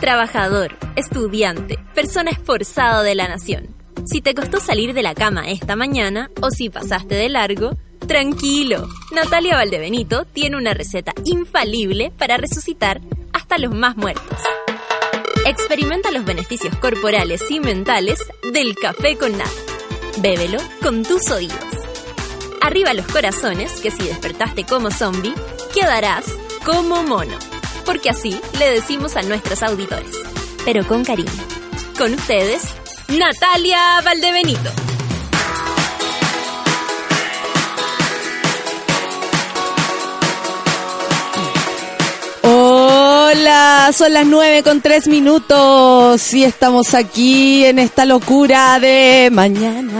trabajador, estudiante, persona esforzado de la nación. Si te costó salir de la cama esta mañana o si pasaste de largo, tranquilo. Natalia Valdebenito tiene una receta infalible para resucitar hasta los más muertos. Experimenta los beneficios corporales y mentales del café con nada. Bébelo con tus oídos. Arriba los corazones, que si despertaste como zombie, quedarás como mono. Porque así le decimos a nuestros auditores, pero con cariño. Con ustedes, Natalia Valdebenito. Hola, son las nueve con tres minutos y estamos aquí en esta locura de mañana.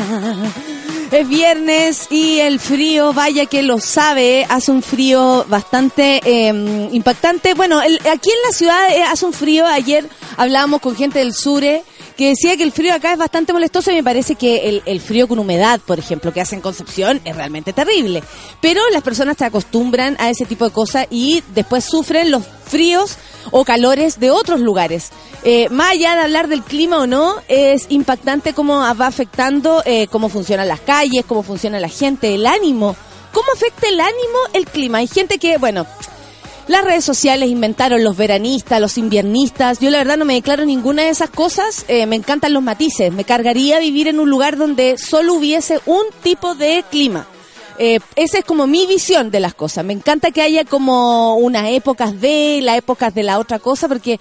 Es viernes y el frío, vaya que lo sabe, hace un frío bastante eh, impactante. Bueno, el, aquí en la ciudad eh, hace un frío, ayer hablábamos con gente del Sure que decía que el frío acá es bastante molestoso y me parece que el, el, frío con humedad, por ejemplo, que hace en Concepción es realmente terrible. Pero las personas se acostumbran a ese tipo de cosas y después sufren los fríos o calores de otros lugares. Eh, más allá de hablar del clima o no, es impactante cómo va afectando eh, cómo funcionan las calles, cómo funciona la gente, el ánimo. ¿Cómo afecta el ánimo el clima? Hay gente que, bueno, las redes sociales inventaron los veranistas, los inviernistas. Yo la verdad no me declaro ninguna de esas cosas. Eh, me encantan los matices. Me cargaría vivir en un lugar donde solo hubiese un tipo de clima. Eh, esa es como mi visión de las cosas. Me encanta que haya como unas épocas de, las épocas de la otra cosa, porque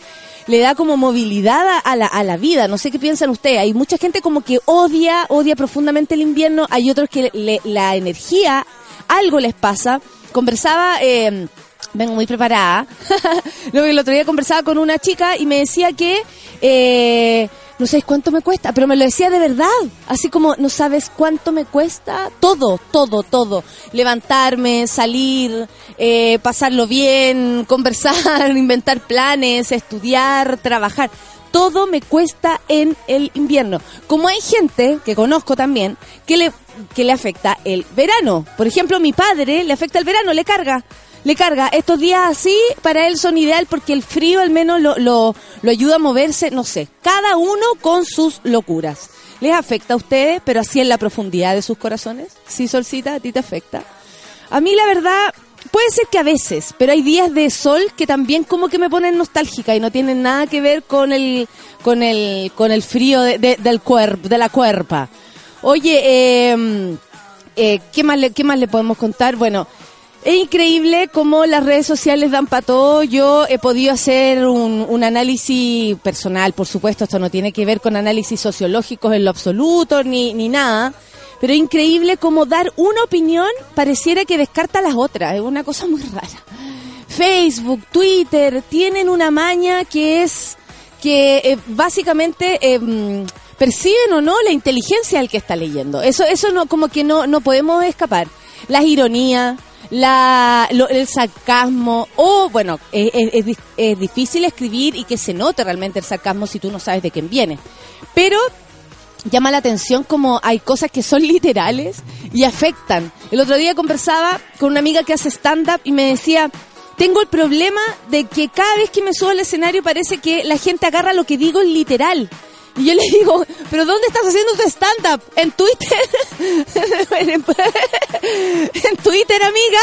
le da como movilidad a la, a la vida. No sé qué piensan ustedes. Hay mucha gente como que odia, odia profundamente el invierno. Hay otros que le, la energía, algo les pasa. Conversaba... Eh, vengo muy preparada. Luego el otro día conversaba con una chica y me decía que eh, no sabes cuánto me cuesta, pero me lo decía de verdad. Así como no sabes cuánto me cuesta todo, todo, todo. Levantarme, salir, eh, pasarlo bien, conversar, inventar planes, estudiar, trabajar. Todo me cuesta en el invierno. Como hay gente que conozco también que le, que le afecta el verano. Por ejemplo, mi padre le afecta el verano, le carga le carga. Estos días así para él son ideal porque el frío al menos lo, lo, lo ayuda a moverse, no sé, cada uno con sus locuras. ¿Les afecta a ustedes, pero así en la profundidad de sus corazones? Sí, Solcita, a ti te afecta. A mí la verdad, puede ser que a veces, pero hay días de sol que también como que me ponen nostálgica y no tienen nada que ver con el, con el, con el frío de, de, del cuerpo, de la cuerpa. Oye, eh, eh, ¿qué, más le, ¿qué más le podemos contar? Bueno, es increíble cómo las redes sociales dan para todo. Yo he podido hacer un, análisis personal, por supuesto, esto no tiene que ver con análisis sociológicos en lo absoluto ni, ni nada. Pero es increíble cómo dar una opinión pareciera que descarta las otras. Es una cosa muy rara. Facebook, Twitter, tienen una maña que es que eh, básicamente eh, perciben o no la inteligencia del que está leyendo. Eso, eso no, como que no, no podemos escapar. Las ironías, la, lo, el sarcasmo, o bueno, es, es, difícil escribir y que se note realmente el sarcasmo si tú no sabes de quién viene. Pero llama la atención como hay cosas que son literales y afectan. El otro día conversaba con una amiga que hace stand-up y me decía, tengo el problema de que cada vez que me subo al escenario parece que la gente agarra lo que digo literal. Y yo le digo, ¿pero dónde estás haciendo tu stand-up? ¿En Twitter? ¿En Twitter, amiga?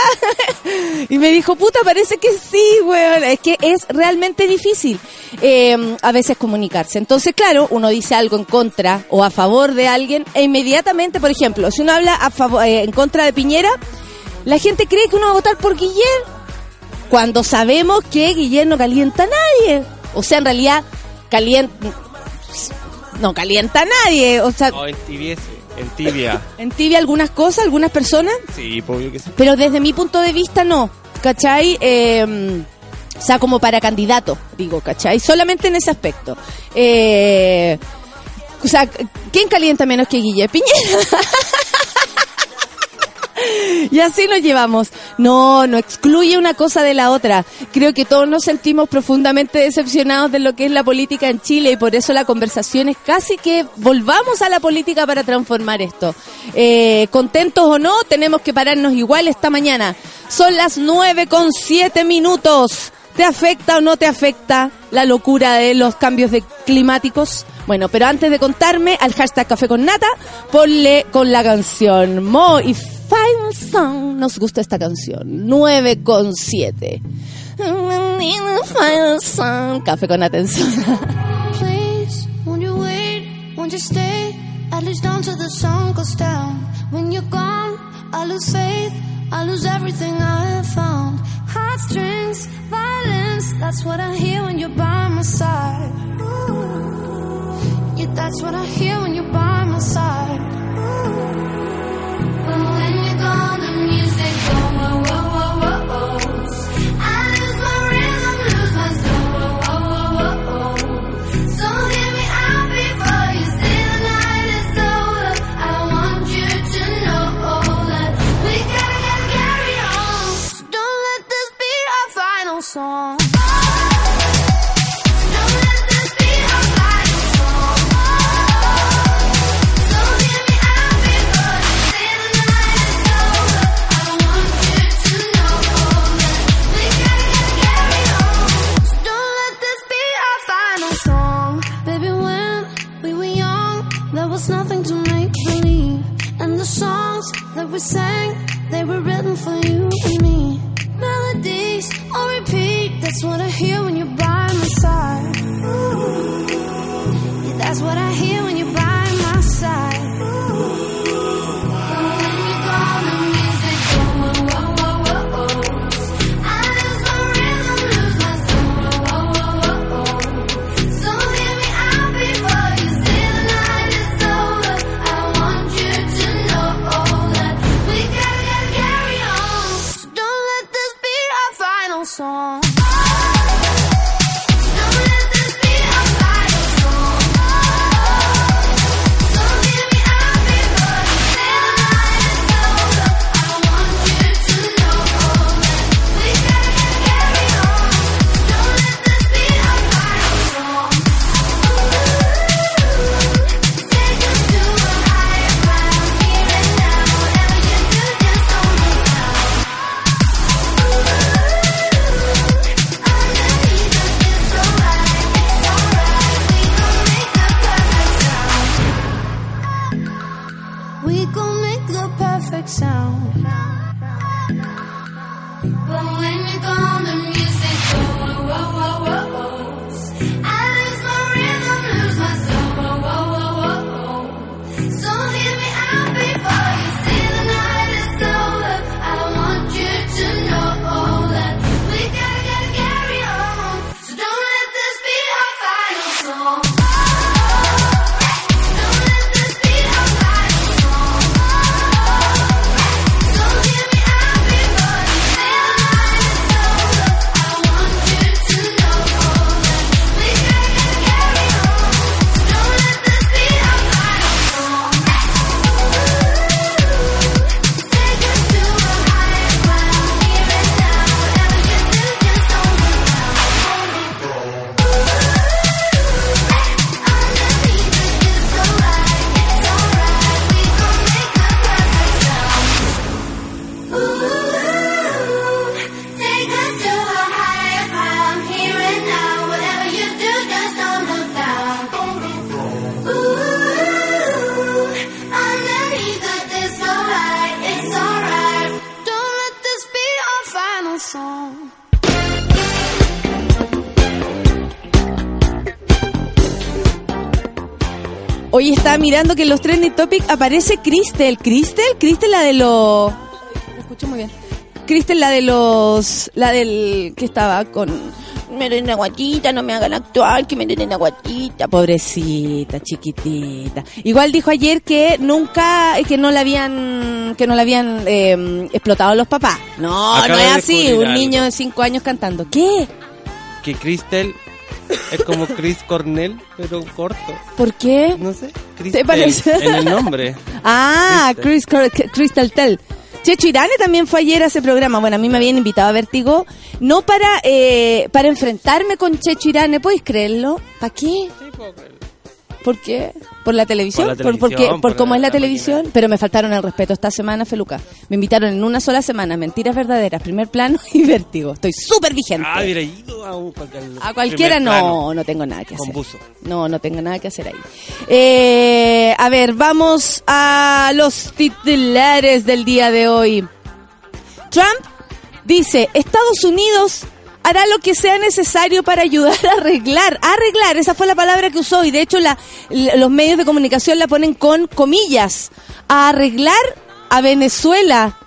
Y me dijo, puta, parece que sí, weón. Es que es realmente difícil eh, a veces comunicarse. Entonces, claro, uno dice algo en contra o a favor de alguien e inmediatamente, por ejemplo, si uno habla a favor, eh, en contra de Piñera, la gente cree que uno va a votar por Guillermo cuando sabemos que Guillermo no calienta a nadie. O sea, en realidad, calienta no calienta a nadie. O sea, no, entibiese, en tibia. en tibia algunas cosas, algunas personas. Sí, obvio que sí. Pero desde mi punto de vista no, ¿cachai? Eh, o sea, como para candidato, digo, ¿cachai? Solamente en ese aspecto. Eh, o sea, ¿quién calienta menos que Guille Piñera? y así nos llevamos. No, no excluye una cosa de la otra. Creo que todos nos sentimos profundamente decepcionados de lo que es la política en Chile y por eso la conversación es casi que volvamos a la política para transformar esto. Eh, contentos o no, tenemos que pararnos igual esta mañana. Son las nueve con siete minutos. ¿Te afecta o no te afecta la locura de los cambios climáticos? Bueno, pero antes de contarme, al hashtag Café con Nata, ponle con la canción Mo y Final Song. Nos gusta esta canción. 9 con 7. Final Song. Café con atención. Please, won't you wait? Won't you stay? At least until the sun goes down. When you're gone, I lose faith. I lose everything I have found. Heartstrings, violence. That's what I hear when you're by my side. Yeah, that's what I hear when you're by my side. But there was nothing to make believe. And the songs that we sang, they were written for you and me. That's what I hear when you're by my side. Yeah, that's what I hear when you're by my side. When mirando que en los trending topics aparece Cristel. Cristel, Cristel la de los... Lo escucho muy bien. Cristel la de los... La del... que estaba con... Me den una guatita, no me hagan actuar, que me den una guatita. Pobrecita, chiquitita. Igual dijo ayer que nunca, que no la habían, que no la habían eh, explotado los papás. No, no es así. Un algo. niño de cinco años cantando. ¿Qué? Que Crystal es como Chris Cornell, pero corto. ¿Por qué? No sé. Crystal, parece? En el nombre. Ah, Chris, Crystal. Cor- Crystal Tell. Checho Irane también fue ayer a ese programa. Bueno, a mí me habían invitado a Vertigo, no para eh, para enfrentarme con Checho Irane, ¿podéis creerlo? ¿Para qué? ¿Por qué? ¿Por la televisión? Por la ¿Por, por qué? ¿Por por cómo la- es la, la televisión? máquina. Pero me faltaron el respeto esta semana, Feluca. Me invitaron en una sola semana, Mentiras Verdaderas, Primer Plano y Vértigo. Estoy súper vigente. Ah, ido a, un, cualquier- A cualquiera plano. no, no tengo nada que hacer. No, no tengo nada que hacer ahí. Eh, a ver, vamos a los titulares del día de hoy. Trump dice, Estados Unidos hará lo que sea necesario para ayudar a arreglar, arreglar, esa fue la palabra que usó y de hecho la, los medios de comunicación la ponen con comillas, a arreglar a Venezuela.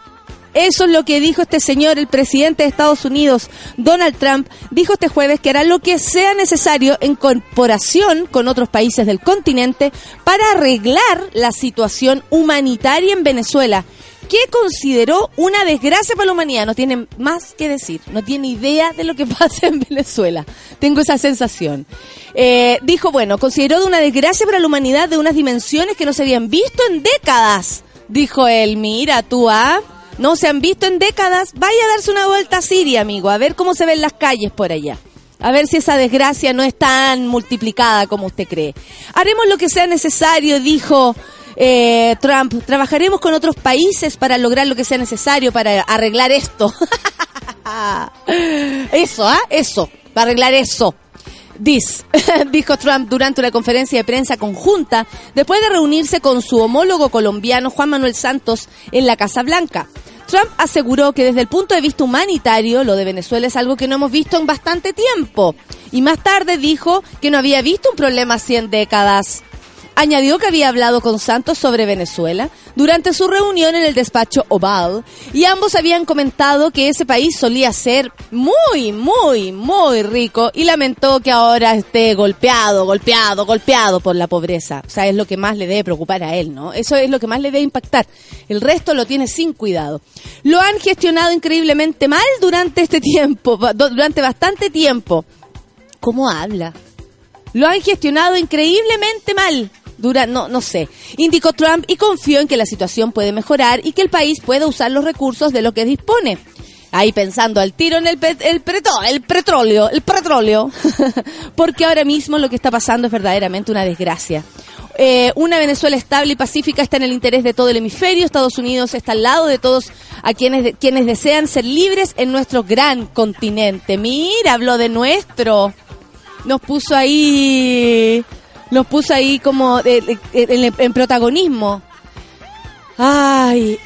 Eso es lo que dijo este señor, el presidente de Estados Unidos, Donald Trump, dijo este jueves que hará lo que sea necesario en corporación con otros países del continente para arreglar la situación humanitaria en Venezuela, que consideró una desgracia para la humanidad. No tiene más que decir, no tiene idea de lo que pasa en Venezuela. Tengo esa sensación. Eh, dijo, bueno, consideró de una desgracia para la humanidad de unas dimensiones que no se habían visto en décadas. Dijo él, mira tú, ¿ah? No se han visto en décadas. Vaya a darse una vuelta a Siria, amigo, a ver cómo se ven las calles por allá. A ver si esa desgracia no es tan multiplicada como usted cree. Haremos lo que sea necesario, dijo eh, Trump. Trabajaremos con otros países para lograr lo que sea necesario para arreglar esto. eso, ¿ah? Eso. Para arreglar eso. This, dijo Trump durante una conferencia de prensa conjunta después de reunirse con su homólogo colombiano Juan Manuel Santos en la Casa Blanca. Trump aseguró que desde el punto de vista humanitario lo de Venezuela es algo que no hemos visto en bastante tiempo. Y más tarde dijo que no había visto un problema así décadas. Añadió que había hablado con Santos sobre Venezuela durante su reunión en el despacho Oval y ambos habían comentado que ese país solía ser muy, muy, muy rico y lamentó que ahora esté golpeado, golpeado, golpeado por la pobreza. O sea, es lo que más le debe preocupar a él, ¿no? Eso es lo que más le debe impactar. El resto lo tiene sin cuidado. Lo han gestionado increíblemente mal durante este tiempo, durante bastante tiempo. ¿Cómo habla? Lo han gestionado increíblemente mal. No, no sé. Indicó Trump y confió en que la situación puede mejorar y que el país pueda usar los recursos de lo que dispone. Ahí pensando al tiro en el, pet- el, el petróleo, el petróleo. Porque ahora mismo lo que está pasando es verdaderamente una desgracia. Eh, una Venezuela estable y pacífica está en el interés de todo el hemisferio. Estados Unidos está al lado de todos a quienes, quienes desean ser libres en nuestro gran continente. Mira, habló de nuestro nos puso ahí nos puso ahí como en, en protagonismo. Ay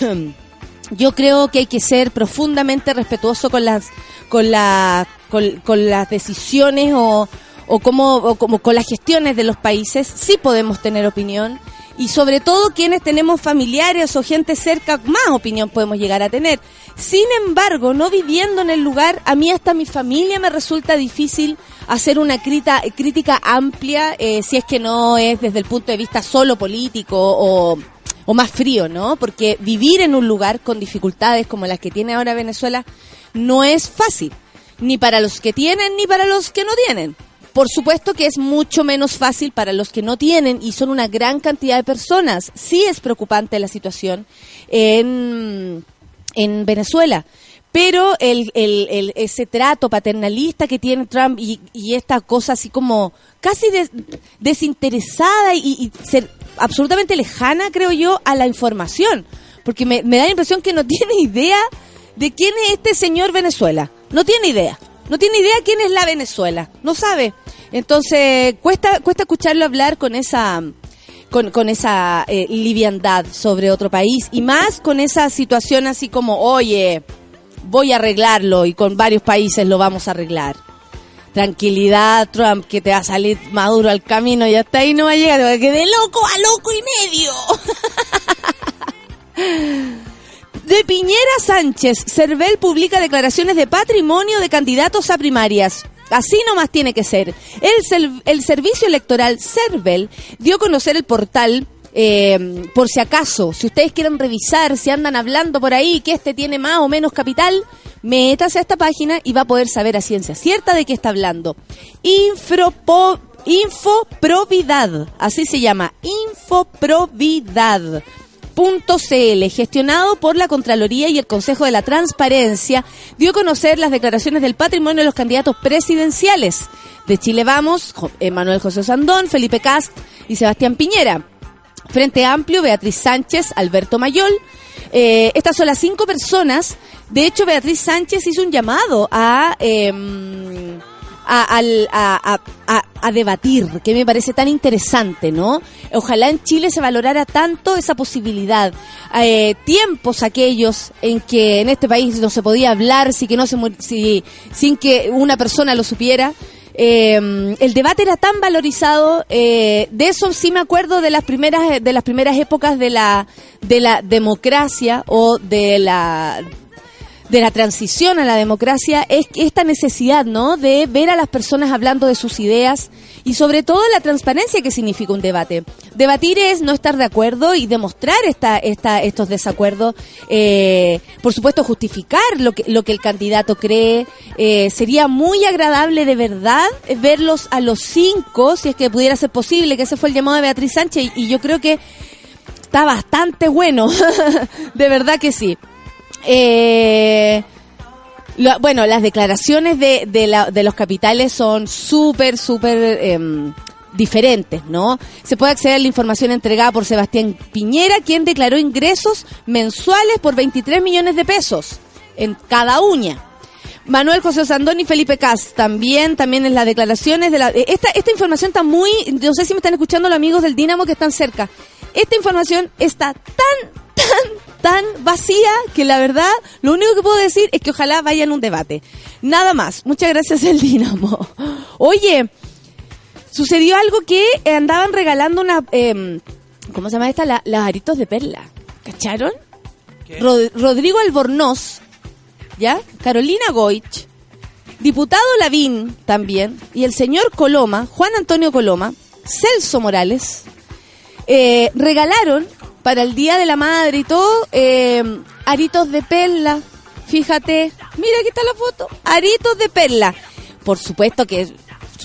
yo creo que hay que ser profundamente respetuoso con las con la con, con las decisiones o o como o como con las gestiones de los países. Sí podemos tener opinión y sobre todo quienes tenemos familiares o gente cerca más opinión podemos llegar a tener sin embargo no viviendo en el lugar a mí hasta mi familia me resulta difícil hacer una crita- crítica amplia eh, si es que no es desde el punto de vista solo político o o más frío, ¿no? Porque vivir en un lugar con dificultades como las que tiene ahora Venezuela no es fácil, ni para los que tienen ni para los que no tienen. Por supuesto que es mucho menos fácil para los que no tienen y son una gran cantidad de personas. Sí es preocupante la situación en, en Venezuela. Pero el, el, el- ese trato paternalista que tiene Trump y, esta cosa así como casi des- desinteresada y, y ser absolutamente lejana, creo yo, a la información. Porque me da la impresión que no tiene idea de quién es este señor Venezuela. No tiene idea. No tiene idea quién es la Venezuela. No sabe. Entonces, cuesta, cuesta escucharlo hablar con esa con, con esa eh, liviandad sobre otro país y más con esa situación así como, oye, voy a arreglarlo y con varios países lo vamos a arreglar. Tranquilidad, Trump, que te va a salir maduro al camino y hasta ahí no va a llegar, que de loco a loco y medio. De Piñera Sánchez, Cervel publica declaraciones de patrimonio de candidatos a primarias. Así nomás tiene que ser. El, el servicio electoral Cervel dio a conocer el portal, eh, por si acaso, si ustedes quieren revisar, si andan hablando por ahí que este tiene más o menos capital, métase a esta página y va a poder saber a ciencia cierta de qué está hablando. Infropo- Infoprovidad, así se llama, Infoprovidad gestionado por la Contraloría y el Consejo de la Transparencia, dio a conocer las declaraciones del patrimonio de los candidatos presidenciales. De Chile Vamos, eh, Manuel José Sandón, Felipe Cast y Sebastián Piñera. Frente Amplio, Beatriz Sánchez, Alberto Mayol. Eh, estas son las cinco personas. De hecho, Beatriz Sánchez hizo un llamado a, al- a- a- a- debatir, que me parece tan interesante, ¿no? Ojalá en Chile se valorara tanto esa posibilidad. Eh, tiempos aquellos en que en este país no se podía hablar sin que no se si- sin que una persona lo supiera. Eh, el debate era tan valorizado, eh, de eso sí me acuerdo de las primeras de las primeras épocas de la de la democracia o de la de la transición a la democracia es esta necesidad, ¿no? De ver a las personas hablando de sus ideas y sobre todo la transparencia que significa un debate. Debatir es no estar de acuerdo y demostrar esta, esta, estos desacuerdos. eh, por supuesto, justificar lo que, lo que el candidato cree. Eh, sería muy agradable de verdad verlos a los cinco, si es que pudiera ser posible, que ese fue el llamado de Beatriz Sánchez y yo creo que está bastante bueno. de verdad que sí. Eh, bueno, las declaraciones de, de, los capitales son súper, súper em, diferentes, ¿no? Se puede acceder a la información entregada por Sebastián Piñera, quien declaró ingresos mensuales por 23 millones de pesos en cada uña. Manuel José Sandón y Felipe Cas también, también en las declaraciones de la... eh, Esta, esta información está muy... No sé si me están escuchando los amigos del Dínamo que están cerca. Esta información está tan, tan, tan vacía que la verdad lo único que puedo decir es que ojalá vayan un debate. Nada más. Muchas gracias el Dínamo. Oye, sucedió algo que eh, andaban regalando una... em, ¿Cómo se llama esta? La- las aritos de perla. ¿Cacharon? Rod- Rodrigo Albornoz, ¿ya? Carolina Goich, diputado Lavín también, y el señor Coloma, Juan Antonio Coloma, Celso Morales, eh, regalaron para el Día de la Madre y todo eh, aritos de perla. Fíjate, mira aquí está la foto, aritos de perla. Por supuesto que es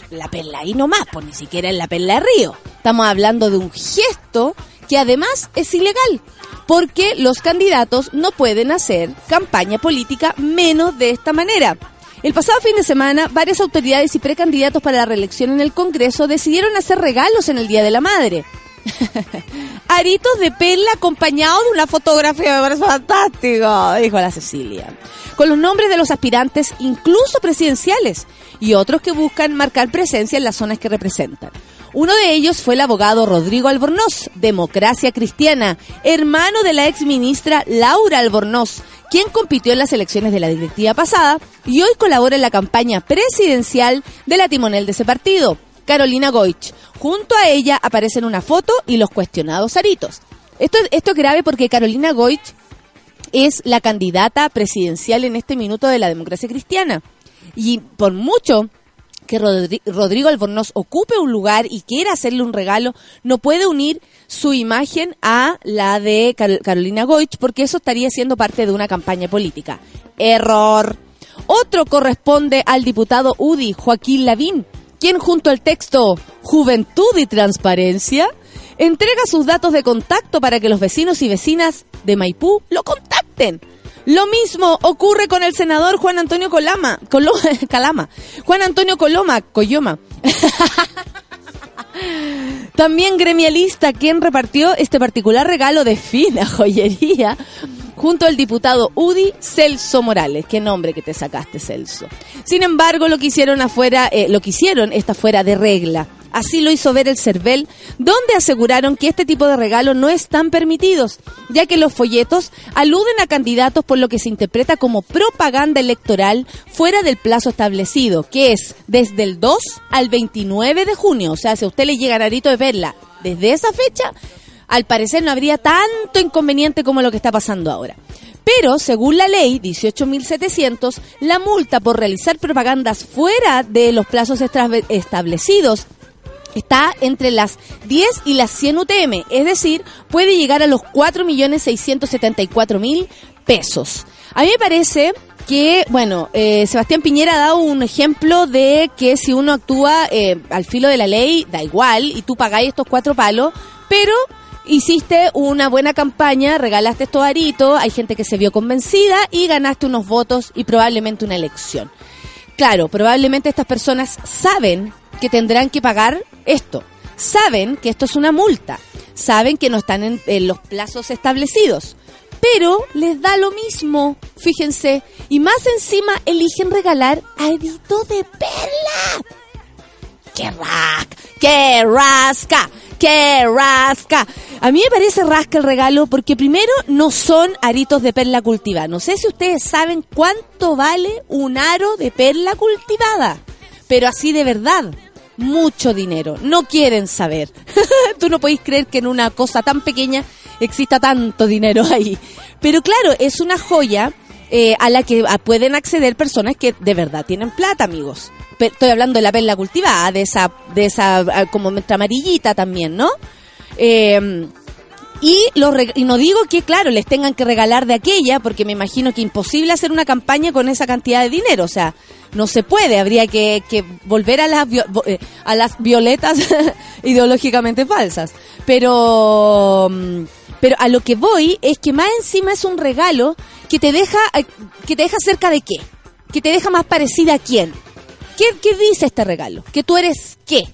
la perla ahí nomás, pues ni siquiera en la perla de Río. Estamos hablando de un gesto que además es ilegal, porque los candidatos no pueden hacer campaña política menos de esta manera. El pasado fin de semana, varias autoridades y precandidatos para la reelección en el Congreso decidieron hacer regalos en el Día de la Madre. Aritos de perla acompañados de una fotografía, me parece fantástico, dijo la Cecilia. Con los nombres de los aspirantes, incluso presidenciales, y otros que buscan marcar presencia en las zonas que representan. Uno de ellos fue el abogado Rodrigo Albornoz, Democracia Cristiana, hermano de la ex ministra Laura Albornoz, quien compitió en las elecciones de la directiva pasada y hoy colabora en la campaña presidencial de la timonel de ese partido, Carolina Goich. Junto a ella aparecen una foto y los cuestionados aritos. Esto, esto es grave porque Carolina Goich es la candidata presidencial en este minuto de la democracia cristiana. Y por mucho que Rodri- Rodrigo Albornoz ocupe un lugar y quiera hacerle un regalo, no puede unir su imagen a la de Car- Carolina Goich porque eso estaría siendo parte de una campaña política. Error. Otro corresponde al diputado UDI, Joaquín Lavín, quien junto al texto Juventud y Transparencia entrega sus datos de contacto para que los vecinos y vecinas de Maipú lo contacten. Lo mismo ocurre con el senador Juan Antonio Colama, Colo- Calama, Juan Antonio Coloma, Coyoma. También gremialista quien repartió este particular regalo de fina joyería junto al diputado UDI Celso Morales. Qué nombre que te sacaste, Celso. Sin embargo, lo que hicieron afuera, eh, lo que hicieron está fuera de regla. Así lo hizo ver el CERVEL, donde aseguraron que este tipo de regalos no están permitidos, ya que los folletos aluden a candidatos por lo que se interpreta como propaganda electoral fuera del plazo establecido, que es desde el 2 al 29 de junio. O sea, si a usted le llega Narito de verla desde esa fecha, al parecer no habría tanto inconveniente como lo que está pasando ahora. Pero, según la ley 18.700, la multa por realizar propagandas fuera de los plazos establecidos está entre las 10 y las 100 UTM, es decir, puede llegar a los 4.674.000 pesos. A mí me parece que, bueno, eh, Sebastián Piñera ha dado un ejemplo de que si uno actúa eh, al filo de la ley, da igual, y tú pagáis estos cuatro palos, pero hiciste una buena campaña, regalaste estos aritos, hay gente que se vio convencida y ganaste unos votos y probablemente una elección. Claro, probablemente estas personas saben que tendrán que pagar esto, saben que esto es una multa, saben que no están en, en los plazos establecidos, pero les da lo mismo, fíjense, y más encima eligen regalar arito de perla. ¡Qué rasca! ¡Qué rasca! ¡Qué rasca! A mí me parece rasca el regalo porque primero no son aritos de perla cultivada. No sé si ustedes saben cuánto vale un aro de perla cultivada. Pero así de verdad, mucho dinero. No quieren saber. Tú no podéis creer que en una cosa tan pequeña exista tanto dinero ahí. Pero claro, es una joya eh, a la que pueden acceder personas que de verdad tienen plata, amigos. Pe- Estoy hablando de la perla cultivada, de esa, de esa ah, como amarillita también, ¿no? Eh, y, los y no digo que, claro, les tengan que regalar de aquella, porque me imagino que imposible hacer una campaña con esa cantidad de dinero. O sea, no se puede. Habría que, que volver a las, eh, a las violetas ideológicamente falsas. Pero, mm, pero a lo que voy es que más encima es un regalo que te deja, eh, que te deja cerca de qué. Que te deja más parecida a quién. ¿Qué, qué dice este regalo? Que tú eres qué.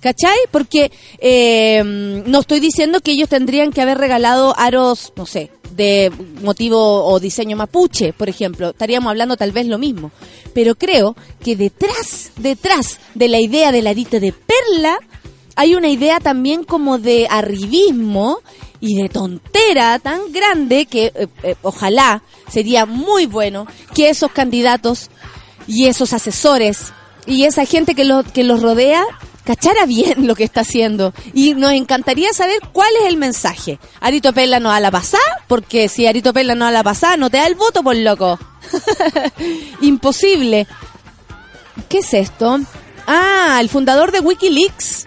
¿Cachai? Porque eh, no estoy diciendo que ellos tendrían que haber regalado aros, no sé, de motivo o diseño mapuche, por ejemplo. Estaríamos hablando tal vez lo mismo. Pero creo que detrás, detrás de la idea del arito de perla, hay una idea también como de arribismo y de tontera tan grande que eh, eh, ojalá sería muy bueno que esos candidatos y esos asesores y esa gente que, lo, que los rodea cachara bien lo que está haciendo. Y nos encantaría saber cuál es el mensaje. Arito Perla no a la pasada, porque si Arito Perla no a la pasada, no te da el voto, por loco. Imposible. ¿Qué es esto? Ah, el fundador de Wikileaks.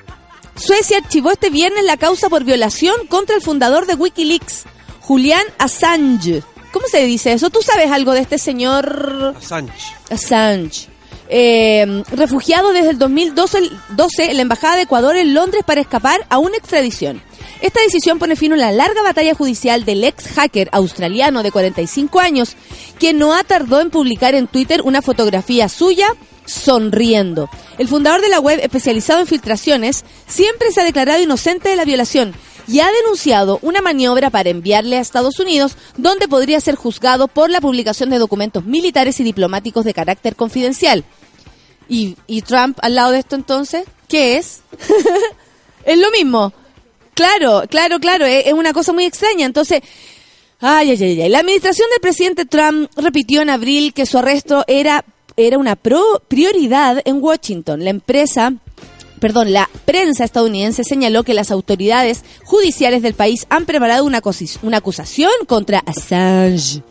Suecia archivó este viernes la causa por violación contra el fundador de Wikileaks, Julian Assange. ¿Cómo se dice eso? ¿Tú sabes algo de este señor Sánchez. Assange? Eh, refugiado desde el 2012 el- 12 en la Embajada de Ecuador en Londres para escapar a una extradición. Esta decisión pone fin a la larga batalla judicial del ex hacker australiano de 45 años, que no ha tardado en publicar en Twitter una fotografía suya sonriendo. El fundador de la web especializado en filtraciones siempre se ha declarado inocente de la violación y ha denunciado una maniobra para enviarle a Estados Unidos, donde podría ser juzgado por la publicación de documentos militares y diplomáticos de carácter confidencial. ¿Y, Trump al lado de esto entonces? ¿Qué es? es lo mismo. Claro, claro, claro, es, es una cosa muy extraña. Entonces, ay, ay, ay, ay. La administración del presidente Trump repitió en abril que su arresto era, era una pro- prioridad en Washington. La empresa perdón, la prensa estadounidense señaló que las autoridades judiciales del país han preparado una, una acusación contra Assange.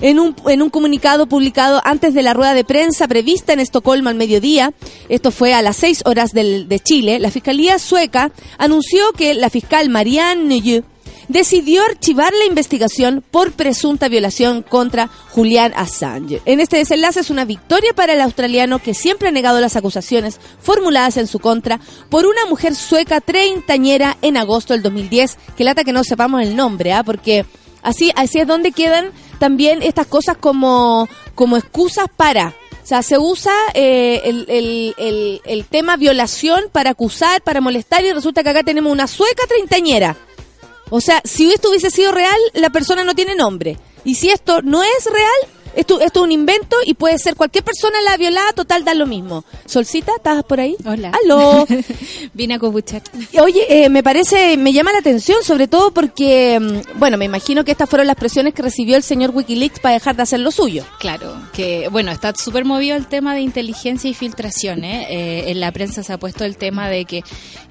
En un, en un comunicado publicado antes de la rueda de prensa prevista en Estocolmo al mediodía, esto fue a las 6 horas del- de Chile, la Fiscalía sueca anunció que la fiscal Marianne Nye decidió archivar la investigación por presunta violación contra Julian Assange. En este desenlace es una victoria para el australiano que siempre ha negado las acusaciones formuladas en su contra por una mujer sueca treintañera en agosto del 2010, que lata que no sepamos el nombre, ¿ah? porque así, así es donde quedan también estas cosas como, como excusas para... O sea, se usa eh, el, el, el, el tema violación para acusar, para molestar y resulta que acá tenemos una sueca treintañera. O sea, si esto hubiese sido real, la persona no tiene nombre. Y si esto no es real, esto, esto es un invento y puede ser cualquier persona la violada, total, da lo mismo. Solcita, ¿estás por ahí? Hola. Aló. Vine a copuchar. Oye, eh, me parece, me llama la atención, sobre todo porque, mm, bueno, me imagino que estas fueron las presiones que recibió el señor Wikileaks para dejar de hacer lo suyo. Claro, que bueno, está súper movido el tema de inteligencia y filtración. ¿eh? Eh, en la prensa se ha puesto el tema de que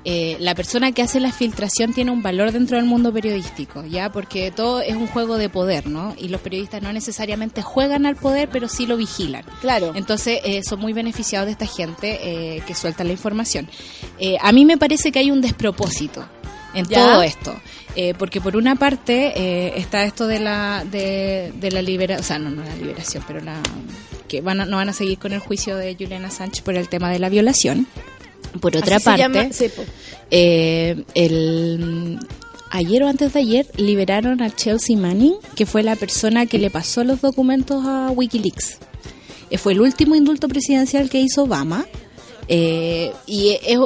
eh, la persona que hace la filtración tiene un valor dentro del mundo periodístico, ¿ya? Porque todo es un juego de poder, ¿no? Y los periodistas no necesariamente juegan al poder, pero sí lo vigilan. Claro. Entonces, eh, son muy beneficiados de esta gente eh, que suelta la información. Eh, a mí me parece que hay un despropósito en ¿Ya? todo esto. Eh, porque por una parte eh, está esto de la de, de la liberación, o sea, no, no la liberación, pero la que van a- no van a seguir con el juicio de Julian Assange por el tema de la violación. Por otra Así parte, eh, el, ayer o antes de ayer liberaron a Chelsea Manning, que fue la persona que le pasó los documentos a Wikileaks. Eh, fue el último indulto presidencial que hizo Obama. eh, y, es-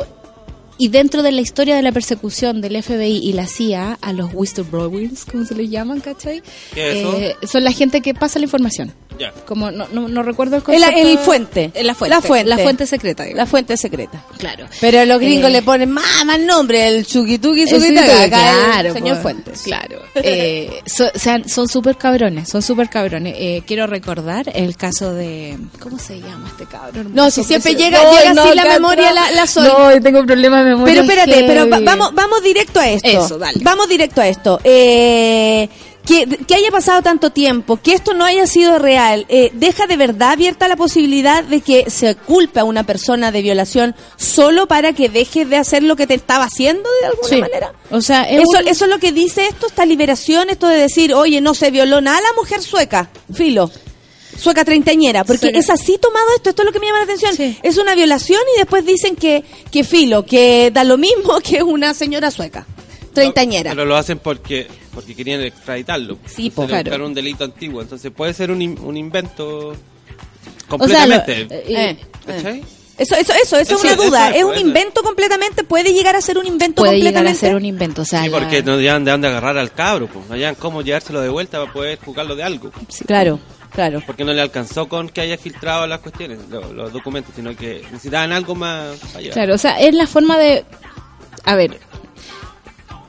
y dentro de la historia de la persecución del FBI y la CIA a los whistleblowers, como se les llaman, ¿cachai? ¿Qué es eso? Eh, son la gente que pasa la información. Ya. Como no, no, no recuerdo el El, concepto. el fuente. Eh, La fuente. La fuente. La fuente secreta. digamos. La fuente secreta. claro. Pero los gringos Eh, le ponen más, más nombre, el chuquituki, sí, suquitaca, acá el claro, señor Fuentes. Claro. Eh, so- o sea, son súper cabrones, son súper cabrones. Eh, quiero recordar el caso de... ¿Cómo se llama este cabrón? No, si siempre llega- llega así la memoria, la- la soy. No, tengo problemas memoria. Pero espérate, pero va- vamos, vamos directo a esto. Eso, dale. Vamos directo a esto. Eh, que, que haya pasado tanto tiempo, que esto no haya sido real, eh, deja de verdad abierta la posibilidad de que se culpe a una persona de violación solo para que deje de hacer lo que te estaba haciendo de alguna Sí. manera. O sea, es Eso, un- eso es lo que dice esto, esta liberación, esto de decir, oye, no se violó nada a la mujer sueca, filo. Sueca treintañera, porque Sí. es así tomado esto, esto es lo que me llama la atención. Sí. Es una violación y después dicen que, que filo, que da lo mismo que una señora sueca, treintañera. Pero lo hacen porque porque querían extraditarlo. Sí, po. Claro. un delito antiguo. Entonces puede ser un, in- un invento O sea, lo- completamente. eh, Eh, ¿Cachai? Eso, eso, eso, eso es Eso- una eso duda. es, Es un puede invento completamente, puede llegar a ser un invento puede llegar a completamente. ser un invento. O sea, Sí, la- porque no llevan de dónde agarrar al cabro, pues. No llevan cómo llevárselo de vuelta para poder jugarlo de algo. Claro, claro. Porque no le alcanzó con que haya filtrado las cuestiones, lo- los, documentos, sino que necesitaban algo más para llevar. Claro, o sea, es la forma de... A ver,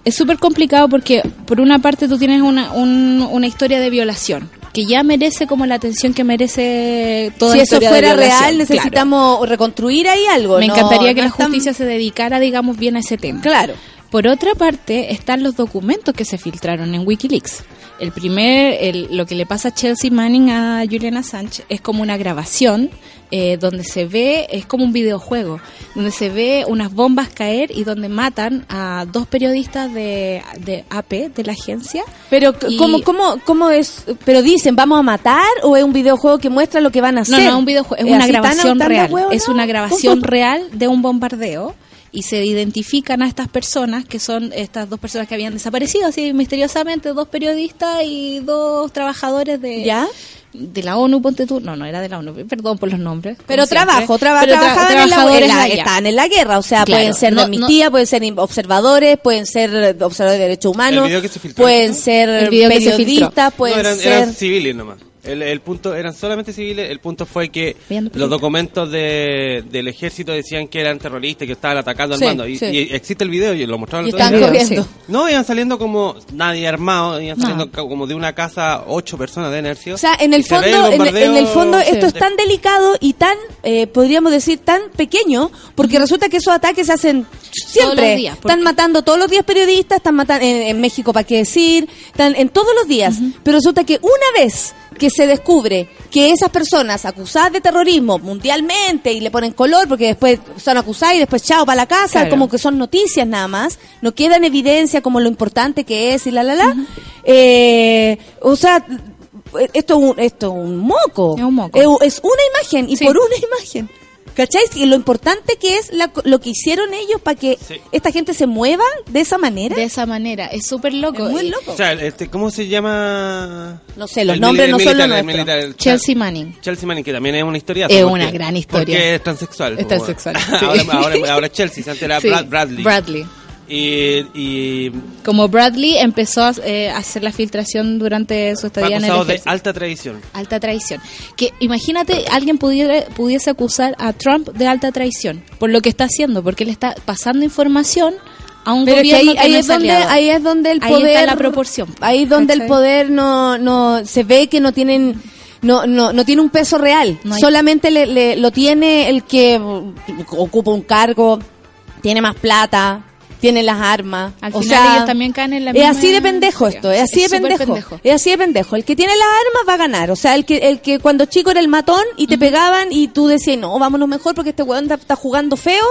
es súper complicado porque por una parte tú tienes una, un- una historia de violación que ya merece como la atención que merece toda si eso de fuera violación, real, claro. necesitamos reconstruir ahí algo. Me no- encantaría que no la tan- justicia se dedicara, digamos, bien a ese tema. Claro. Por otra parte, están los documentos que se filtraron en Wikileaks. El primer, el- lo que le pasa a Chelsea Manning a Julian Assange es como una grabación eh, donde se ve, es como un videojuego, donde se ve unas bombas caer y donde matan a dos periodistas de, de AP, de la agencia. Pero Y- ¿cómo, cómo, cómo es? Pero dicen, ¿vamos a matar o es un videojuego que muestra lo que van a hacer? No, no, es un videojuego, es una grabación real. huevo, Es una grabación real de un bombardeo y se identifican a estas personas que son estas dos personas que habían desaparecido así misteriosamente, dos periodistas y dos trabajadores de ¿Ya? de la ONU, ponte tú. No, no era de la ONU, perdón por los nombres. Pero trabajo, traba- Pero tra- trabajaban en la, trabajadores en la- estaban en la guerra, o sea, Claro, pueden ser de no- amnistía, pueden ser observadores, pueden ser observadores de derechos humanos, se filtró, pueden ¿no? ser periodistas, No, pueden eran, ser... eran civiles nomás. El, el punto eran solamente civiles. El punto fue que los documentos de, del ejército decían que eran terroristas, que estaban atacando al Sí, mando. Y, sí. y existe el video y lo mostraron Y el otro están día. video, corriendo. No, iban saliendo como nadie armado, iban saliendo como de una casa ocho personas de energía. O sea, en el fondo, en, en el fondo esto es tan delicado y tan, eh, podríamos decir, tan pequeño, porque resulta que esos ataques se hacen siempre. los días, Están matando todos los días periodistas, están matando en, en México, para qué decir, están en todos los días. Pero resulta que una vez que se descubre que esas personas acusadas de terrorismo mundialmente y le ponen color porque después son acusadas y después chao para la casa, Claro. como que son noticias nada más, no queda en evidencia como lo importante que es y la la la. Eh, o sea, esto es un, esto es un moco. Es un moco. Es, es una imagen y Sí. por una imagen. ¿Cachai? Y lo importante que es la- lo que hicieron ellos para que Sí. esta gente se mueva de esa manera. De esa manera, es súper loco. es muy Y- loco. O sea, este, ¿cómo se llama? No sé, los El nombres no son lo militar, el nuestro. militar, el Chelsea Manning. Chelsea Manning, que también es una historia. Es una gran historia. Porque es transexual. Es transexual, sí. ahora, ahora, ahora Chelsea, antes era Sí, Brad- Bradley. Bradley. Y, y Como Bradley empezó a eh, hacer la filtración durante su estadía en el de alta traición. Alta traición. Que imagínate, alguien pudiera, pudiese acusar a Trump de alta traición por lo que está haciendo, porque él está pasando información a un Pero es que gobierno ahí, que ahí no es donde ahí es donde el Ahí poder está la proporción. ahí es donde el poder no no se ve que no tienen no, no, no tiene un peso real, No hay- solamente le, le- lo tiene el que ocupa un cargo, tiene más plata, tiene las armas. Al o final sea, ellos también caen en la es misma así de pendejo esto, es así Es de pendejo, pendejo. es así de pendejo. El que tiene las armas va a ganar, o sea, el que el que cuando chico era el matón y te pegaban y tú decías no, vámonos mejor porque este weón está, está jugando feo.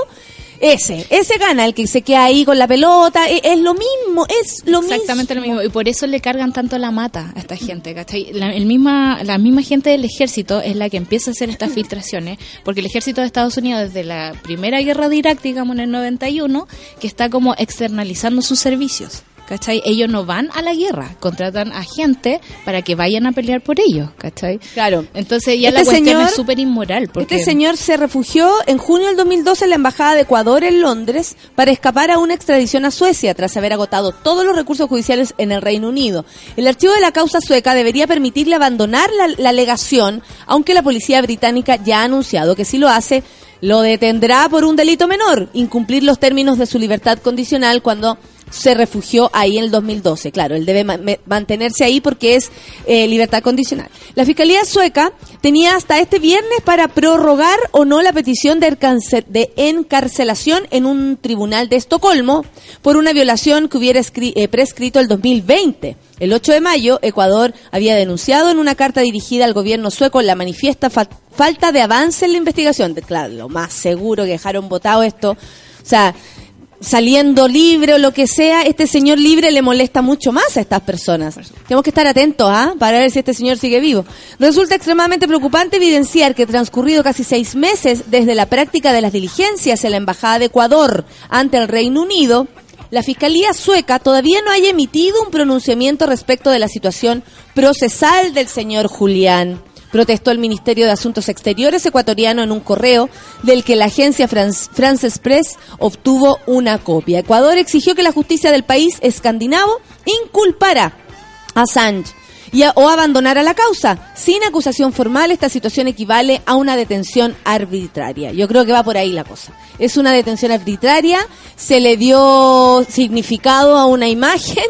Ese, ese gana, el que se queda ahí con la pelota, es, es lo mismo, es lo Exactamente mismo. lo mismo. Y por eso le cargan tanto la mata a esta gente, ¿cachai? La, el misma, la misma gente del ejército es la que empieza a hacer estas filtraciones, porque el ejército de Estados Unidos, desde la primera guerra de Irak, digamos, en el 91, que está como externalizando sus servicios. ¿Cachai? Ellos no van a la guerra, contratan a gente para que vayan a pelear por ellos, ¿cachai? Claro. Entonces ya Este la cuestión señor- es súper inmoral. Porque Este señor se refugió en junio del 2012 en la Embajada de Ecuador en Londres para escapar a una extradición a Suecia tras haber agotado todos los recursos judiciales en el Reino Unido. El archivo de la causa sueca debería permitirle abandonar la, la alegación, aunque la policía británica ya ha anunciado que si lo hace, lo detendrá por un delito menor, incumplir los términos de su libertad condicional cuando se refugió ahí en el 2012. Claro, él debe mantenerse ahí porque es eh, libertad condicional. La Fiscalía sueca tenía hasta este viernes para prorrogar o no la petición de, encarce- de encarcelación en un tribunal de Estocolmo por una violación que hubiera eh, prescrito el 2020. El 8 de mayo, Ecuador había denunciado en una carta dirigida al gobierno sueco la manifiesta fa- falta de avance en la investigación. Claro, lo más seguro que dejaron votado esto. O sea, saliendo libre o lo que sea, este señor libre le molesta mucho más a estas personas. Tenemos que estar atentos ¿ah? para ver si este señor sigue vivo. Resulta extremadamente preocupante evidenciar que transcurrido casi seis meses desde la práctica de las diligencias en la Embajada de Ecuador ante el Reino Unido, la Fiscalía sueca todavía no haya emitido un pronunciamiento respecto de la situación procesal del señor Julián. Protestó el Ministerio de Asuntos Exteriores ecuatoriano en un correo del que la agencia France, France obtuvo una copia. Ecuador exigió que la justicia del país escandinavo inculpara a Assange y a- o abandonara la causa. Sin acusación formal, esta situación equivale a una detención arbitraria. Yo creo que va por ahí la cosa. Es una detención arbitraria, se le dio significado a una imagen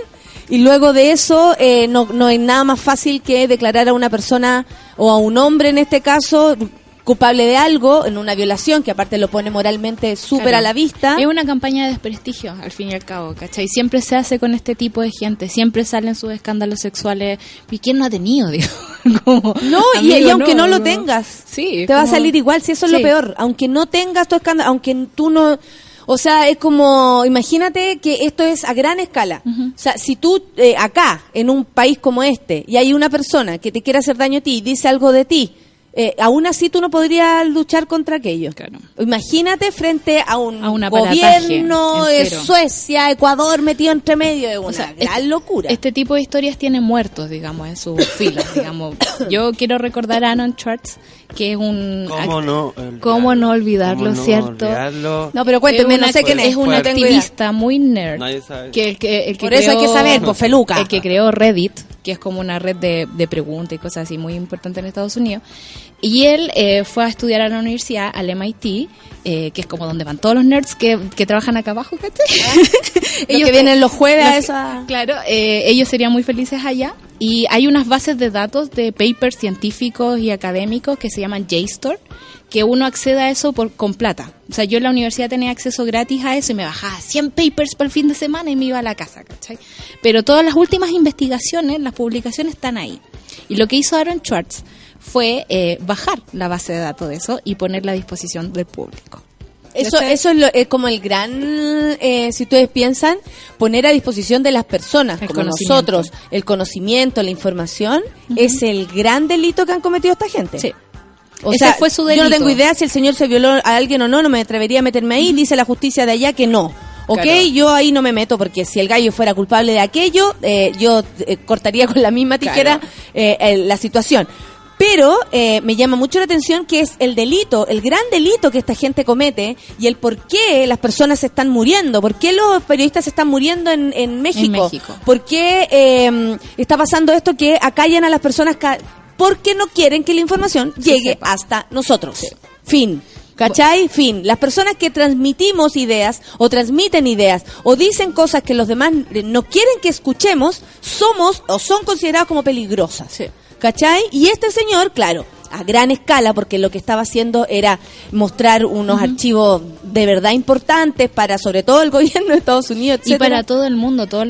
y luego de eso eh, no, no hay nada más fácil que declarar a una persona o a un hombre en este caso culpable de algo, en una violación, que aparte lo pone moralmente súper Claro. a la vista. Es una campaña de desprestigio, al fin y al cabo, ¿cachai? Siempre se hace con este tipo de gente, siempre salen sus escándalos sexuales. ¿Y quién no ha tenido, digo? Como, No, y, amigo, y aunque no, lo no. tengas, Sí, te va a salir igual, si eso es lo peor. Aunque no tengas tu escándalo, aunque tú no... O sea, es como, imagínate que esto es a gran escala. O sea, si tú eh, acá, en un país como este, y hay una persona que te quiere hacer daño a ti y dice algo de ti, eh, aún así tú no podrías luchar contra aquello. Claro. Imagínate frente a un A un aparataje gobierno de. Suecia, Ecuador metido entre medio de una O sea, gran este- locura. Este tipo de historias tiene muertos, digamos, en sus filas, digamos. Yo quiero recordar a Anon Schwartz, que es un... ¿Cómo no? ¿Cómo no olvidarlo, ¿Cómo no cierto? olvidarlo? no, pero cuénteme, es no un sé quién es. Es un activista muy nerd. Nadie sabe. Que el que, el que Por eso hay que creó- saber, pues, feluca. El que creó Reddit, que es como una red de, de preguntas y cosas así muy importante en Estados Unidos. Y él eh, fue a estudiar a la universidad, al MIT, eh, que es como donde van todos los nerds que, que trabajan acá abajo, ¿cachai? Los que vienen los jueves los a que- esa... Claro, eh, ellos serían muy felices allá. Y hay unas bases de datos de papers científicos y académicos que se llaman JSTOR, que uno accede a eso por, con plata. O sea, yo en la universidad tenía acceso gratis a eso y me bajaba 100 papers por el fin de semana y me iba a la casa, ¿cachai? Pero todas las últimas investigaciones, las publicaciones están ahí. Y lo que hizo Aaron Schwartz fue eh, bajar la base de datos de eso y ponerla a disposición del público. Eso, eso es, lo- es como el gran, eh, si ustedes piensan, poner a disposición de las personas, El como nosotros, el conocimiento, la información, es el gran delito que han cometido esta gente. Sí. O Ese sea, fue su yo no delito. tengo idea si el señor se violó a alguien o no, no me atrevería a meterme ahí, dice la justicia de allá que no. Ok, Claro. yo ahí no me meto porque si el gallo fuera culpable de aquello, eh, yo eh, cortaría con la misma tijera Claro. eh, eh, la situación. Pero eh, me llama mucho la atención que es el delito, el gran delito que esta gente comete y el por qué las personas se están muriendo, por qué los periodistas se están muriendo en, en México, México. por qué eh, está pasando esto que acallan a las personas porque no quieren que la información llegue hasta nosotros. Fin. ¿Cachai? Fin. Las personas que transmitimos ideas o transmiten ideas o dicen cosas que los demás eh, no quieren que escuchemos, somos o son consideradas como peligrosas. Sí. ¿Cachai? Y este señor, claro, a gran escala, porque lo que estaba haciendo era mostrar unos archivos de verdad importantes para sobre todo el gobierno de Estados Unidos, Y para todo el mundo, todas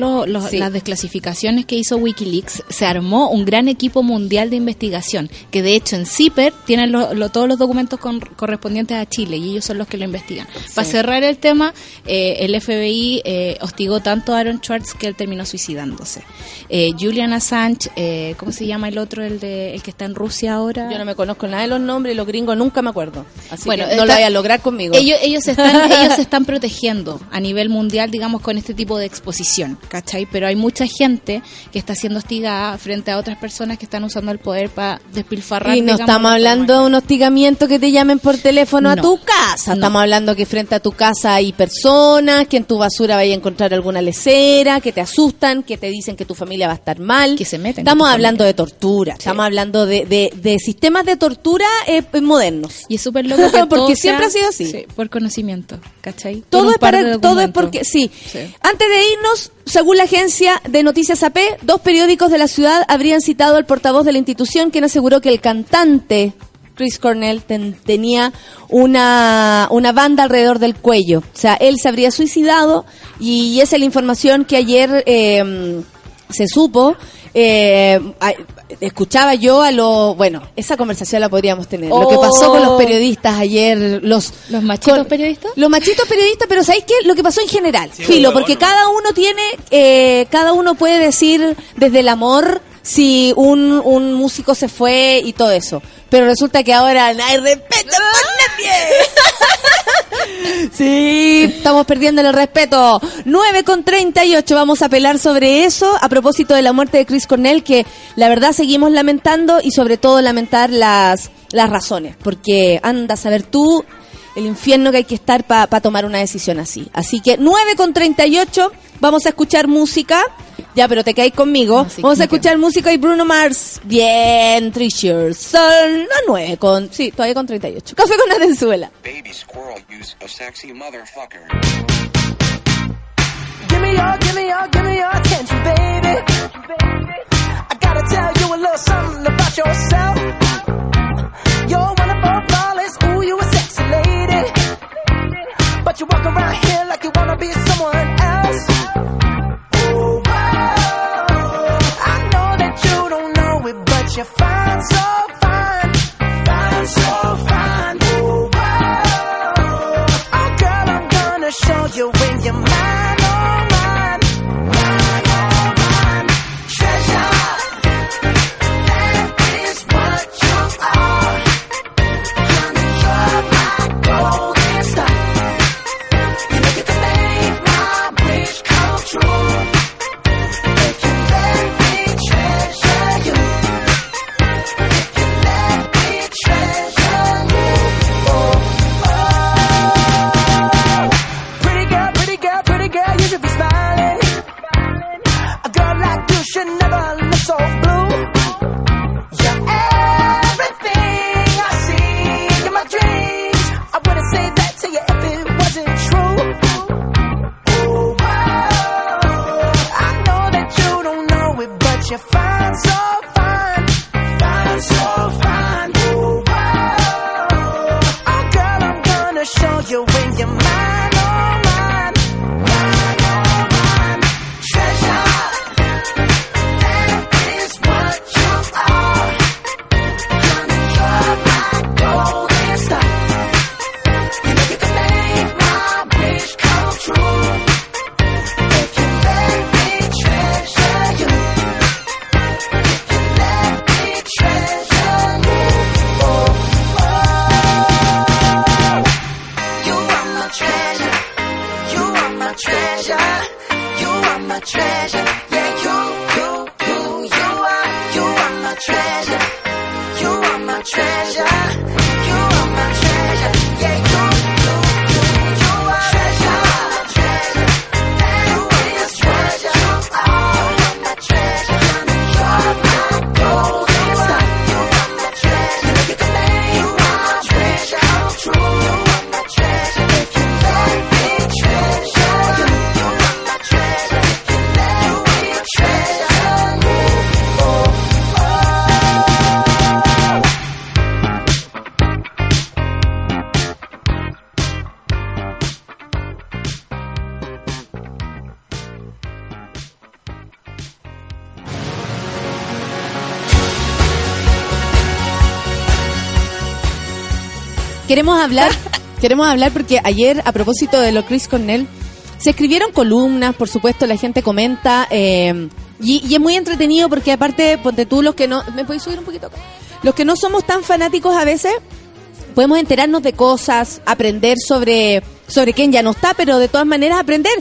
Sí. las desclasificaciones que hizo Wikileaks, se armó un gran equipo mundial de investigación, que de hecho en CIPER tienen lo- lo- todos los documentos con- correspondientes a Chile y ellos son los que lo investigan. Para cerrar el tema, eh, el FBI eh, hostigó tanto a Aaron Schwartz que él terminó suicidándose. Eh, Julian Assange, eh, ¿cómo se llama el otro, el, de, el que está en Rusia ahora? Yo no me conozco nada de los nombres y los gringos nunca me acuerdo. Así Bueno, que no está- lo vaya a lograr conmigo. Ellos, ellos, se están, ellos se están protegiendo a nivel mundial, digamos, con este tipo de exposición, ¿cachai? Pero hay mucha gente que está siendo hostigada frente a otras personas que están usando el poder para despilfarrar. Y no digamos, estamos la hablando de un hostigamiento que te llamen por teléfono a tu casa. No. Estamos hablando que frente a tu casa hay personas, que en tu basura vaya a encontrar alguna lecera, que te asustan, que te dicen que tu familia va a estar mal. Que se meten Estamos hablando familia. de tortura. Estamos hablando de, de- de sistemas de tortura eh, modernos. Y es súper loco que Porque todo siempre sea- ha sido así. sí, por conocimiento, ¿cachai? Todo es, par para, todo es porque, sí. Sí. Antes de irnos, según la agencia de noticias AP, dos periódicos de la ciudad habrían citado al portavoz de la institución, quien aseguró que el cantante Chris Cornell ten- tenía una, una banda alrededor del cuello. O sea, él se habría suicidado y esa es la información que ayer eh, se supo. Eh, escuchaba yo a lo bueno esa conversación la podríamos tener lo que pasó con los Oh. periodistas ayer los ¿Los machitos periodistas? los machitos periodistas, pero ¿sabéis qué? Lo que pasó en general. Sí, Filo, porque bueno. cada uno tiene, eh, cada uno puede decir desde el amor si un, un músico se fue y todo eso. Pero resulta que ahora no hay respeto por nadie. Sí, estamos perdiendo el respeto. 9 con 38, vamos a apelar sobre eso a propósito de la muerte de Chris Cornell, que la verdad seguimos lamentando y sobre todo lamentar las, las razones, porque anda a saber tú el infierno que hay que estar para tomar una decisión así. Así que 9 con 38, vamos a escuchar música. Ya, pero te caes conmigo. No, sí, vamos a me escuchar música y Bruno Mars. Bien, Treasure. Son las 9 con... Sí, todavía con 38. Café con Atenzuela. Baby squirrel use a sexy motherfucker. Give me your, give me your, give me your attention, baby. I gotta tell you a little something about yourself. You're wonderful, flawless, ooh, you a sexy lady. But you walk around here like you wanna be someone it, but you're fine, so All Queremos hablar, queremos hablar porque ayer, a propósito de lo Chris Cornell, se escribieron columnas, por supuesto, la gente comenta, eh, y, es muy entretenido porque aparte, ponte tú los que no, ¿me podéis subir un poquito? Los que no somos tan fanáticos a veces, podemos enterarnos de cosas, aprender sobre, sobre quién ya no está, pero de todas maneras aprender.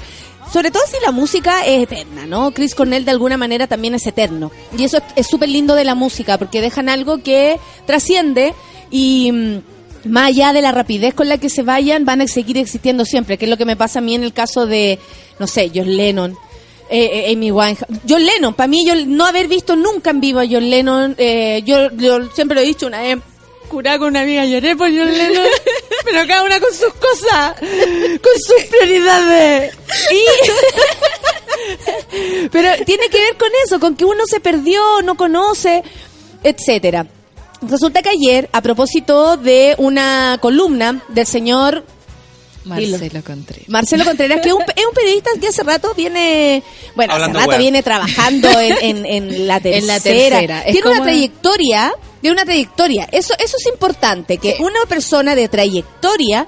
Sobre todo si la música es eterna, ¿no? Chris Cornell de alguna manera también es eterno. Y eso es- es súper lindo de la música, porque dejan algo que trasciende y mm, más allá de la rapidez con la que se vayan, van a seguir existiendo siempre, que es lo que me pasa a mí en el caso de, no sé, John Lennon, eh, eh, Amy Winehouse. John Lennon, para mí, yo no haber visto nunca en vivo a John Lennon, eh, yo, yo siempre lo he dicho, una vez curada con una amiga, lloré por John Lennon, pero cada una con sus cosas, con sus prioridades. Y... pero tiene que ver con eso, con que uno se perdió, no conoce, etcétera. Resulta que ayer, a propósito de una columna del señor Marcelo Contreras. Marcelo Contreras, que es un, es un periodista que hace rato viene, bueno, Hablando hace rato viene trabajando en, en- en la tercera. En la tercera. Es Tiene una trayectoria, tiene una trayectoria. Eso, eso es importante, que una persona de trayectoria,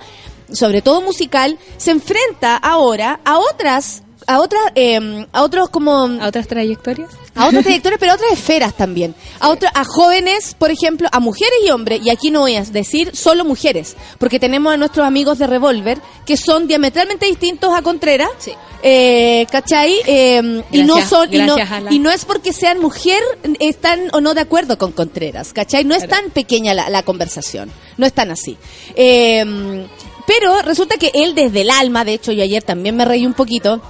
sobre todo musical, se enfrenta ahora a otras, a otras, eh, a otros como ¿A otras trayectorias? a otras trayectorias, pero a otras esferas también. A otra- a jóvenes, por ejemplo, a mujeres y hombres, y aquí no voy a decir solo mujeres, porque tenemos a nuestros amigos de Revolver que son diametralmente distintos a Contreras. Sí. Eh, ¿Cachai? Eh, y no son y no, la- y no es porque sean mujer están o no de acuerdo con Contreras, ¿cachai? No es tan pequeña la, la conversación, no es tan así. Eh, pero resulta que él desde el alma, de hecho yo ayer también me reí un poquito,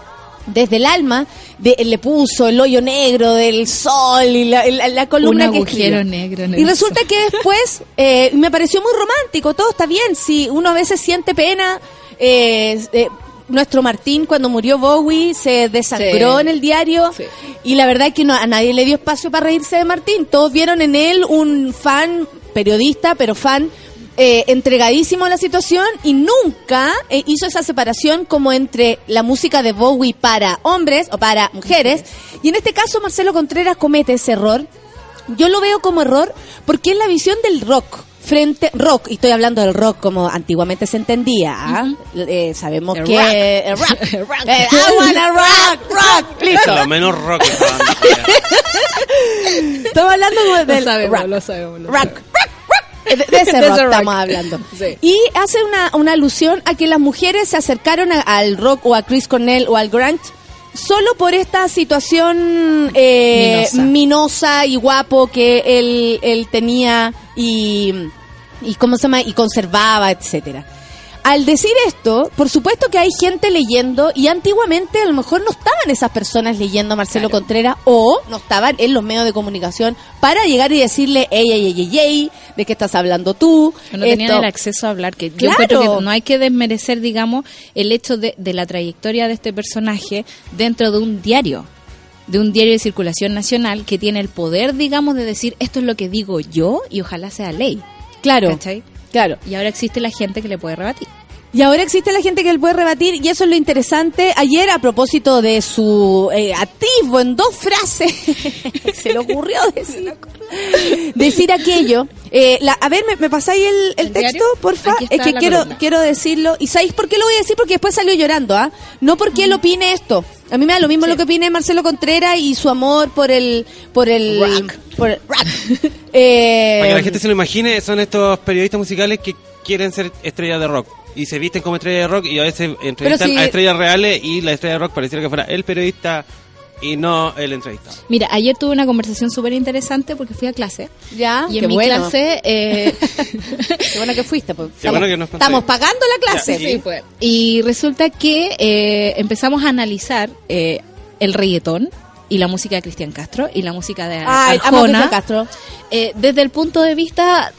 desde el alma de, le puso el hoyo negro del sol y la, la- la columna Un que agujero negro en Y resulta que después eh, me pareció muy romántico, todo está bien, si uno a veces siente pena, eh, eh, nuestro Martín cuando murió Bowie se desangró Sí. en el diario Sí. y la verdad es que no, a nadie le dio espacio para reírse de Martín, todos vieron en él un fan, periodista, pero fan eh, entregadísimo a la situación y nunca eh, hizo esa separación como entre la música de Bowie para hombres o para mujeres. Y en este caso Marcelo Contreras comete ese error. Yo lo veo como error porque es la visión del rock frente rock y estoy hablando del rock como antiguamente se entendía ¿ah? Eh, sabemos El que rock. el rock, El rock. Eh, I wanna rock rock listo Lo menos rock estamos hablando del sabemos, rock. lo sabemos, lo rock, sabemos. rock, rock. De, de ese De rock ese rock. estamos hablando. Sí. Y hace una, una alusión a que las mujeres se acercaron a- al rock o a Chris Cornell o al grunge solo por esta situación eh, Minosa. minosa y guapo que él, él tenía y, y cómo se llama y conservaba, etcétera. Al decir esto, por supuesto que hay gente leyendo y antiguamente a lo mejor no estaban esas personas leyendo a Marcelo Contreras o no estaban en los medios de comunicación para llegar y decirle, ey, ey, ey, ey, ey, ¿de qué estás hablando tú? No tenían Esto- el acceso a hablar, que yo Claro. encuentro que no hay que desmerecer, digamos, el hecho de, de la trayectoria de este personaje dentro de un diario, de un diario de circulación nacional que tiene el poder, digamos, de decir esto es lo que digo yo y ojalá sea ley. Claro, ¿Cachai? Claro. Y ahora existe la gente que le puede rebatir. Y ahora existe la gente que él puede rebatir y eso es lo interesante. Ayer a propósito de su eh, atisbo en dos frases, se le ocurrió decir, decir aquello. Eh, la- a ver, ¿me, me pasáis el, el ¿El texto, diario? porfa? Es que quiero, columna. quiero decirlo. ¿Y sabéis por qué lo voy a decir? Porque después salió llorando, ¿ah? No porque él opine esto. A mí me da lo mismo Sí. lo que opine Marcelo Contreras y su amor por el... Por el Rock. por el rock. Eh, Para que la gente se lo imagine, son estos periodistas musicales que quieren ser estrellas de rock. Y se visten como estrellas de rock y a veces entrevistan si- a estrellas reales y la estrella de rock pareciera que fuera el periodista y no el entrevistado. Mira, ayer tuve una conversación súper interesante porque fui a clase. ya, y en qué mi bueno. clase... eh, Qué bueno que fuiste. Pues. Qué Estamos, bueno que nos estamos pagando la clase. Ya, sí. pues. Y resulta que eh, empezamos a analizar eh, el reggaetón y la música de Cristian Castro y la música de Ay, Arjona Castro. eh, desde el punto de vista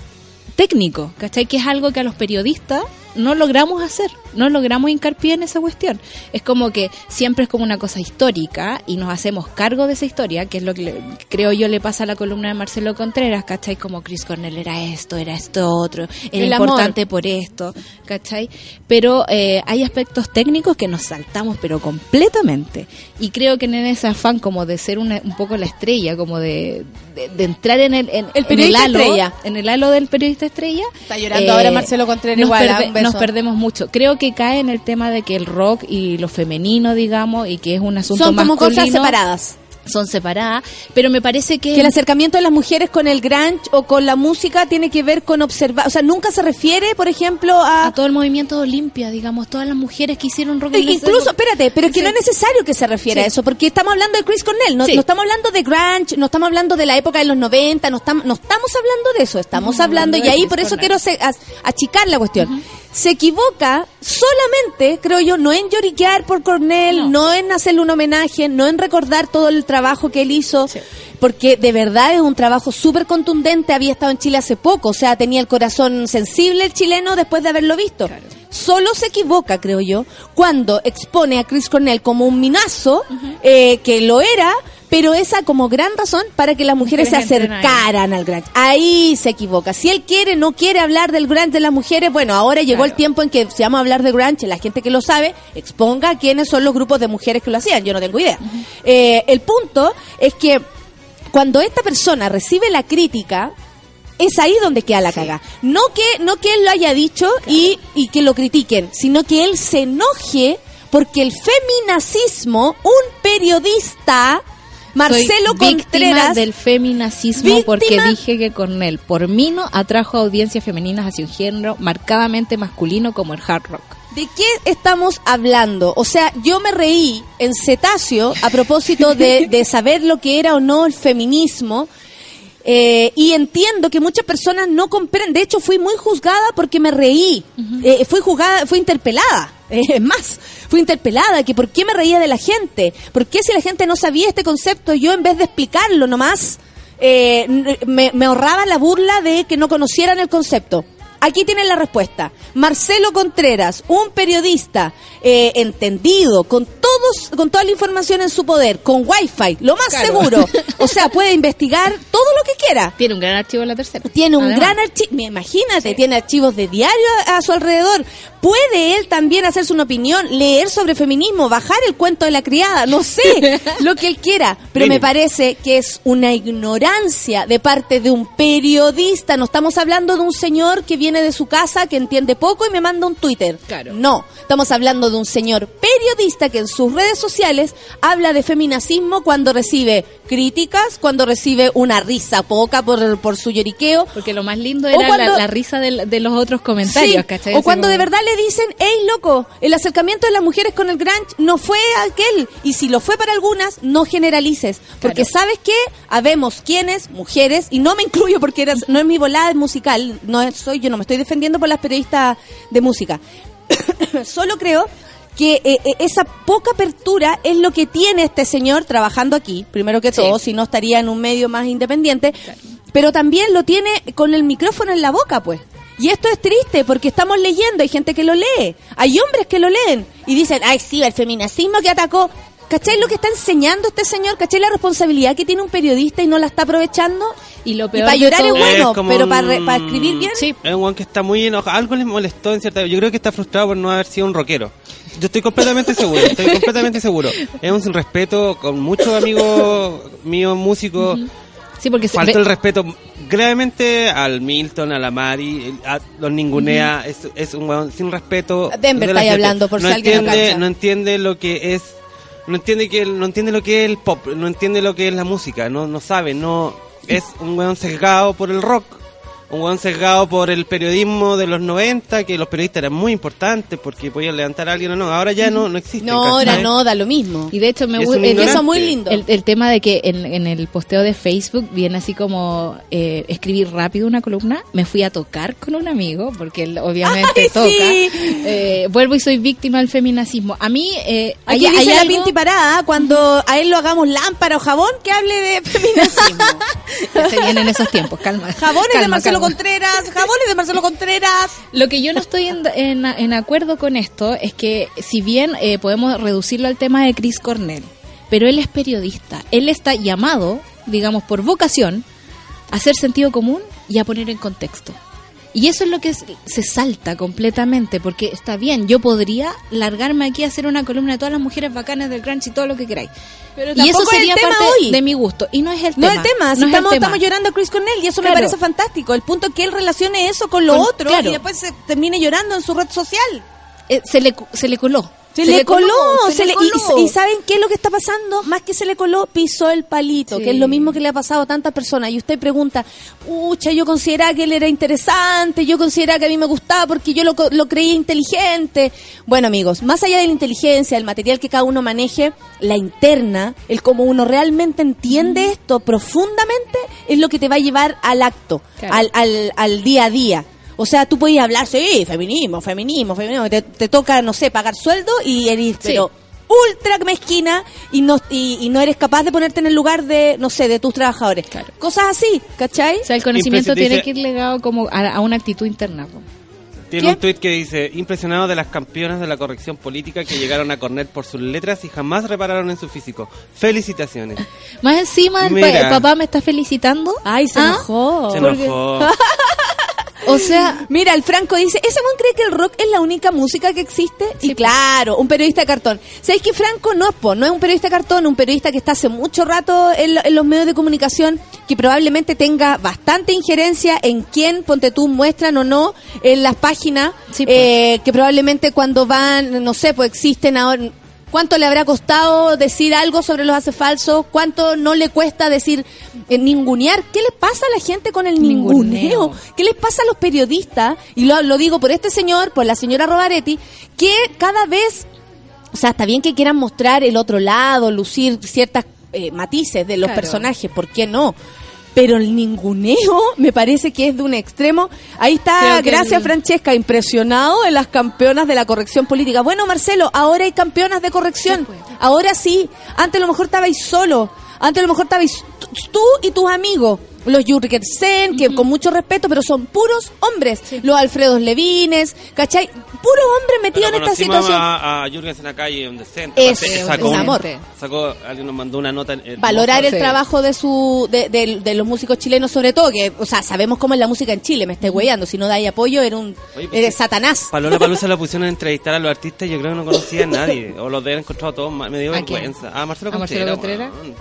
técnico, ¿cachai? Que es algo que a los periodistas no logramos hacer, no logramos hincar en esa cuestión. Es como que siempre es como una cosa histórica y nos hacemos cargo de esa historia, que es lo que le- creo yo le pasa a la columna de Marcelo Contreras, ¿cachai? Como Chris Cornell era esto, era esto otro, era El amor. importante por esto, ¿cachai? Pero eh, hay aspectos técnicos que nos saltamos, pero completamente. Y creo que en ese afán como de ser una- un poco la estrella, como de, de, de entrar en el, en, El en periodista halo, estrella. en el halo del periodista estrella. eh, Está llorando ahora Marcelo Contreras nos igual, ah. Nos perdemos mucho. Creo que cae en el tema de que el rock y lo femenino, digamos, y que es un asunto Son como cosas separadas. son separadas, pero me parece que... Que el acercamiento de las mujeres con el grunge o con la música tiene que ver con observar, o sea, nunca se refiere, por ejemplo, a... a todo el movimiento de Olimpia, digamos, todas las mujeres que hicieron rock roll. Incluso, espérate, pero es que Sí. no es necesario que se refiera Sí. a eso, porque estamos hablando de Chris Cornell, no, Sí. no estamos hablando de grunge, no estamos hablando de la época de los 90, no estamos, no estamos hablando de eso, estamos No, hablando, y ahí Chris por eso Cornell. quiero achicar la cuestión. Se equivoca solamente, creo yo, no en lloriquear por Cornell, no. No. en hacerle un homenaje, no en recordar todo el trabajo que él hizo, Sí. porque de verdad es un trabajo súper contundente, había estado en Chile hace poco, o sea, tenía el corazón sensible el chileno después de haberlo visto. Claro. Solo se equivoca, creo yo, cuando expone a Chris Cornell como un minazo, eh, que lo era, pero esa como gran razón para que las mujeres se acercaran al grunge. Ahí se equivoca. Si él quiere, no quiere hablar del grunge de las mujeres, bueno, ahora llegó el tiempo en que si vamos a hablar de grunge, la gente que lo sabe, exponga quiénes son los grupos de mujeres que lo hacían. Yo no tengo idea. Eh, el punto es que cuando esta persona recibe la crítica, es ahí donde queda la caga. No que, no que él lo haya dicho y, y que lo critiquen, sino que él se enoje porque el feminacismo, un periodista, Marcelo Soy víctima Contreras, del feminacismo Víctima- porque dije que Cornell por mí no atrajo audiencias femeninas hacia un género marcadamente masculino como el hard rock. ¿De qué estamos hablando? O sea, yo me reí en cetáceo a propósito de, de saber lo que era o no el feminismo. eh, y entiendo que muchas personas no comprenden. De hecho, fui muy juzgada porque me reí. Eh, fui juzgada, fui interpelada. Eh, Es más, fui interpelada que por qué me reía de la gente. ¿Por qué si la gente no sabía este concepto, yo en vez de explicarlo nomás, eh, me, me ahorraba la burla de que no conocieran el concepto? Aquí tienen la respuesta. Marcelo Contreras, un periodista eh, entendido, con todos, con toda la información en su poder, con wifi, lo más Claro. seguro. O sea, puede investigar todo lo que quiera. Tiene un gran archivo en la tercera. Tiene un Además. gran archivo, imagínate, tiene archivos de diario a, a su alrededor. Puede él también hacerse una opinión, leer sobre feminismo, bajar el cuento de la criada, no sé, lo que él quiera. Pero me parece que es una ignorancia de parte de un periodista. No estamos hablando de un señor que viene de su casa, que entiende poco y me manda un Twitter. Claro. No, estamos hablando de un señor periodista que en sus redes sociales habla de feminacismo cuando recibe críticas, cuando recibe una risa poca por, por su lloriqueo. Porque lo más lindo era cuando- la, la risa de, los otros comentarios, Sí, ¿cachai? O cuando de verdad le dicen, hey loco, el acercamiento de las mujeres con el grunge no fue aquel. Y si lo fue para algunas, no generalices. Porque Claro. sabes que habemos quienes, mujeres, y no me incluyo porque eras- no es mi volada musical, no soy yo, no me estoy defendiendo por las periodistas de música. Solo creo que eh, eh, esa poca apertura es lo que tiene este señor trabajando aquí, primero que Sí. todo, si no estaría en un medio más independiente, pero también lo tiene con el micrófono en la boca, pues. Y esto es triste porque estamos leyendo, hay gente que lo lee, hay hombres que lo leen y dicen, ay, sí, el feminacismo que atacó. ¿Cachai lo que está enseñando este señor? ¿Cachai la responsabilidad que tiene un periodista y no la está aprovechando? Y lo Y peor para de llorar es bueno, Es pero un- para, re- para escribir bien. Sí. Es un que está muy enojado. Algo le molestó en cierta. Yo creo que está frustrado por no haber sido un rockero. Yo estoy completamente seguro. Estoy completamente seguro. Es un respeto con muchos amigos míos músicos. Sí, porque se Falta el respeto gravemente al Milton, a la Mari, a los ningunea. es, es un weón sin respeto. Denver estáis gente. hablando, por no si alguien no entiende, cacha. no entiende lo que es. No entiende que no entiende lo que es el pop, no entiende lo que es la música, no no sabe, no es un weón sesgado por el rock, un weón sesgado por el periodismo de los 90, que los periodistas eran muy importantes porque podían levantar a alguien o no, ahora ya no no existe. No, ahora no, da lo mismo. Y de hecho me Es gusta ignorante. Eso muy lindo. el, el tema de que en, en el posteo de Facebook viene así como eh, escribir rápido una columna. Me fui a tocar con un amigo, porque él obviamente Ay, toca. sí. Eh, vuelvo y soy víctima del feminacismo. A mí eh, Aquí hay, dice hay la algo- pinta y parada, cuando a él lo hagamos lámpara o jabón, que hable de feminismo. Ya se vienen esos tiempos, calma. Jabones de Calma, Contreras, jabones de Marcelo Contreras. Lo que yo no estoy en acuerdo con esto es que si bien eh, podemos reducirlo al tema de Chris Cornell, pero él es periodista, él está llamado, digamos, por vocación, a hacer sentido común y a poner en contexto. Y eso es lo que es- se salta completamente, porque está bien, yo podría largarme aquí a hacer una columna de todas las mujeres bacanas del grunge y todo lo que queráis. Pero y eso es sería tema parte hoy. de mi gusto. Y no es el No tema. el tema, si no es el tema. estamos llorando a Chris Cornell y eso me parece fantástico. El punto es que él relacione eso con lo Con- otro claro. y después se termine llorando en su red social. Eh, se, le, se le coló. Se, Se le le coló, coló, se le y- coló. Y, saben qué es lo que está pasando? Más que se le coló, pisó el palito, Sí. que es lo mismo que le ha pasado a tantas personas. Y usted pregunta, pucha, yo consideraba que él era interesante, yo consideraba que a mí me gustaba porque yo lo, lo creía inteligente. Bueno, amigos, más allá de la inteligencia, el material que cada uno maneje, la interna, el cómo uno realmente entiende esto profundamente, es lo que te va a llevar al acto, Claro. al, al, al día a día. O sea, tú puedes hablar, sí, feminismo, feminismo, feminismo. Te, te toca, no sé, pagar sueldo y eres, Sí. pero ultra mezquina y no, y, y no eres capaz de ponerte en el lugar de, no sé, de tus trabajadores. Claro. Cosas así, ¿cachai? O sea, el conocimiento tiene que ir legado como a, a una actitud interna. Tiene ¿Qué? un tuit que dice, impresionado de las campeonas de la corrección política que llegaron a corner por sus letras y jamás repararon en su físico. Felicitaciones. Más encima, el, pa- Mira. el papá me está felicitando. Ay, se ¿Ah? enojó. Se enojó. O sea, Mira, el Franco dice, ¿ese man cree que el rock es la única música que existe? y Sí, claro, un periodista de cartón. ¿Sabéis que Franco no es, po? no es un periodista de cartón, un periodista que está hace mucho rato en, lo- en los medios de comunicación, que probablemente tenga bastante injerencia en quién, ponte tú, muestran o no en las páginas, Sí, eh, que probablemente cuando van, no sé, pues existen ahora... ¿Cuánto le habrá costado decir algo sobre los hace falsos? ¿Cuánto no le cuesta decir eh, ningunear? ¿Qué le pasa a la gente con el ninguneo? Ninguneo. ¿Qué les pasa a los periodistas? Y lo, lo digo por este señor, por la señora Robaretti, que cada vez, o sea, está bien que quieran mostrar el otro lado, lucir ciertas eh, matices de los Claro. personajes, ¿por qué no? Pero el ninguneo me parece que es de un extremo. Ahí está, gracias el- Francesca, impresionado en las campeonas de la corrección política. Bueno, Marcelo, ahora hay campeonas de corrección. Ahora sí. Antes a lo mejor estabais solo. Antes a lo mejor estabais tú y tus amigos. Los Jurgensen, que con mucho respeto, pero son puros hombres. Los Alfredos Levines, ¿cachai? Puros hombres metidos Pero en esta situación. A, a Jürgens en la calle, un decente. Es Aparte, un sacó, un- amor. sacó, alguien nos mandó una nota. hermosa. valorar el Sí. trabajo de su de, de- de los músicos chilenos sobre todo que o sea sabemos cómo es la música en Chile me estoy hueando si no dais apoyo era un Oye, pues eres sí. satanás Palola Palusa la pusieron a entrevistar a los artistas y yo creo que no conocía a nadie. O los de haber encontrado todos. Me dio ¿A vergüenza. Ah, Marcelo ¿A Marcelo Contreras. Contreras?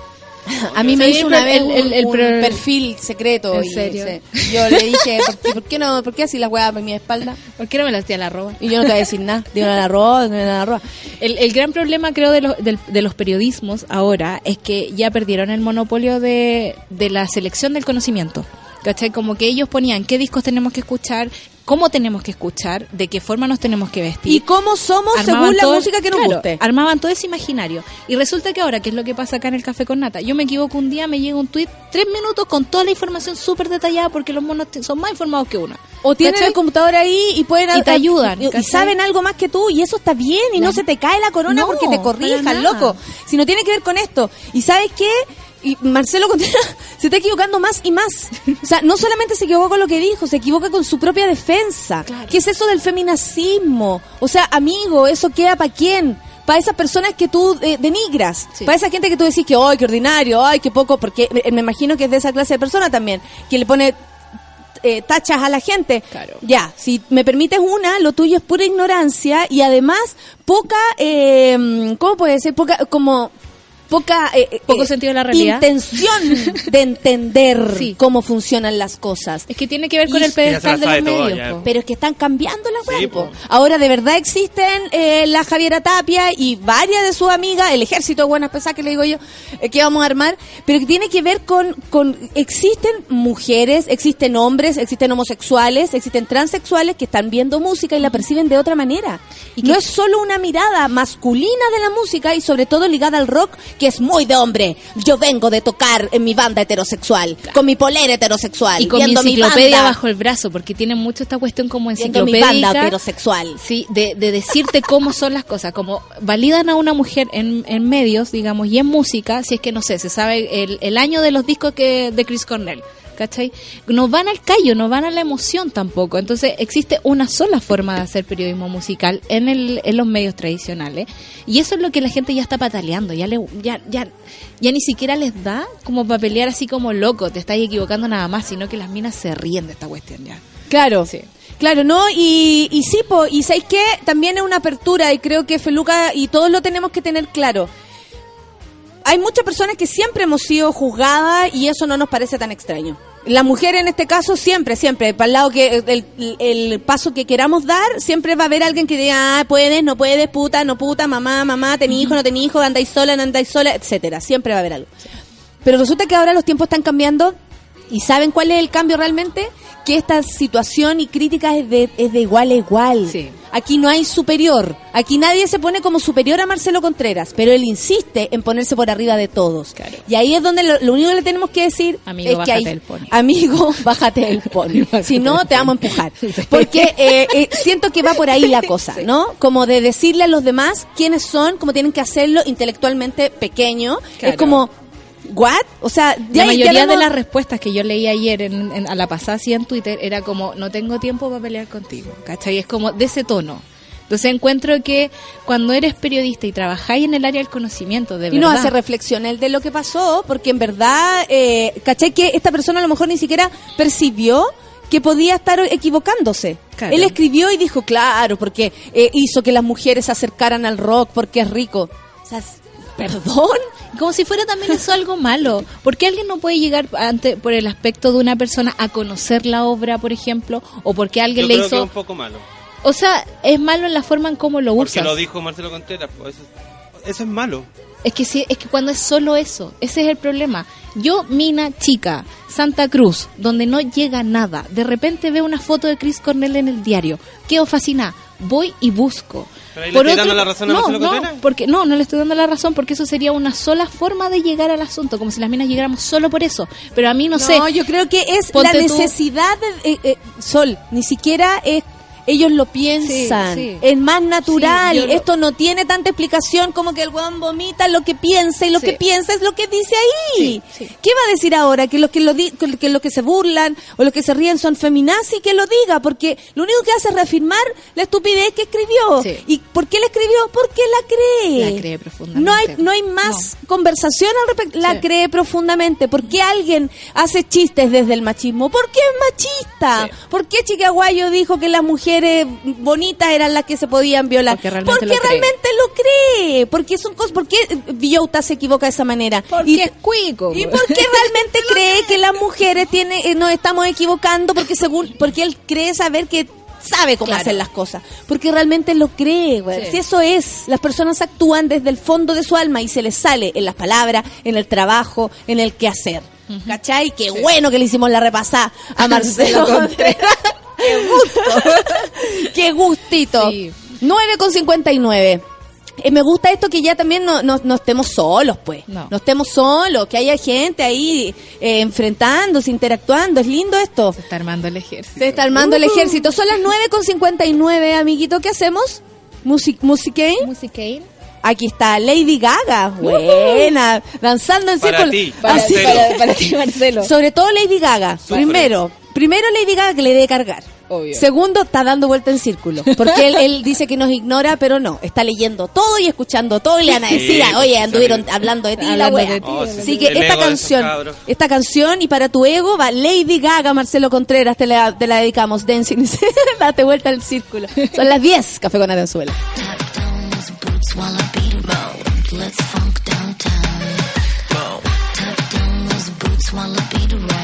a mí me Sí, hizo una vez el- un, el- el un pro- perfil secreto ¿En y serio? se- yo le dije ¿por qué, por qué no por qué así la weá por mi espalda ¿por qué no me las tía la roba? y yo no te voy a decir nada digo la arroba no la arroba El, el gran problema, creo, de los, del- de los periodismos ahora es que ya perdieron el monopolio de, de la selección del conocimiento. ¿Cachai? Como que ellos ponían qué discos tenemos que escuchar, cómo tenemos que escuchar, de qué forma nos tenemos que vestir. y cómo somos Armaban según la música que nos claro, guste Armaban todo ese imaginario. Y resulta que ahora, ¿qué es lo que pasa acá en el Café con Nata? Yo me equivoco un día, me llega un tweet, tres minutos con toda la información súper detallada porque los monos son más informados que uno. o tienen ¿Cachai? el computador ahí y pueden Y te ayudan, y, saben algo más que tú y eso está bien y no, No. se te cae la corona No, porque te corrijan loco si no tiene que ver con esto y sabes qué y Marcelo Contreras se está equivocando más y más. O sea, no solamente se equivocó con lo que dijo, se equivoca con su propia defensa. ¿Qué es eso del feminacismo? O sea, amigo, ¿eso queda para quién? Para esas personas que tú eh, denigras. Sí. Para esa gente que tú decís que, ¡ay, qué ordinario! ¡ay, qué poco! Porque eh, me imagino que es de esa clase de persona también, que le pone eh, tachas a la gente. Claro. Ya, si me permites una, lo tuyo es pura ignorancia y además poca, eh, ¿cómo puede ser? Poca, como poca eh, eh, Poco sentido de la realidad. intención de entender Sí. cómo funcionan las cosas. Es que tiene que ver con Y- el pedestal de los medios. ya. Pero es que están cambiando la Sí, web. Ahora de verdad existen eh, la Javiera Tapia y varias de sus amigas, el ejército de buenas pesadas que le digo yo, eh, que vamos a armar, pero que tiene que ver con, con, existen mujeres, existen hombres, existen homosexuales, existen transexuales que están viendo música y la perciben de otra manera. Y no es solo una mirada masculina de la música y sobre todo ligada al rock, que es muy de hombre. Yo vengo de tocar en mi banda heterosexual, con mi polera heterosexual, Y con mi viendo mi enciclopedia banda, bajo el brazo, porque tiene mucho esta cuestión como viendo mi enciclopédica. banda heterosexual. Sí, de, de decirte cómo son las cosas, como validan a una mujer en, en medios, digamos, y en música, si es que no sé, se sabe el, el año de los discos que de Chris Cornell, ¿cachai? No van al callo, no van a la emoción tampoco. Entonces existe una sola forma de hacer periodismo musical en, el, en los medios tradicionales, y eso es lo que la gente ya está pataleando, ya, le, ya, ya, ya ni siquiera les da como para pelear así como loco, te estás equivocando nada más, sino que las minas se ríen de esta cuestión ya. Claro. Sí. Claro, ¿no? Y, y sí, po, y ¿sabéis qué? También es una apertura y creo que Feluca y todos lo tenemos que tener claro. Hay muchas personas que siempre hemos sido juzgadas y eso no nos parece tan extraño. La mujer en este caso siempre, siempre, para el lado que el, el paso que queramos dar, siempre va a haber alguien que diga, ah, puedes, no puedes, puta, no puta, mamá, mamá, tenés hijo, no tenés hijo, andáis sola, no andáis sola, etcétera. Siempre va a haber algo. Pero resulta que ahora los tiempos están cambiando y ¿saben cuál es el cambio realmente? Que esta situación y crítica es de, es de igual a igual. Sí. Aquí no hay superior. Aquí nadie se pone como superior a Marcelo Contreras, pero él insiste en ponerse por arriba de todos. Claro. Y ahí es donde lo, lo único que le tenemos que decir Amigo, es que bájate hay, el pony. amigo, bájate el pony. Si no, te vamos a empujar. Porque eh, eh, siento que va por ahí la cosa, ¿no? Como de decirle a los demás quiénes son, cómo tienen que hacerlo intelectualmente pequeño. Claro. Es como, ¿what? O sea, ya, La mayoría ya de las respuestas que yo leí ayer en, en- a la pasada así en Twitter era como, no tengo tiempo para pelear contigo, ¿cachai? Es como de ese tono. Entonces encuentro que cuando eres periodista y trabajáis en el área del conocimiento, de Y nos verdad, hace reflexionar de lo que pasó, porque en verdad, eh, ¿cachai? Que esta persona a lo mejor ni siquiera percibió que podía estar equivocándose. Claro. Él escribió y dijo, claro, porque eh, hizo que las mujeres se acercaran al rock porque es rico. O sea, ¿perdón? como si fuera también eso algo malo. ¿Por qué alguien no puede llegar ante, por el aspecto de una persona a conocer la obra, por ejemplo? O porque alguien Yo le creo que es hizo... un poco malo. O sea, es malo en la forma en cómo lo Porque usas. lo dijo Marcelo Contreras. pues, eso, eso es malo. Es que sí, es que cuando es solo eso, ese es el problema. Yo, Mina Chica, Santa Cruz, donde no llega nada, de repente veo una foto de Chris Cornell en el diario, quedo fascinada, voy y busco. Pero ahí le estoy dando la razón a no, Marcelo no, porque no, no le estoy dando la razón porque eso sería una sola forma de llegar al asunto, como si las minas llegáramos solo por eso. Pero a mí no, sé, yo creo que es Ponte la tú- necesidad de... eh, eh, Sol, ni siquiera es... Ellos lo piensan, Sí, sí. es más natural. Sí, yo lo- Esto no tiene tanta explicación como que el weón vomita lo que piensa y lo que piensa es lo que dice ahí. ¿Qué va a decir ahora? Que los que, lo di- que los que se burlan o los que se ríen son feminazis, que lo diga, porque lo único que hace es reafirmar la estupidez que escribió. ¿Y por qué la escribió? Porque la cree. La cree profundamente. No hay, no hay más conversación al respecto. La cree profundamente. ¿Por qué alguien hace chistes desde el machismo? ¿Por qué es machista? ¿Por qué Chicaguayo dijo que las mujeres bonitas eran las que se podían violar? Porque realmente lo cree. realmente lo cree. Porque son cosas. ¿Por qué Villota se equivoca de esa manera? porque Y- es cuico. ¿Y por qué realmente cree que las mujeres tiene, eh, nos estamos equivocando? Porque según, porque él cree saber que sabe cómo Claro. hacer las cosas. Porque realmente lo cree, güey. Sí. Si eso es, las personas actúan desde el fondo de su alma y se les sale en las palabras, en el trabajo, en el quehacer. ¿Cachai? Qué bueno que le hicimos la repasada a Marcelo Contreras. Qué gusto. Qué gustito. Sí. 9 con 59. Eh, me gusta esto que ya también no, no- no estemos solos, pues. No. estemos solos, que haya gente ahí eh, enfrentándose, interactuando. Es lindo esto. Se está armando el ejército. Se está armando el ejército. Son las 9 con 59, amiguito. ¿Qué hacemos? Music, Musicane. Musicane. Aquí está Lady Gaga. Buena. Danzando en Para círculo. ti, Para, Así- para, para ti, Marcelo. sobre todo Lady Gaga. Sufre. Primero, primero Lady Gaga que le debe cargar. Obvio. Segundo, está dando vuelta en círculo. Porque él, él dice que nos ignora, pero no. Está leyendo todo y escuchando todo y le van a Sí, decir, pues, oye, anduvieron sí. hablando de ti, la Hablando wea. de ti, Oh, Así sí, que el esta ego de esos canción, cabros. esta canción y para tu ego va Lady Gaga, Marcelo Contreras, te la, te la dedicamos. Dancing, date vuelta al círculo. Son las 10, Café con Atenzuela. While I beat around. Let's funk downtown. Tap down those boots while I beat. Funk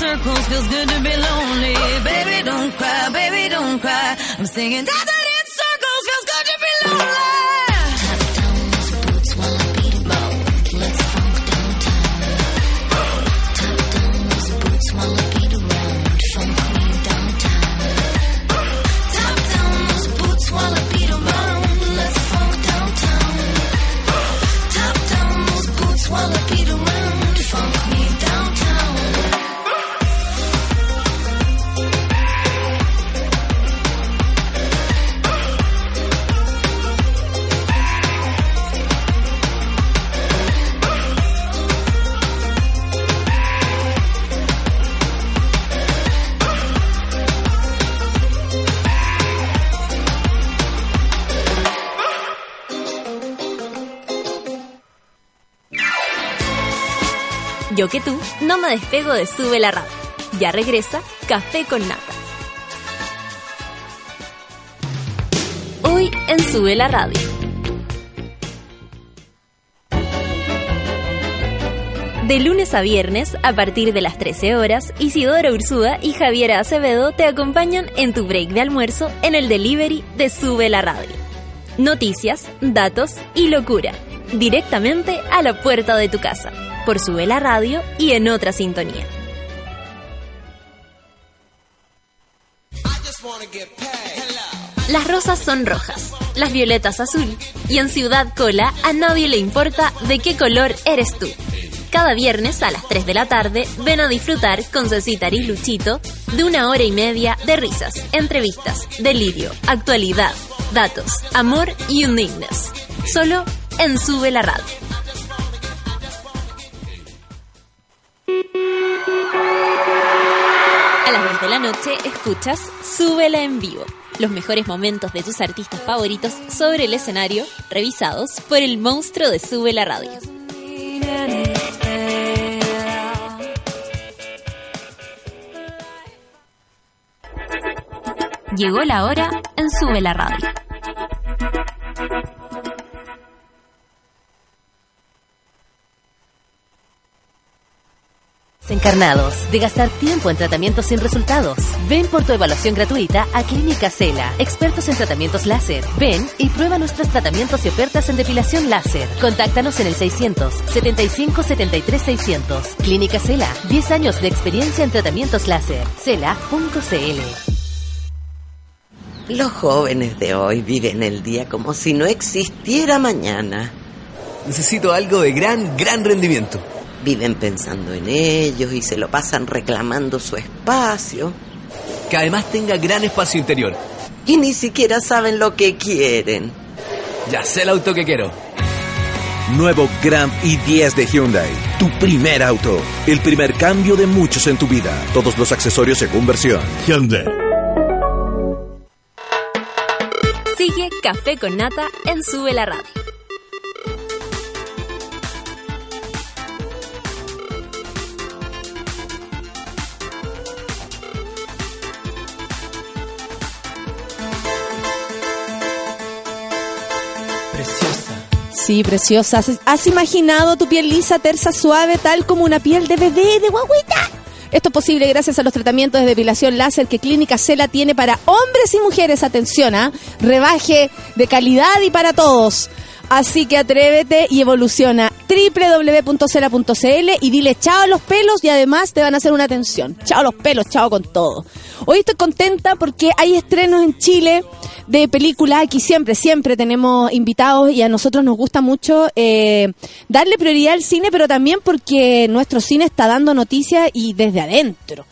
circles feels good to be lonely. Baby, don't cry, baby, don't cry. I'm singing, dancing in Yo que tú no me despego de Sube la Radio. Ya regresa Café con Nata. Hoy en Sube la Radio. De lunes a viernes, a partir de las 13 horas, Isidora Ursúa y Javiera Acevedo te acompañan en tu break de almuerzo en el delivery de Sube la Radio. Noticias, datos y locura. Directamente a la puerta de tu casa. Por Sube la Radio y en otra sintonía. Las rosas son rojas, las violetas azul y en Ciudad Cola a nadie le importa de qué color eres tú. Cada viernes a las 3 de la tarde ven a disfrutar con Cecita y Luchito de una hora y media de risas, entrevistas, delirio, actualidad, datos, amor y unignes. Solo en Sube la Radio. A las 10 de la noche escuchas Súbela en vivo. Los mejores momentos de tus artistas favoritos sobre el escenario, revisados por el monstruo de Sube la Radio. Llegó la hora en Sube la Radio. Encarnados de gastar tiempo en tratamientos sin resultados. Ven por tu evaluación gratuita a Clínica Cela, expertos en tratamientos láser. Ven y prueba nuestros tratamientos y ofertas en depilación láser. Contáctanos en el 600 75 73 600. Clínica Cela, 10 años de experiencia en tratamientos láser. Cela.cl. Los jóvenes de hoy viven el día como si no existiera mañana. Necesito algo de gran, gran rendimiento. Viven pensando en ellos y se lo pasan reclamando su espacio. Que además tenga gran espacio interior. Y ni siquiera saben lo que quieren. Ya sé el auto que quiero. Nuevo Grand i10 de Hyundai. Tu primer auto. El primer cambio de muchos en tu vida. Todos los accesorios según versión. Hyundai. Sigue Café con Nata en Sube la Radio. Sí, preciosa. ¿Has- ¿Has imaginado tu piel lisa, tersa, suave, tal como una piel de bebé, de guaguita? Esto es posible gracias a los tratamientos de depilación láser que Clínica Cela tiene para hombres y mujeres. Atención, ¿ah? Rebaje de calidad y para todos. Así que atrévete y evoluciona www.cela.cl y dile chao a los pelos y además te van a hacer una atención. Chao a los pelos, chao con todo. Hoy estoy contenta porque hay estrenos en Chile de películas. Aquí siempre, siempre tenemos invitados y a nosotros nos gusta mucho eh, darle prioridad al cine, pero también porque nuestro cine está dando noticias y desde adentro.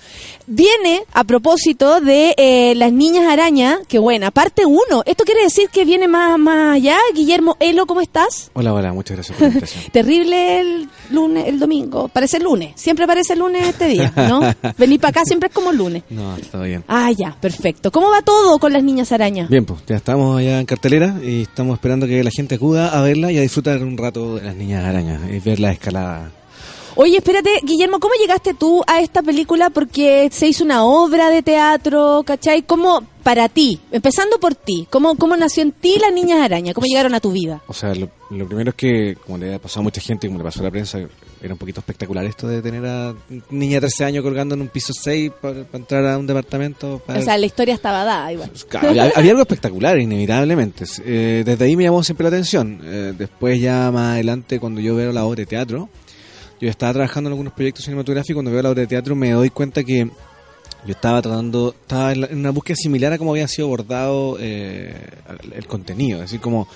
Viene a propósito de eh, Las Niñas Araña, que buena, parte 1. Esto quiere decir que viene más, más allá. Guillermo Elo, ¿cómo estás? Hola, hola, muchas gracias por la invitación. Terrible el lunes, el domingo. Parece el lunes. Siempre parece el lunes este día, ¿no? Venir para acá siempre es como el lunes. No, está bien. Ah, ya, perfecto. ¿Cómo va todo con las niñas araña? Bien, pues ya estamos allá en cartelera y estamos esperando que la gente acuda a verla y a disfrutar un rato de las niñas arañas y ver la escalada. Oye, espérate, Guillermo, ¿cómo llegaste tú a esta película? Porque se hizo una obra de teatro, ¿cachai? ¿Cómo, para ti, empezando por ti, cómo, cómo nació en ti las Niñas Araña? ¿Cómo llegaron a tu vida? O sea, lo, lo primero es que, como le ha pasado a mucha gente, y como le pasó a la prensa, era un poquito espectacular esto de tener a niña de 13 años colgando en un piso 6 para, para entrar a un departamento. Para... O sea, la historia estaba dada igual. Había algo espectacular, inevitablemente. Eh, desde ahí me llamó siempre la atención. Eh, después, ya más adelante, cuando yo veo la obra de teatro, yo estaba trabajando en algunos proyectos cinematográficos. Cuando veo la obra de teatro, me doy cuenta que yo estaba tratando, estaba en, la- en una búsqueda similar a cómo había sido abordado eh, el contenido. Es decir, como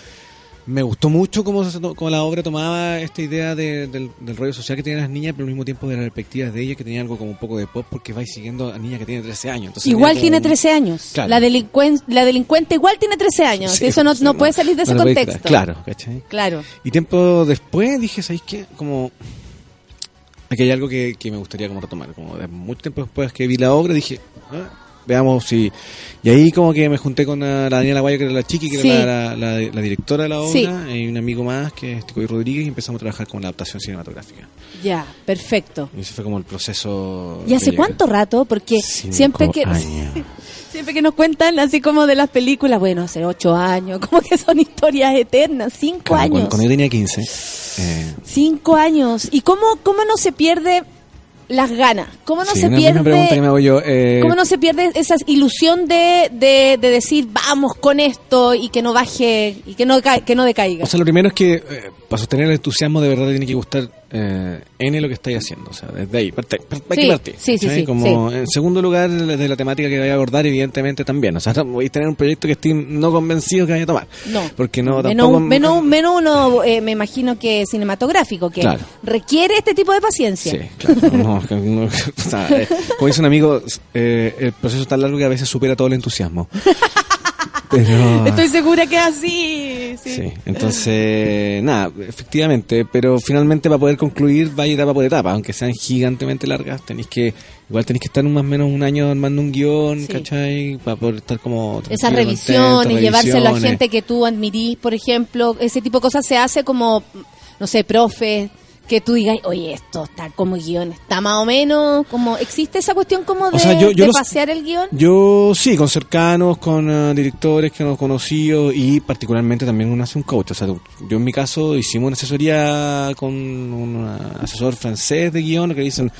me gustó mucho cómo, cómo la obra tomaba esta idea de- del, del rollo social que tienen las niñas, pero al mismo tiempo de las perspectivas de ellas, que tenía algo como un poco de pop, porque vais siguiendo a niña que tiene 13 años. Entonces Igual tiene un- 13 años. Claro. La, delincuen- la delincuente igual tiene 13 años. Sí, Eso no, no puede salir de ese puede- contexto. Claro, ¿cachai? Claro. Y tiempo después dije, ¿sabéis qué? Como... Aquí hay algo que, que me gustaría como retomar. Como de mucho tiempo después que vi la obra, dije, ah, veamos si... Y ahí como que me junté con la, la Daniela Guayo, que era la chiqui, que Sí. era la, la- la- la directora de la obra, Sí. y un amigo más, que es Ticoy Rodríguez, y empezamos a trabajar con la adaptación cinematográfica. Ya, perfecto. Y ese fue como el proceso... ¿Y hace cuánto rato? Porque Cinco siempre que años. siempre que nos cuentan así como de las películas, bueno, hace ocho años, como que son historias eternas, cinco años. Cuando, cuando yo tenía 15, eh, Cinco años. ¿Y cómo, cómo no se pierde las ganas? ¿Cómo no sí, se una, una pregunta que me pierde... hago yo... eh, ¿Cómo no se pierde esa ilusión de, de, de decir vamos con esto y que no baje y que no que no decaiga? O sea, lo primero es que eh, para sostener el entusiasmo de verdad tiene que gustar eh, N lo que estáis haciendo. O sea, desde ahí, parte- par- hay Sí, que partir. sí, sí, sí, Como, En segundo lugar, de la temática que voy a abordar, evidentemente también. O sea, no voy a tener un proyecto que estoy no convencido que vaya a tomar. No. Porque no, menos, tampoco. menos, menos uno, eh, me imagino que cinematográfico, que Claro. requiere este tipo de paciencia. Sí, claro. no, que no, o sea, eh, como dice un amigo, eh, el proceso es tan largo que a veces supera todo el entusiasmo. Pero, Estoy segura que es así. Sí. Sí, entonces, nada, efectivamente, pero finalmente para poder concluir vaya etapa por etapa, aunque sean gigantemente largas, tenéis que, igual tenéis que estar más o menos un año armando un guion, Sí. ¿cachai? Para poder estar como... Esas revisiones, llevárselo a revisiones. gente que tú admirís, por ejemplo, ese tipo de cosas se hace como, no sé, profe, que tú digas, oye, esto está como guion, está más o menos, como, ¿existe esa cuestión como de, O sea, yo- yo de los- pasear el guion? Yo sí, con cercanos, con ah, directores que nos conocido y particularmente también uno hace un coach. O sea, yo en mi caso hicimos una asesoría con un asesor francés de guion que dicen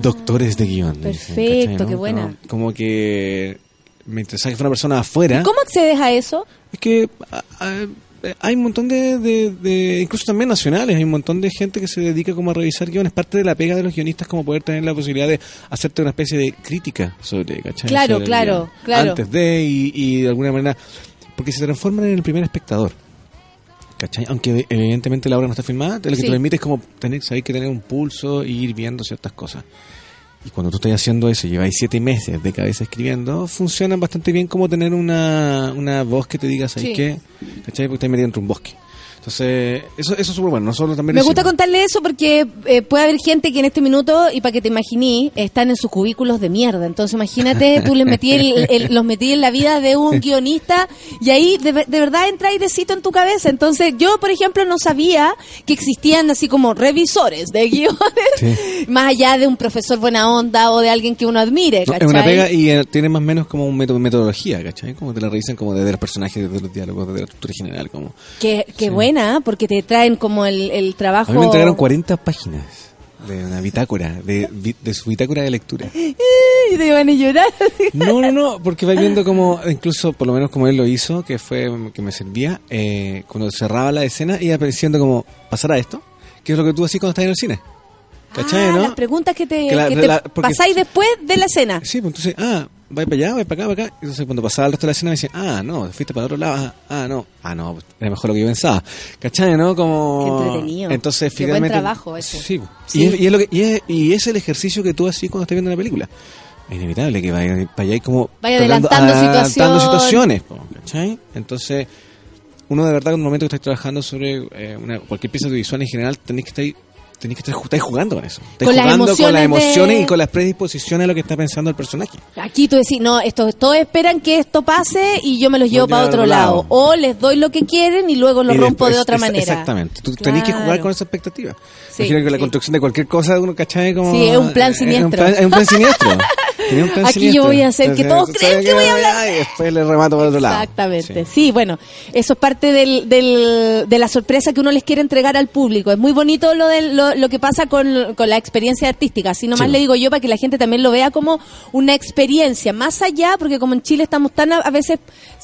doctores de guion. dicen, Perfecto, qué buena. Como, como que me interesaba que fuera una persona afuera. ¿Cómo accedes a eso? Es que ah, ah, hay un montón de, de- de- incluso también nacionales, hay un montón de gente que se dedica como a revisar guiones. Parte de la pega de los guionistas como poder tener la posibilidad de hacerte una especie de crítica sobre, ¿cachai? Claro, Sobre claro, claro. Antes de y, y de alguna manera, porque se transforman en el primer espectador. ¿Cachai? Aunque evidentemente la obra no está filmada, lo que Sí. te permite es como tener, saber que tener un pulso e ir viendo ciertas cosas. Y cuando tú estás haciendo eso, lleváis siete meses de cabeza escribiendo, funciona bastante bien como tener una, una voz que te diga, ¿sabes Sí. qué? ¿Cachai? Porque estás metido dentro de un bosque. Entonces, eso, eso es súper bueno. Nosotros también Me gusta contarle eso porque eh, puede haber gente que en este minuto, y para que te imaginí, están en sus cubículos de mierda. Entonces imagínate, tú les metí el- el- los metí en la vida de un guionista y ahí de, de verdad entra airecito en tu cabeza. Entonces yo, por ejemplo, no sabía que existían así como revisores de guiones, más allá de un profesor buena onda o de alguien que uno admire. No, es una pega y eh, tiene más o menos como una metodología, ¿cachai? Como te la revisan como desde los personajes, desde los diálogos, desde la estructura general. Como. Qué, qué buena, porque te traen como el, el trabajo... A mí me entregaron 40 páginas de una bitácora, de, de su bitácora de lectura. Y te iban a llorar. No, no, no, porque vais viendo como, incluso por lo menos como él lo hizo, que fue que me servía, eh, cuando cerraba la escena iba apareciendo como, ¿pasará esto? Que es lo que tú hacías cuando estás en el cine. ¿Cachai, Ah, no? Las preguntas que te, Que la- que de te la- porque- pasáis después de la escena. Sí, pues entonces, ah, vais para allá, vais para acá, para acá. Entonces cuando pasaba el resto de la escena me decían, ah, no, fuiste para otro lado, ah, ah, no, ah, no, era mejor lo que yo pensaba. ¿Cachai, no? Como... Qué entretenido. Entonces, Qué buen trabajo ese. Sí, Sí. Y, es, y, es lo que, y, es, y es el ejercicio que tú haces cuando estás viendo una película. Es inevitable que vaya para allá y como... Vaya tratando- adelantando adelantando situaciones, ¿cachai? Entonces, uno de verdad en un momento que estás trabajando sobre eh, una, cualquier pieza audiovisual en general, tenés que estar tenés que estar jugando con eso. Estás Con las jugando con las emociones de- y con las predisposiciones a lo que está pensando el personaje. Aquí tú decís, no, esto, todos esperan que esto pase y yo me los llevo para otro otro lado. lado. O les doy lo que quieren y luego lo Y rompo de otra es- manera. Exactamente. Tú tenés que jugar con esa expectativa. Sí, Imagino que la construcción de cualquier cosa, uno cachai como... Sí, es un plan eh, siniestro. Es un plan, es un plan siniestro. Tenía un plan Aquí yo voy a hacer que todos sabes que voy a hablar. ay, después le remato por otro lado. Exactamente. Sí. bueno, eso es parte del, del- de la sorpresa que uno les quiere entregar al público. Es muy bonito lo, del- lo, lo que pasa con, con la experiencia artística. Así nomás Sí. le digo yo para que la gente también lo vea como una experiencia. Más allá, porque como en Chile estamos tan a, a veces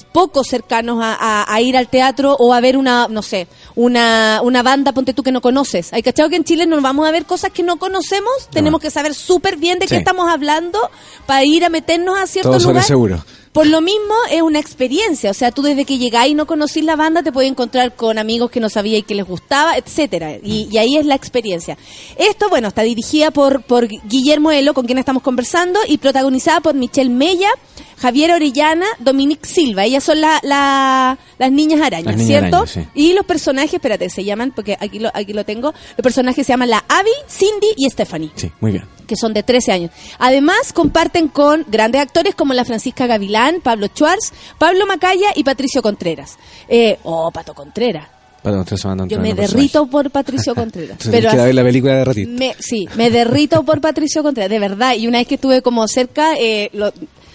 poco cercanos a, a- a ir al teatro o a ver una, no sé, una, una banda, ponte tú que no conoces. Hay cachado que en Chile nos vamos a ver cosas que no conocemos. Tenemos que saber súper bien de qué estamos hablando para ir a meternos a ciertos Todo seguro. Por lo mismo es una experiencia, o sea, tú desde que llegáis y no conocís la banda te puedes encontrar con amigos que no sabíais que les gustaba, etcétera, y, y ahí es la experiencia. Esto, bueno, está dirigida por, por Guillermo Elo, con quien estamos conversando, y protagonizada por Michelle Mella, Javier Orellana, Dominique Silva. Ellas son la, la- las niñas arañas, Las niñas ¿cierto? arañas, sí. Y los personajes, espérate, se llaman, porque aquí lo, aquí lo tengo, los personajes se llaman la Abby, Cindy y Stephanie Sí, muy bien. que son de 13 años. Además, comparten con grandes actores como la Francisca Gavilán, Pablo Schwartz, Pablo Macaya y Patricio Contreras. Eh, oh, Pato Contreras. Van Yo me derrito por Patricio Contreras. Así- ver la película de ratito. me, sí, me derrito por Patricio Contreras, de verdad. Y una vez que estuve como cerca, eh, lo-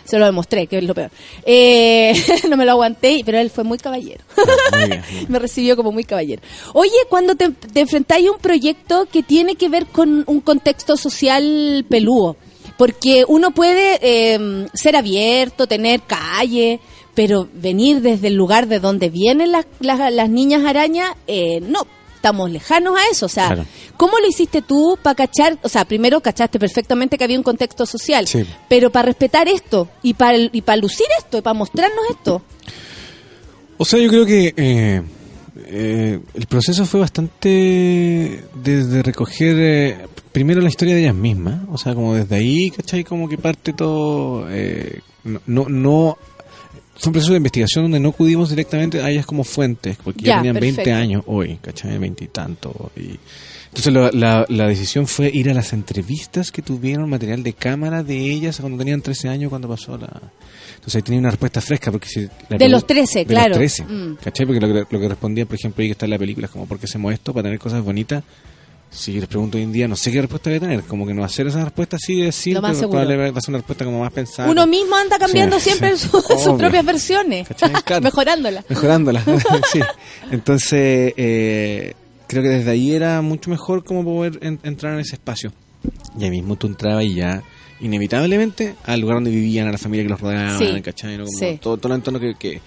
se lo demostré, que es lo peor. Eh, no me lo aguanté, pero él fue muy caballero. Muy bien. me recibió como muy caballero. Oye, cuando te, te enfrentáis a un proyecto que tiene que ver con un contexto social peludo, porque uno puede eh, ser abierto, tener calle, pero venir desde el lugar de donde vienen las, las, las niñas arañas, eh, no. Estamos lejanos a eso, o sea, Claro. ¿cómo lo hiciste tú para cachar? O sea, primero cachaste perfectamente que había un contexto social, Sí. pero para respetar esto y para y para lucir esto y para mostrarnos esto. O sea, yo creo que eh, eh, el proceso fue bastante desde recoger eh, primero la historia de ellas mismas, o sea, como desde ahí, ¿cachai? Como que parte todo, eh, no, no, no- fue un proceso de investigación donde no acudimos directamente a ellas como fuentes, porque ya, Ya, tenían 20 perfecto. años hoy, ¿cachai? 20 y tanto. Y, entonces la, la, la decisión fue ir a las entrevistas que tuvieron material de cámara de ellas cuando tenían 13 años, cuando pasó la... Entonces ahí tenía una respuesta fresca, porque si... la De los pregu- 13, de claro. Los 13, Mm. ¿cachai? Porque lo que, lo que respondía, por ejemplo, ahí que está en la película es como, ¿por qué hacemos esto? Para tener cosas bonitas. Si les pregunto hoy en día, no sé qué respuesta voy a tener. Como que no hacer esa respuesta así de simple, probablemente va a ser una respuesta como más pensada. Uno mismo anda cambiando Sí, siempre sí. su- sus propias versiones. Claro. mejorándolas. Mejorándola, sí. Entonces, eh, creo que desde ahí era mucho mejor como poder en- entrar en ese espacio. Y ahí mismo tú entrabas y ya, inevitablemente, al lugar donde vivían, a la familia que los rodeaban, Sí. ¿cachai? ¿no? Como todo, todo el entorno que, que-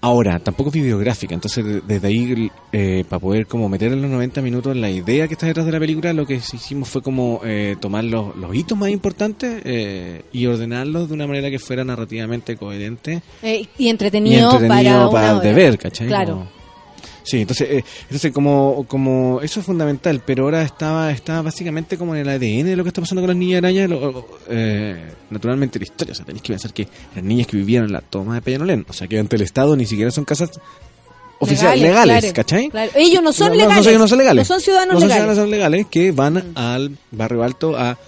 Ahora, tampoco es videográfica, entonces de- desde ahí, eh, para poder como meter en los 90 minutos la idea que está detrás de la película, lo que hicimos fue como eh, tomar los, los hitos más importantes eh, y ordenarlos de una manera que fuera narrativamente coherente Eh, y y entretenido, entretenido para, de ver, ¿cachai? Claro. Como- Sí, entonces, eh, entonces como, como eso es fundamental, pero ahora estaba, estaba básicamente como en el ADN de lo que está pasando con las niñas arañas, lo- eh, naturalmente la historia, o sea, tenéis que pensar que las niñas que vivían en la toma de Peñalolén, o sea, que ante el Estado ni siquiera son casas oficiales, legales, claro, ¿cachai? claro. Ellos no son No, legales. no son legales. No son ciudadanos No son legales. ciudadanos legales que van al barrio alto a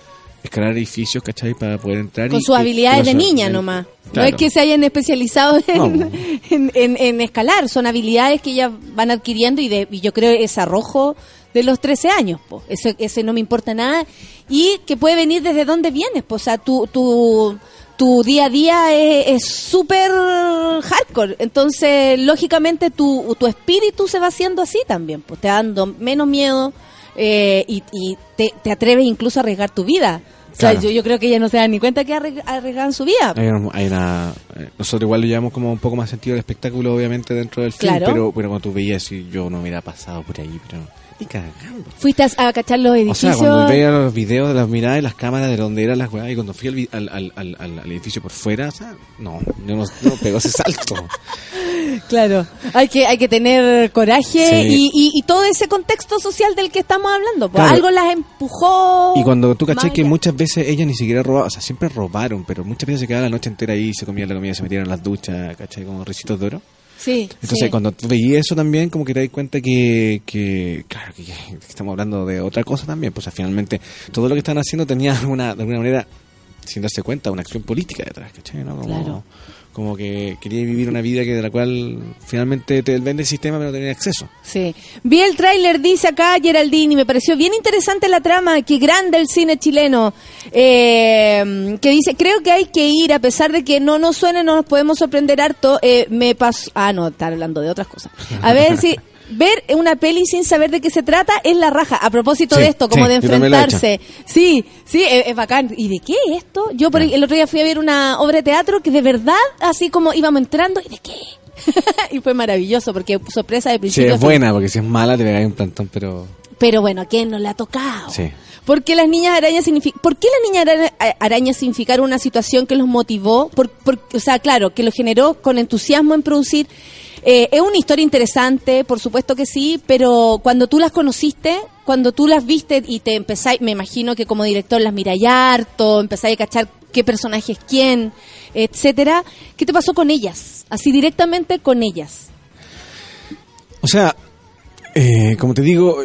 escalar edificios, ¿cachai? Para poder entrar Con y- sus habilidades de niña el- nomás. No es que se hayan especializado en, No. en, en- en escalar, son habilidades que ellas van adquiriendo y, de, y yo creo es arrojo de los 13 años, po. Ese, ese no me importa nada. Y que puede venir desde donde vienes, po. o sea, tu, tu, tu día a día es súper hardcore. Entonces, lógicamente, tu, tu espíritu se va haciendo así también, pues te dando menos miedo eh, y, y te, te atreves incluso a arriesgar tu vida. O sea, yo, yo creo que ellas no se dan ni cuenta que arriesgan su vida. Hay una, hay una- eh, nosotros igual lo llevamos como un poco más sentido del espectáculo, obviamente, dentro del film, Claro. pero, pero cuando tú veías, yo no me hubiera pasado por ahí, pero ni cagando. Fuiste a, a cachar los O edificios. sea, cuando veía los videos de las miradas y las cámaras de donde eran las weas, y cuando fui al, al, al, al, edificio por fuera, o sea, no, yo no, no pegó ese salto. Claro, hay que, hay que tener coraje Sí. y, y, y todo ese contexto social del que estamos hablando. pues, Claro. Algo las empujó. Y cuando tú más que allá. muchas veces ellas ni siquiera robaban, o sea, siempre robaron, pero muchas veces se quedaban la noche entera ahí, se comían la comida, se metían en las duchas, cachai, como ricitos de oro. Sí. Entonces, sí. cuando tú veías eso también, como que te das cuenta que, que claro, que, que estamos hablando de otra cosa también. Pues o sea, finalmente, todo lo que están haciendo tenía alguna, de alguna manera, sin darse cuenta, una acción política detrás, ¿cachai? ¿no? Como, Claro. Como que quería vivir una vida que de la cual finalmente te vende el sistema, pero no tenía acceso. Sí. Vi el tráiler, dice acá Geraldine, y me pareció bien interesante la trama, que grande el cine chileno. Eh, que dice, creo que hay que ir, a pesar de que no nos suene, no nos podemos sorprender harto. Eh, me pasó... Ah, no, está hablando de otras cosas. A ver si... Ver una peli sin saber de qué se trata es la raja. A propósito Sí, de esto, como sí, de he enfrentarse. Sí, sí, es, es bacán. ¿Y de qué es esto? Yo por, el otro día fui a ver una obra de teatro que de verdad, así como íbamos entrando, ¿y de qué? y fue maravilloso porque sorpresa de Sí, principio. a es buena, porque si es mala te pegáis un plantón, pero... Pero bueno, ¿a quién no le ha tocado? Sí. ¿Por qué las niñas arañas ¿Por qué las niñas araña- a- arañas significaron una situación que los motivó? Por, por- o sea, claro, que los generó con entusiasmo en producir. Eh, es una historia interesante, por supuesto que sí, pero cuando tú las conociste, cuando tú las viste y te empezáis, me imagino que como director las miráis harto, empezáis a cachar qué personaje es quién, etcétera. ¿Qué te pasó con ellas? Así directamente con ellas. O sea, eh, como te digo,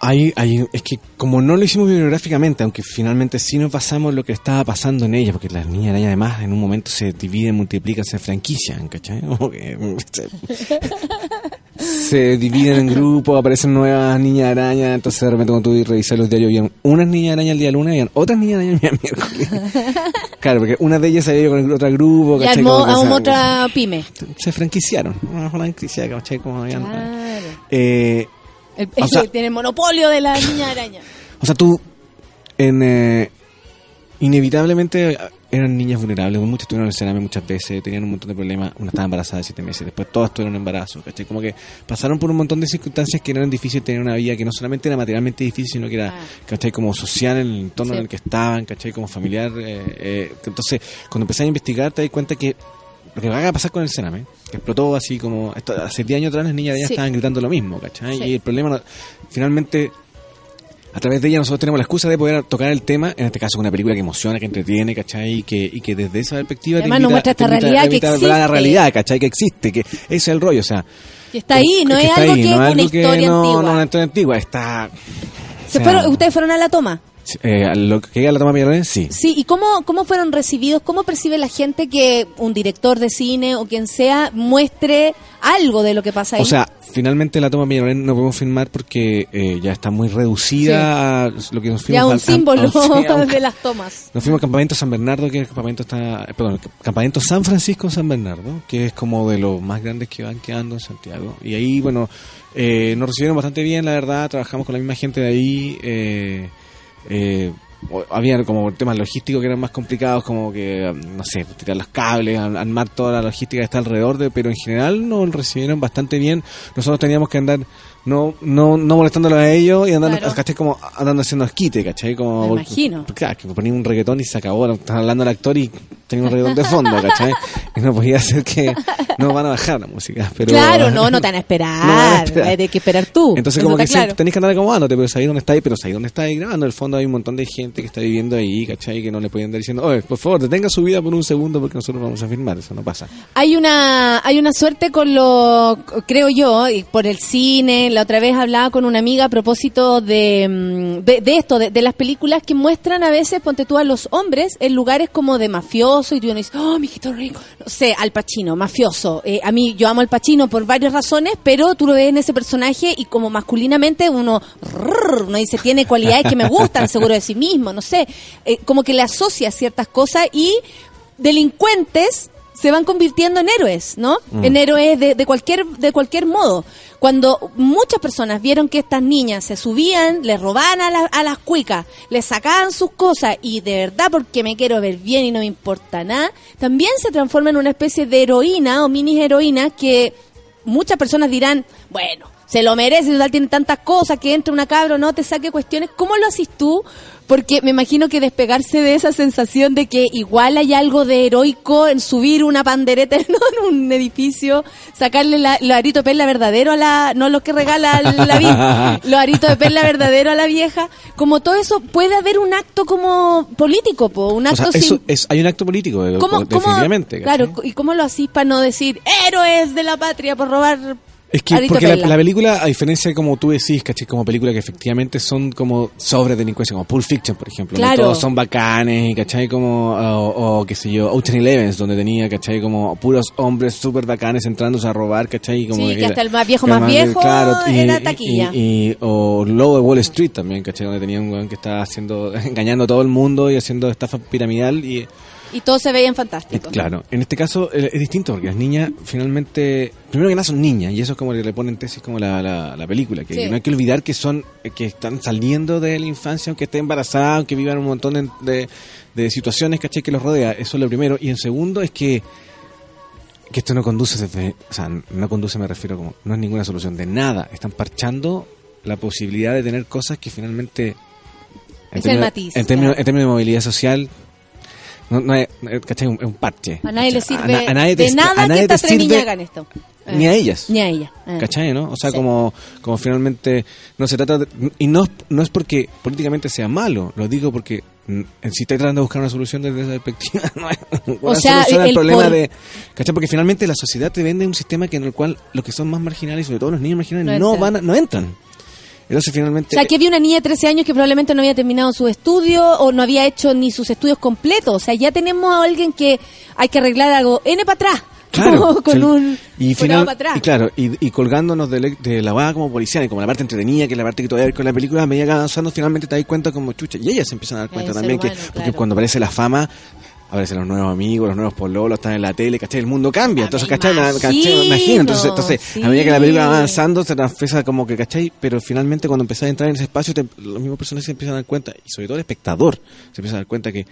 hay, hay, es que como no lo hicimos bibliográficamente, aunque finalmente sí nos basamos en lo que estaba pasando en ella, porque las niñas arañas además en un momento se dividen, multiplican, se franquician, ¿cachai? Se, se dividen en grupos, aparecen nuevas niñas arañas, entonces de repente cuando tú revisas los diarios, habían unas niñas arañas el día lunes, habían otras niñas arañas el día miércoles. Claro, porque una de ellas se había ido con el otro grupo, Y ¿cachai? armó Como que a se- otra pyme. se franquiciaron, una franquicia, ¿cachai? Como habían, Claro. eh, El- O sea- tiene el monopolio de la niña araña. O sea, tú, en, eh, inevitablemente eran niñas vulnerables, muchas estuvieron en el cename muchas veces, tenían un montón de problemas, una estaba embarazada de siete meses, después todas tuvieron embarazo, ¿cachai? Como que pasaron por un montón de circunstancias que eran difíciles tener una vida que no solamente era materialmente difícil, sino que era, ¿cachai? Como social en el entorno Sí. en el que estaban, ¿cachai? Como familiar. eh, eh, entonces, cuando empecé a investigar, te das cuenta que lo que va a pasar con el cename, que explotó así como, esto, hace 10 años atrás las niñas ya Sí. estaban gritando lo mismo, ¿cachai? Sí. Y el problema, no- finalmente, a través de ella nosotros tenemos la excusa de poder tocar el tema, en este caso una película que emociona, que entretiene, ¿cachai? Y que, y que desde esa perspectiva Además nos muestra esta realidad te que invita a ver la existe. realidad, ¿cachai? Que existe, que ese es el rollo, o sea... Que está ahí, no que es algo que no es una que historia no, antigua. No, una historia antigua, está... ¿Se o sea, fueron- ¿Ustedes fueron a la toma? Eh, lo que llega a la toma Peñalolén, sí. Sí, ¿y cómo, cómo fueron recibidos? ¿Cómo percibe la gente que un director de cine o quien sea muestre algo de lo que pasa ahí? O sea, finalmente la toma Peñalolén no podemos filmar porque eh, ya está muy reducida a lo que nos fuimos ya un símbolo a- a de las tomas. Nos fuimos al campamento San Bernardo, que el campamento está, eh, perdón, el campamento San Francisco San Bernardo, que es como de los más grandes que van quedando en Santiago. Y ahí, bueno, eh, nos recibieron bastante bien, la verdad, trabajamos con la misma gente de ahí. Eh, eh, había como temas logísticos que eran más complicados, como que, no sé, tirar los cables, ar- armar toda la logística que está alrededor, de, pero en general nos recibieron bastante bien. Nosotros teníamos que andar no no no molestándolos a ellos y andando, Claro. ¿cachai? Como andando haciendo esquite, ¿cachai? Como, Me imagino. Claro, que ponía un reggaetón y se acabó. Estaba hablando el actor y tenía un reggaetón de fondo, ¿cachai? Y no podía ser que no van a bajar la música. Pero, claro, no, no te van a esperar. No van a esperar. Hay que esperar tú. Entonces, Eso como que claro. tenés que andar acomodándote, pero sabéis dónde estáis, pero sabéis dónde estáis grabando. En el fondo hay un montón de gente que está viviendo ahí, ¿cachai? Que no le pueden andar diciendo, oye, por favor, detenga su vida por un segundo porque nosotros vamos a filmar. Eso no pasa. Hay una, hay una suerte con lo, creo yo, por el cine. La otra vez hablaba con una amiga a propósito de, mm, de, de esto, de, de las películas que muestran a veces, ponte tú a los hombres en lugares como de y tú dices, oh, mijito rico. No sé, Al Pacino, mafioso. Eh, a mí, yo amo al Pacino por varias razones, pero tú lo ves en ese personaje y como masculinamente uno, rrr, uno dice, tiene cualidades que me gustan, seguro de sí mismo, no sé. Eh, como que le asocia ciertas cosas y delincuentes se van convirtiendo en héroes, ¿no? Mm. En héroes de, de cualquier de cualquier modo. Cuando muchas personas vieron que estas niñas se subían, les robaban a, la- a las cuicas, les sacaban sus cosas y de verdad porque me quiero ver bien y no me importa nada, también se transforma en una especie de heroína o mini heroína que muchas personas dirán, bueno, se lo merece, total tiene tantas cosas, que entre una cabra o no, te saque cuestiones. ¿Cómo lo haces tú? Porque me imagino que despegarse de esa sensación de que igual hay algo de heroico en subir una pandereta en un edificio, sacarle la, los aritos de perla verdadero a la, no lo que regala la vida, los aritos de perla verdadero a la vieja, como todo eso, puede haber un acto como político, po, un O acto sea, sin- eso es, hay un acto político, eh, ¿Cómo, cómo- definitivamente. claro, ¿y cómo lo hacís para no decir héroes de la patria por robar Es que porque la, perla"? la película, a diferencia de como tú decís, ¿cachai? Como película que efectivamente son como sobre delincuencia, como Pulp Fiction, por ejemplo. donde. Todos son bacanes, y ¿cachai? Como, o, o, qué sé yo, Ocean Elevens, donde tenía, ¿cachai? Como puros hombres súper bacanes entrándose a robar, ¿cachai? Como Sí, que hasta el más viejo, más más- viejo claro, y- era taquilla. Y, y- o Lobo de Wall Street también, ¿cachai? Donde tenía un weón que estaba haciendo, engañando a todo el mundo y haciendo estafa piramidal y... Y todos se veían fantásticos. Claro, en este caso eh, es distinto porque las niñas finalmente, primero que nada son niñas y eso es como que le ponen tesis como la, la, la película, que Sí. no hay que olvidar que son, eh, que están saliendo de la infancia, aunque estén embarazadas, aunque vivan un montón de, de, de situaciones, ¿cachai? Que los rodea, eso es lo primero. Y en segundo es que, que esto no conduce, desde- o sea, no conduce me refiero como, no es ninguna solución de nada, están parchando la posibilidad de tener cosas que finalmente... Es el matiz, en, términos, claro. en términos de movilidad social, no, no es, eh, ¿cachai? Un- Es un parche. A nadie le sirve a nadie de te- nada a nadie que estas tres niñas hagan esto. Eh, Ni a ellas. Ni a ella. eh. ¿Cachai, no? O sea, Sí. como, como finalmente no se trata de- y no, no es porque políticamente sea malo, lo digo porque mm, si estoy tratando de buscar una solución desde esa perspectiva, no es una sea, solución al el problema por- de, ¿cachai? Porque finalmente la sociedad te vende un sistema que en el cual los que son más marginales, sobre todo los niños marginales, No no, van a- no entran. Entonces O finalmente sea, que había una niña de 13 años que probablemente no había terminado sus estudios o no había hecho ni sus estudios completos. O sea, ya tenemos a alguien que hay que arreglar algo N para atrás. Claro, con sí. un y, final, para atrás. y claro, y, y colgándonos de, la va como policía y como la parte entretenida, que es la parte que todavía hay con la película, a medida que va avanzando, finalmente te das cuenta como chucha. Y ellas se empiezan a dar cuenta también que, humano, porque claro. cuando aparece la fama, aparecen los nuevos amigos, los nuevos pololos, están en la tele, ¿cachai? El mundo cambia. Entonces, ¿cachai? ¿cachai? Ah, imagino. Entonces, entonces sí. a medida que la película va avanzando, se transfiesa como que, ¿cachai? Pero finalmente cuando empezás a entrar en ese espacio, te- los mismos personajes se empiezan a dar cuenta, y sobre todo el espectador, se empieza a dar cuenta que,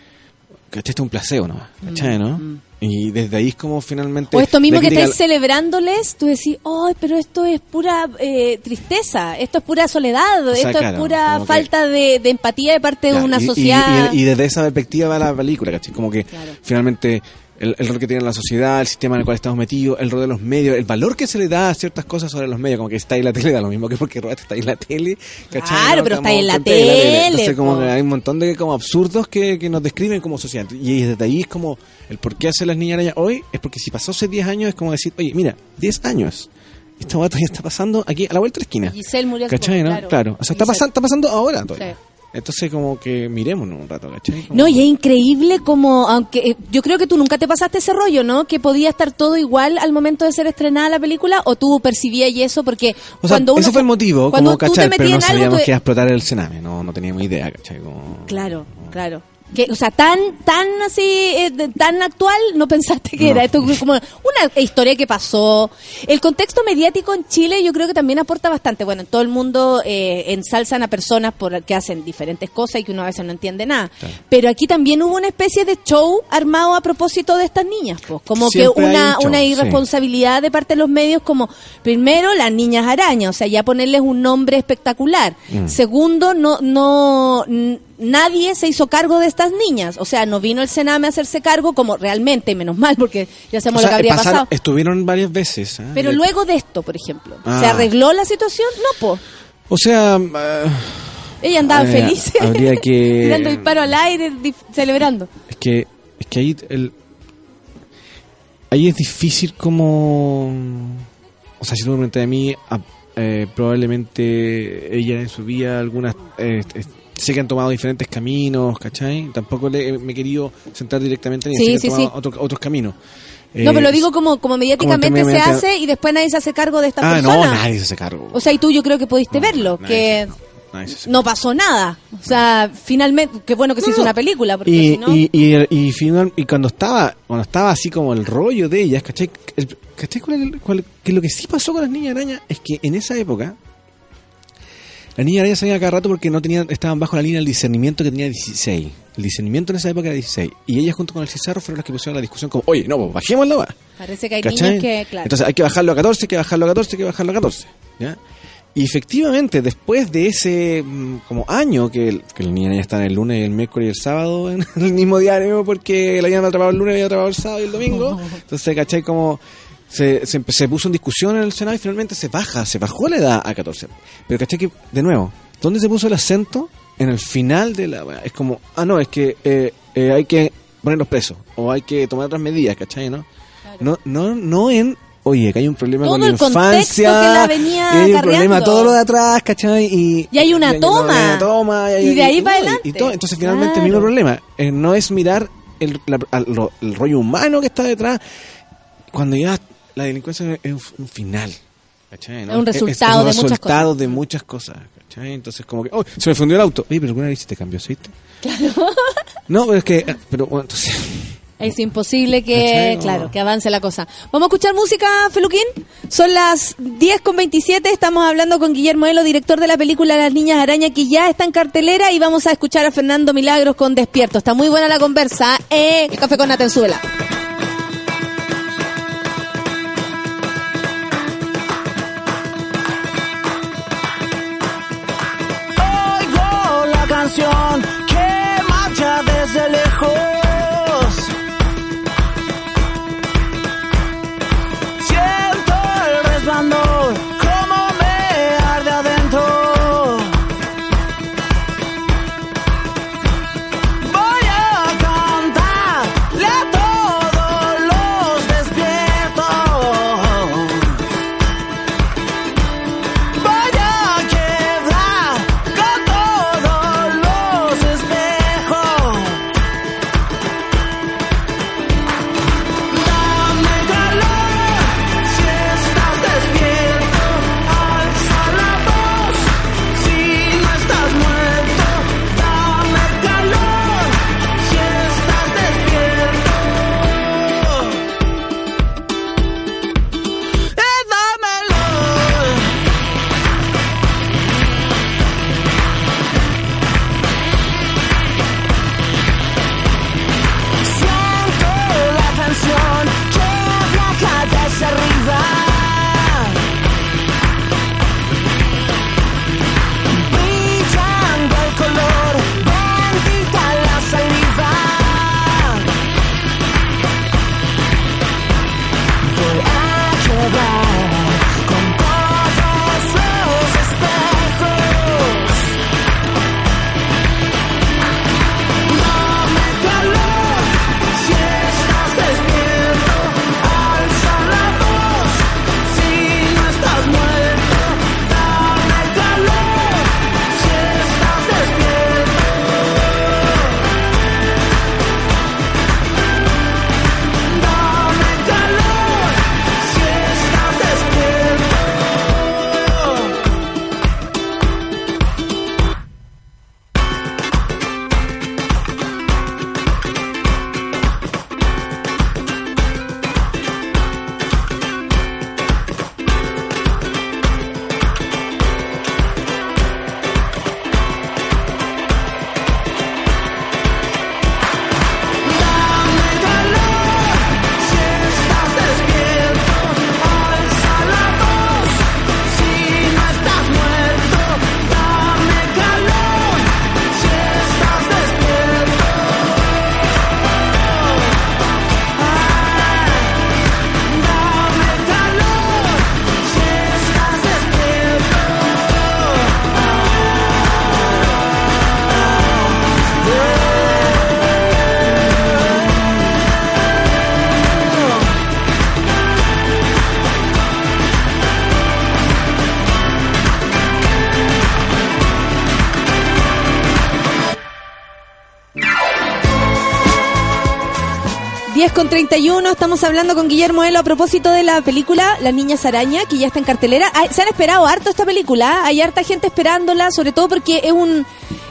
¿cachai? Esto es un placebo nomás, ¿cachai? ¿no? Y desde ahí es como finalmente... Mm, O esto mismo que estáis celebrándoles, tú decís, ¡ay, pero esto es pura eh, tristeza! Esto es pura soledad, O sea, esto claro, es pura que- falta de, de empatía de parte de una y- sociedad. Y, y desde esa perspectiva va la película, ¿cachai? Como que finalmente el, el rol que tiene la sociedad, el sistema en el cual estamos metidos, el rol de los medios, el valor que se le da a ciertas cosas sobre los medios, como que está ahí la tele, da lo mismo que porque robaste está ahí en la tele. ¿cachai? Claro, pero está ahí en la tele, Entonces, como que hay un montón de como absurdos que, que nos describen como sociedad. Y desde ahí es como el por qué hacen las niñas arañas hoy, es porque si pasó hace 10 años, es como decir, oye, mira, 10 años. Esta guata ya está pasando aquí a la vuelta de la esquina. Giselle murió hace ¿Cachai, no? claro. Claro. O sea, está, Giselle. pasando está pasando ahora todavía. Sí. Entonces, como que mirémonos un rato, ¿cachai? Como- No, y es increíble como, aunque eh, yo creo que tú nunca te pasaste ese rollo, ¿no? Que podía estar todo igual al momento de ser estrenada la película, o tú percibías y eso, porque O sea, cuando uno. ese fue el motivo, cuando como tú te cachar, pero no algo, sabíamos tú- que iba a explotar el cename, no, no teníamos idea, ¿cachai? Como- Claro, claro. Que, o sea, tan, tan así, eh, tan actual, no pensaste que No. era esto como una historia que pasó. El contexto mediático en Chile yo creo que también aporta bastante. Bueno, en todo el mundo eh, ensalzan a personas por que hacen diferentes cosas y que uno a veces no entiende nada. Pero aquí también hubo una especie de show armado a propósito de estas niñas, pues. Como Siempre que una, show, una sí. irresponsabilidad de parte de los medios como, primero, las niñas arañas, o sea, ya ponerles un nombre espectacular. Mm. Segundo, no, no, nadie se hizo cargo de estas niñas. O sea, no vino el Sename a hacerse cargo como realmente, menos mal, porque ya O sabemos sea, lo que habría pasaron- pasado. Estuvieron varias veces. ¿ah? Pero luego de esto, por ejemplo, ¿se Ah. arregló la situación? No, po. O sea, eh, Ella andaba Eh, feliz. habría que- Tirando disparo al aire, celebrando. es que, es que ahí, el, ahí es difícil como... O sea, si tú me preguntas a mí, a- eh, probablemente ella en su vida algunas... eh, eh, sé que han tomado diferentes caminos, ¿cachai? Tampoco le, me he querido centrar directamente en Sí, han tomado otro- otros caminos. no, Eh, pero lo digo como, como mediáticamente como se hace y después nadie se hace cargo de esta Ah, persona. no, nadie se hace cargo. O sea, y tú yo creo que pudiste verlo, que se no pasó nada. O sea, finalmente, qué bueno que se hizo una película, porque y, si no... y, y, y final, y cuando estaba cuando estaba así como el rollo de ellas, ¿cachai? El- ¿Cachai cuál cuál- que lo que sí pasó con las niñas arañas es que en esa época las niñas arañas salían a cada rato porque no tenían estaban bajo la línea del discernimiento que tenía 16. El discernimiento en esa época era 16. Y ellas junto con el Cizarro fueron las que pusieron la discusión como, oye, no, pues bajemos la va. Parece que hay ¿Cachai? niñas que, claro. Entonces hay que bajarlo a 14, hay que bajarlo a 14, hay que bajarlo a 14. ¿ya? Y efectivamente, después de ese mm, como año que el, que el niño ya está el lunes, el miércoles y el sábado en el mismo diario, porque la habían atrapado el lunes, había atrapado el sábado y el domingo. Entonces, ¿cachai? Como se, se, se puso en discusión en el Senado y finalmente se baja, se bajó la edad a 14. Pero, ¿cachai? Que, de nuevo, ¿dónde se puso el acento? En el final de la... Es como, ah, no, es que eh, eh, hay que ponerlos presos o hay que tomar otras medidas, ¿cachai? ¿No? No, no, no en... Oye, que hay un problema Todo con la infancia. que la venía y hay un problema todo lo de atrás, ¿cachai? Y, Y hay una y toma. una toma, y, hay- Y de ahí para adelante. y todo. Entonces, finalmente, Claro. el mismo problema. Eh, no es mirar el, la- al- lo- el rollo humano que está detrás. Cuando ya la delincuencia es un, un final. ¿cachai? ¿no? Es un resultado un de muchas resultado de muchas cosas. ¿cachai? Entonces, como que, oh, se me fundió el auto. Oye, pero alguna vez te cambió aceite. No, pero es que, eh, pero bueno, entonces. Es imposible que, claro, que avance la cosa. Vamos a escuchar música, Feluquín. Son las 10 con 27. Estamos hablando con Guillermo Elo, director de la película Las Niñas Araña, que ya está en cartelera. Y vamos a escuchar a Fernando Milagros con Despierto. Está muy buena la conversa. Eh, café con Natenzuela. Canción con 31, estamos hablando con Guillermo Elo a propósito de la película Las Niñas Araña, que ya está en cartelera. Se han esperado harto esta película, ¿eh? hay harta gente esperándola, sobre todo porque es, un,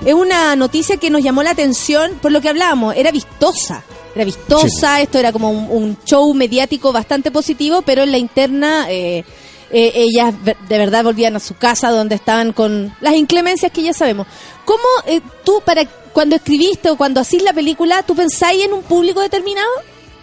es una noticia que nos llamó la atención por lo que hablábamos, era vistosa. Era vistosa, esto era como un, un show mediático bastante positivo, pero en la interna eh, eh, ellas de verdad volvían a su casa donde estaban con las inclemencias que ya sabemos. ¿Cómo eh, tú, para cuando escribiste o cuando hacís la película, tú pensáis en un público determinado?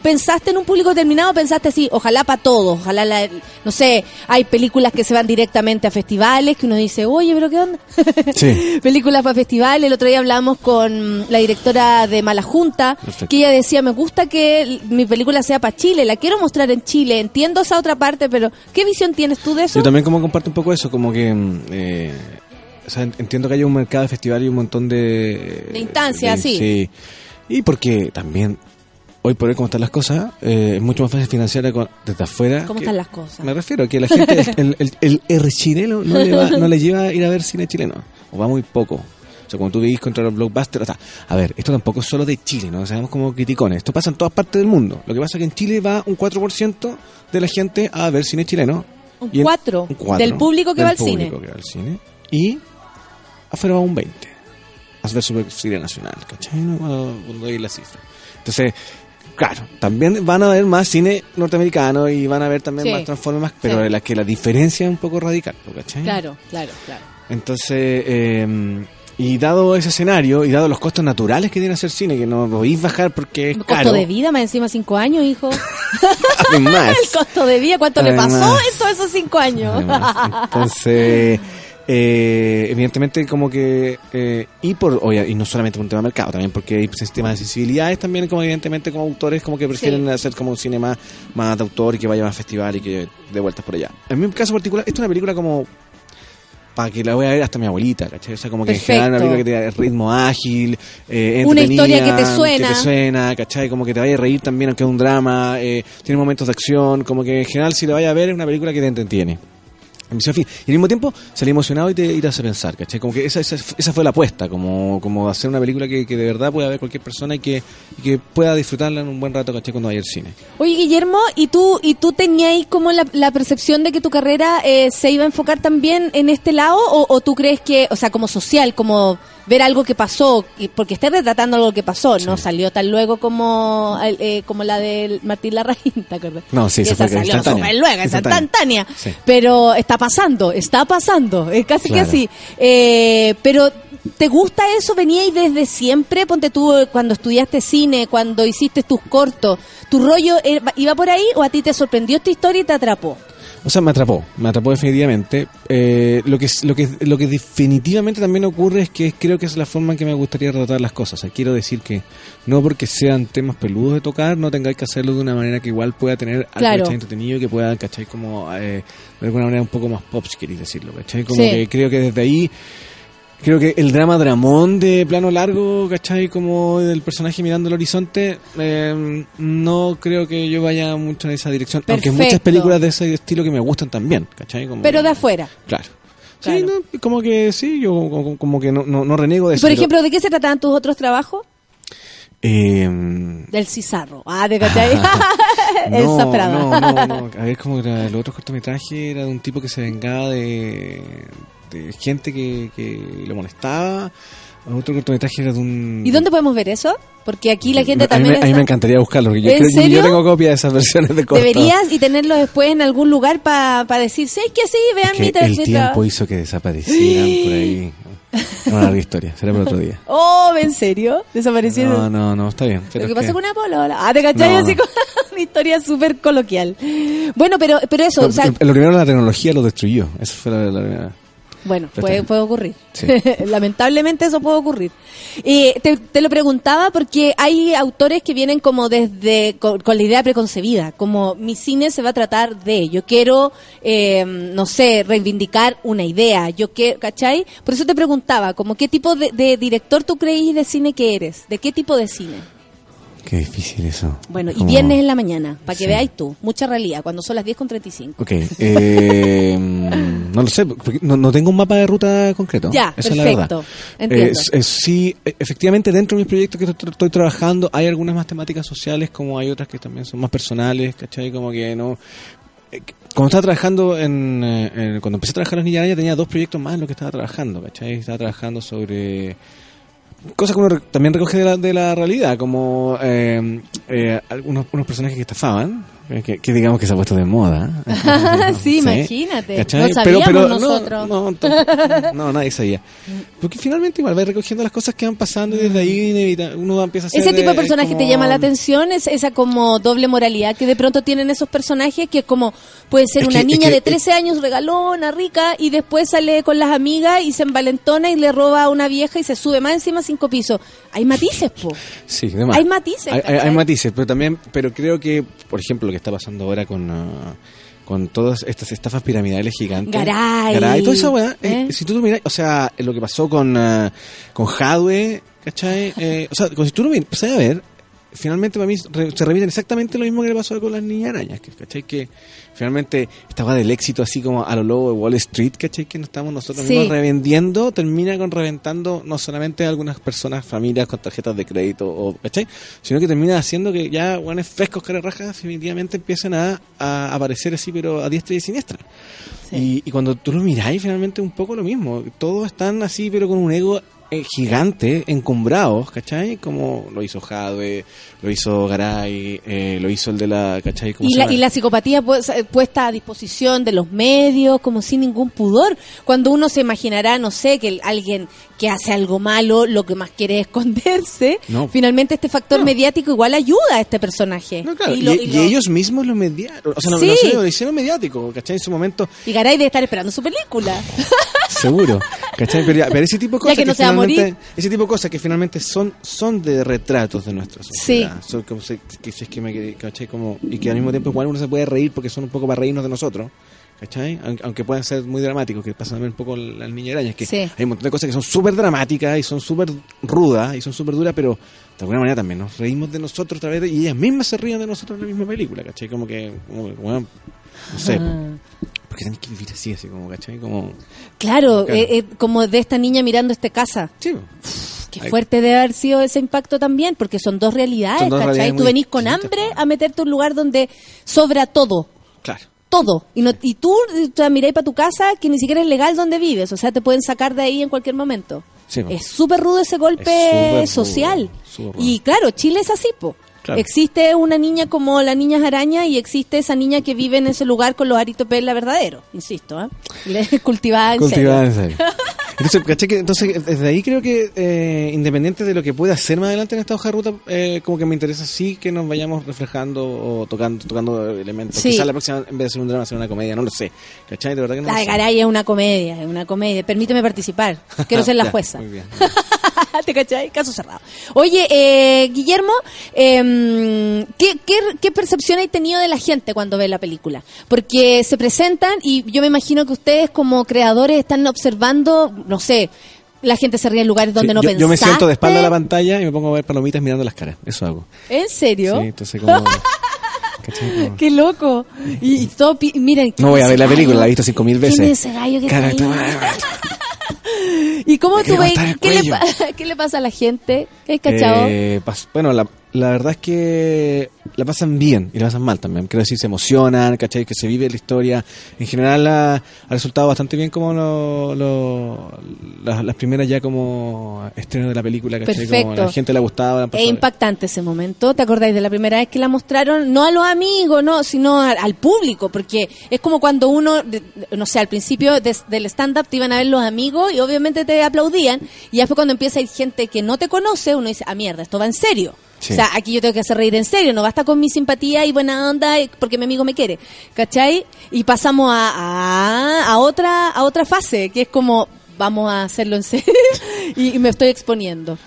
Pensaste en un público determinado, pensaste así, ojalá para todos, ojalá, la- no sé, hay películas que se van directamente a festivales, que uno dice, oye, pero ¿qué onda? Sí. películas para festivales. El otro día hablamos con la directora de Mala Junta, Perfecto. que ella decía, me gusta que mi película sea para Chile, la quiero mostrar en Chile, entiendo esa otra parte, pero ¿qué visión tienes tú de eso? Yo también como comparto un poco eso, como que mm, eh, o sea, entiendo que hay un mercado de festival y un montón de... De instancias, sí. Sí. Y porque también, hoy por hoy como están las cosas, eh, es mucho más fácil financiar con- desde afuera. ¿Cómo que- están las cosas? Me refiero a que la gente, el, el, el, el chileno no le, va, no le lleva a ir a ver cine chileno, o va muy poco. O sea, cuando tú vivís contra los blockbusters, o sea, a ver, esto tampoco es solo de Chile, ¿no? Seamos como criticones. Esto pasa en todas partes del mundo. Lo que pasa es que en Chile va un 4% de la gente a ver cine chileno. Un Y en- 4 un cuatro del público que del va al público cine. que va al cine. Y afuera va un 20. A ver super cine nacional, ¿cachai? ¿No? Cuando, cuando doy la cifra. Entonces, claro, también van a ver más cine norteamericano y van a ver también Sí. más Transformers, más, pero Sí. la que la diferencia es un poco radical, ¿cachai? Claro, claro, claro. Entonces, eh, y dado ese escenario y dado los costos naturales que tiene hacer cine, que no podéis bajar porque es Costo caro. de vida, más encima cinco años, hijo. Además. El costo de vida, ¿cuánto le pasó en todos esos cinco años? Además, entonces, eh, evidentemente como que, eh, y por oye, y no solamente por un tema de mercado, también porque hay sistemas de sensibilidades también, como evidentemente como autores como que prefieren Sí. hacer como un cine más, más de autor y que vaya más a festival y que de vueltas por allá. En mi caso particular, esto es una película como para que la voy a ver hasta mi abuelita, ¿cachai? O sea, como que en general una película que te da ritmo ágil, eh, Una historia que te suena. que te suena, ¿cachai? Como que te vaya a reír también, aunque es un drama, eh, tiene momentos de acción, como que en general si la vaya a ver es una película que te entretiene. Y al mismo tiempo salí emocionado y te, y te hace pensar, ¿cachai? Como que esa, esa, esa fue la apuesta, como, como hacer una película que, que de verdad pueda ver cualquier persona y que, y que pueda disfrutarla en un buen rato, ¿cachai? Cuando vaya al cine. Oye, Guillermo, ¿y tú, y tú tenías como la, la percepción de que tu carrera eh, se iba a enfocar también en este lado? O, ¿O tú crees que, o sea, como social, como ver algo que pasó, y- porque estás retratando algo que pasó, no salió tan luego como, eh, como la de Martín Larraín, ¿te acuerdas? No, sí, esa fue salió súper luego, Instantánea. Sí. Pero está pasando, está pasando, es casi que así. Eh, pero, ¿te gusta eso? ¿Veníais desde siempre? Ponte tú eh, cuando estudiaste cine, cuando hiciste tus cortos. ¿Tu rollo iba por ahí o a ti te sorprendió esta historia y te atrapó? O sea, me atrapó, me atrapó definitivamente. Eh, lo que lo que lo que definitivamente también ocurre es que creo que es la forma en que me gustaría tratar las cosas. O sea, quiero decir que no porque sean temas peludos de tocar, no tengáis que hacerlo de una manera que igual pueda tener algo Claro. ¿cachai? entretenido y que pueda, ¿cachai? Como eh, de alguna manera un poco más pop, si queréis decirlo, ¿cachai? Como Sí. que creo que desde ahí Creo que el drama dramón de plano largo, ¿cachai? Como del personaje mirando el horizonte, eh, no creo que yo vaya mucho en esa dirección. Aunque hay muchas Perfecto. películas de ese estilo que me gustan también, ¿cachai? Como Pero que- de afuera. Claro. Sí, no, como que sí, yo como, como que no, no, no renego de eso. por pero, ejemplo, ¿de qué se trataban tus otros trabajos? eh, Del Cizarro. Ah, de cachai. No, no, no, no. A ver, como era el otro cortometraje era de un tipo que se vengaba de, de gente que, que lo molestaba. Otro cortometraje era de un... ¿Y dónde podemos ver eso? Porque aquí la gente a mí, también... a mí me encantaría buscarlo, porque yo, ¿En creo- yo- serio? yo tengo copia de esas versiones de corto. Deberías y tenerlo después en algún lugar para decir, sí, que sí, vean que mi tra- el tiempo hizo que desaparecieran por ahí. Una larga historia, será para otro día. Oh, ¿en serio? ¿Desaparecieron? No, no, no, está bien. pero Lo que es pasó que- con una polola. Ah, ¿te cachai? No, Así no. como una historia súper coloquial. Bueno, pero, pero eso, o sea, Lo primero la tecnología lo destruyó. Eso fue la, la primera. Bueno, puede, puede ocurrir. Sí. Lamentablemente eso puede ocurrir. Eh, te, te lo preguntaba porque hay autores que vienen como desde con, con la idea preconcebida, como mi cine se va a tratar de, yo quiero, eh, no sé, reivindicar una idea, yo quiero, ¿cachai? Por eso te preguntaba, como qué tipo de, de director tú creís de cine que eres, de qué tipo de cine. Qué difícil eso. Bueno, y Como- viernes en la mañana, para que Sí. veáis tú, mucha realidad, cuando son las 10 con 35. Ok, eh, no lo sé, no, no tengo un mapa de ruta concreto. Ya, Esa es la perfecto. verdad. Entiendo. Eh, eh, sí, eh, efectivamente, dentro de mis proyectos que estoy, estoy trabajando, hay algunas más temáticas sociales, como hay otras que también son más personales, ¿cachai? Como que no. eh, Cuando estaba trabajando en, eh, en- Cuando empecé a trabajar en Niña Araña, tenía dos proyectos más en los que estaba trabajando, ¿cachai? Estaba trabajando sobre cosas que uno también recoge de la, de la realidad, como eh, eh, algunos unos personajes que estafaban, Que, que digamos que se ha puesto de moda. sí, imagínate. ¿Cachai? No sabíamos pero, pero nosotros. No, no, tampoco- no, nadie sabía. Porque finalmente igual va recogiendo las cosas que van pasando y desde ahí uno empieza a hacer... Ese tipo de eh, personaje como- te llama la atención, es esa como doble moralidad que de pronto tienen esos personajes que es como puede ser Es una que- niña es que- de 13 años regalona, rica y después sale con las amigas y se envalentona y le roba a una vieja y se sube más encima cinco pisos. Hay matices, po. Sí, de más. Hay matices, Hay, hay matices, pero también, pero creo que, por ejemplo, lo que está pasando ahora con, ah, con todas estas estafas piramidales gigantes. Garay. Garay, toda esa weá. eh, ¿Eh? si tú miras, o sea, lo que pasó con, ah, con Hadwe, ¿cachai? Eh, o sea, si tú lo miras, a ver, finalmente para mí se repiten exactamente lo mismo que le pasó con las niñas arañas, que- ¿cachai? Que finalmente esta weá del éxito así como a lo lobo de Wall Street, ¿cachai? Que no estamos nosotros Sí. mismos revendiendo, termina con reventando no solamente a algunas personas, familias con tarjetas de crédito, o, ¿cachai? Sino que termina haciendo que ya buenos frescos, caras rajas, definitivamente empiezan a, a aparecer así, pero a diestra y siniestra. Y, y cuando tú lo miráis, finalmente un poco lo mismo. Todos están así, pero con un ego eh, gigante, encumbrados, ¿cachai? Como lo hizo Jadwe, lo hizo Garay, eh, lo hizo el de la, ¿cachai? ¿Cómo Y la, y la psicopatía pues, eh, puesta a disposición de los medios, como sin ningún pudor. Cuando uno se imaginará, no sé, que el- alguien que hace algo malo lo que más quiere es esconderse, No. finalmente este factor mediático igual ayuda a este personaje. Claro, y, lo- y lo- ellos mismos lo mediaron, o sea, Sí. sé, lo hicieron mediático, ¿cachai? En su momento, y Garay debe estar esperando su película. seguro, ¿cachai? Pero, ese tipo de Ya cosas que no se va a finalmente, morir. ese tipo de cosas que finalmente son son de retratos de nuestra sociedad. Son como se- que si es que. Como, y que al mismo tiempo igual uno se puede reír porque son un poco para reírnos de nosotros. ¿Cachai? Aunque, puedan ser muy dramáticos, que pasa también un poco las niñas arañas, que Sí. hay un montón de cosas que son súper dramáticas y son súper rudas y son súper duras, pero de alguna manera también nos reímos de nosotros otra vez y ellas mismas se ríen de nosotros en la misma película, ¿cachai? Como que, como, bueno, no sé, Ah. Porque tenés que vivir así, así como, ¿cachai? Como, Claro, Claro. eh, eh, como de esta niña mirando este casa. Sí. Qué Ay. fuerte debe haber sido ese impacto también, porque son dos realidades, Son dos ¿cachai? realidades Tú venís con hambre a meterte a un lugar donde sobra todo. Claro. Todo. Y, no, y tú te miráis para tu casa que ni siquiera es legal donde vives. O sea, te pueden sacar de ahí en cualquier momento. Sí. Es súper rudo ese golpe Es súper rudo, social. rudo. Y claro, Chile es así, po. Claro. Existe una niña como la niña araña y existe esa niña que vive en ese lugar con los aritos perla verdadero, insisto, ¿eh? Le- cultivada en Cultivada serio. en serio. Entonces, ¿cachai? Que- entonces, desde ahí creo que, eh, independiente de lo que pueda hacer más adelante en esta hoja de ruta, eh, como que me interesa sí que nos vayamos reflejando o tocando tocando elementos. Sí. Quizás la próxima, en vez de ser un drama, sea una comedia, no lo sé. ¿Cachai? De verdad que no La de. Garay es una comedia, es una comedia. Permíteme participar. Quiero ser la Ya, jueza. muy bien. ¿Te cachai? Caso cerrado. Oye, eh, Guillermo, eh, ¿qué, qué, qué percepción hay tenido de la gente cuando ve la película? Porque se presentan y yo me imagino que ustedes como creadores están observando, no sé, la gente se ríe en lugares donde Sí, no yo, pensaste. yo me siento de espalda a la pantalla y me pongo a ver palomitas mirando las caras. Eso hago. ¿En serio? Sí, entonces como... Qué loco. Y, y todo, pi- miren. ¿quién No voy es a ver la película, la he visto cinco mil ¿Quién veces. es ese gallo que Cara, está ahí? está- ¿Y cómo tú ves? ¿Qué le, ¿Qué le pasa a la gente? ¿Qué hay cachado? Eh, bueno, la, la verdad es que la pasan bien y la pasan mal también. Quiero decir, se emocionan, ¿cachai? Que se vive la historia. En general ha, ha resultado bastante bien como lo, lo- las, las primeras ya como estrenos de la película, ¿cachai? Como Perfecto. a la gente le ha gustado. la han Es impactante ese momento. ¿Te acordáis de la primera vez que la mostraron? No a los amigos, no, sino al, al público, porque es como cuando uno, de- de- no sé, al principio des- del stand-up te iban a ver los amigos y obviamente te aplaudían. Y después cuando empieza a ir gente que no te conoce, uno dice, ah, mierda, esto va en serio. Sí. O sea, aquí yo tengo que hacer reír en serio, no basta con mi simpatía y buena onda y- porque mi amigo me quiere, ¿cachai? Y pasamos a, a, a otra a otra fase, que es como, vamos a hacerlo en serio y, y me estoy exponiendo.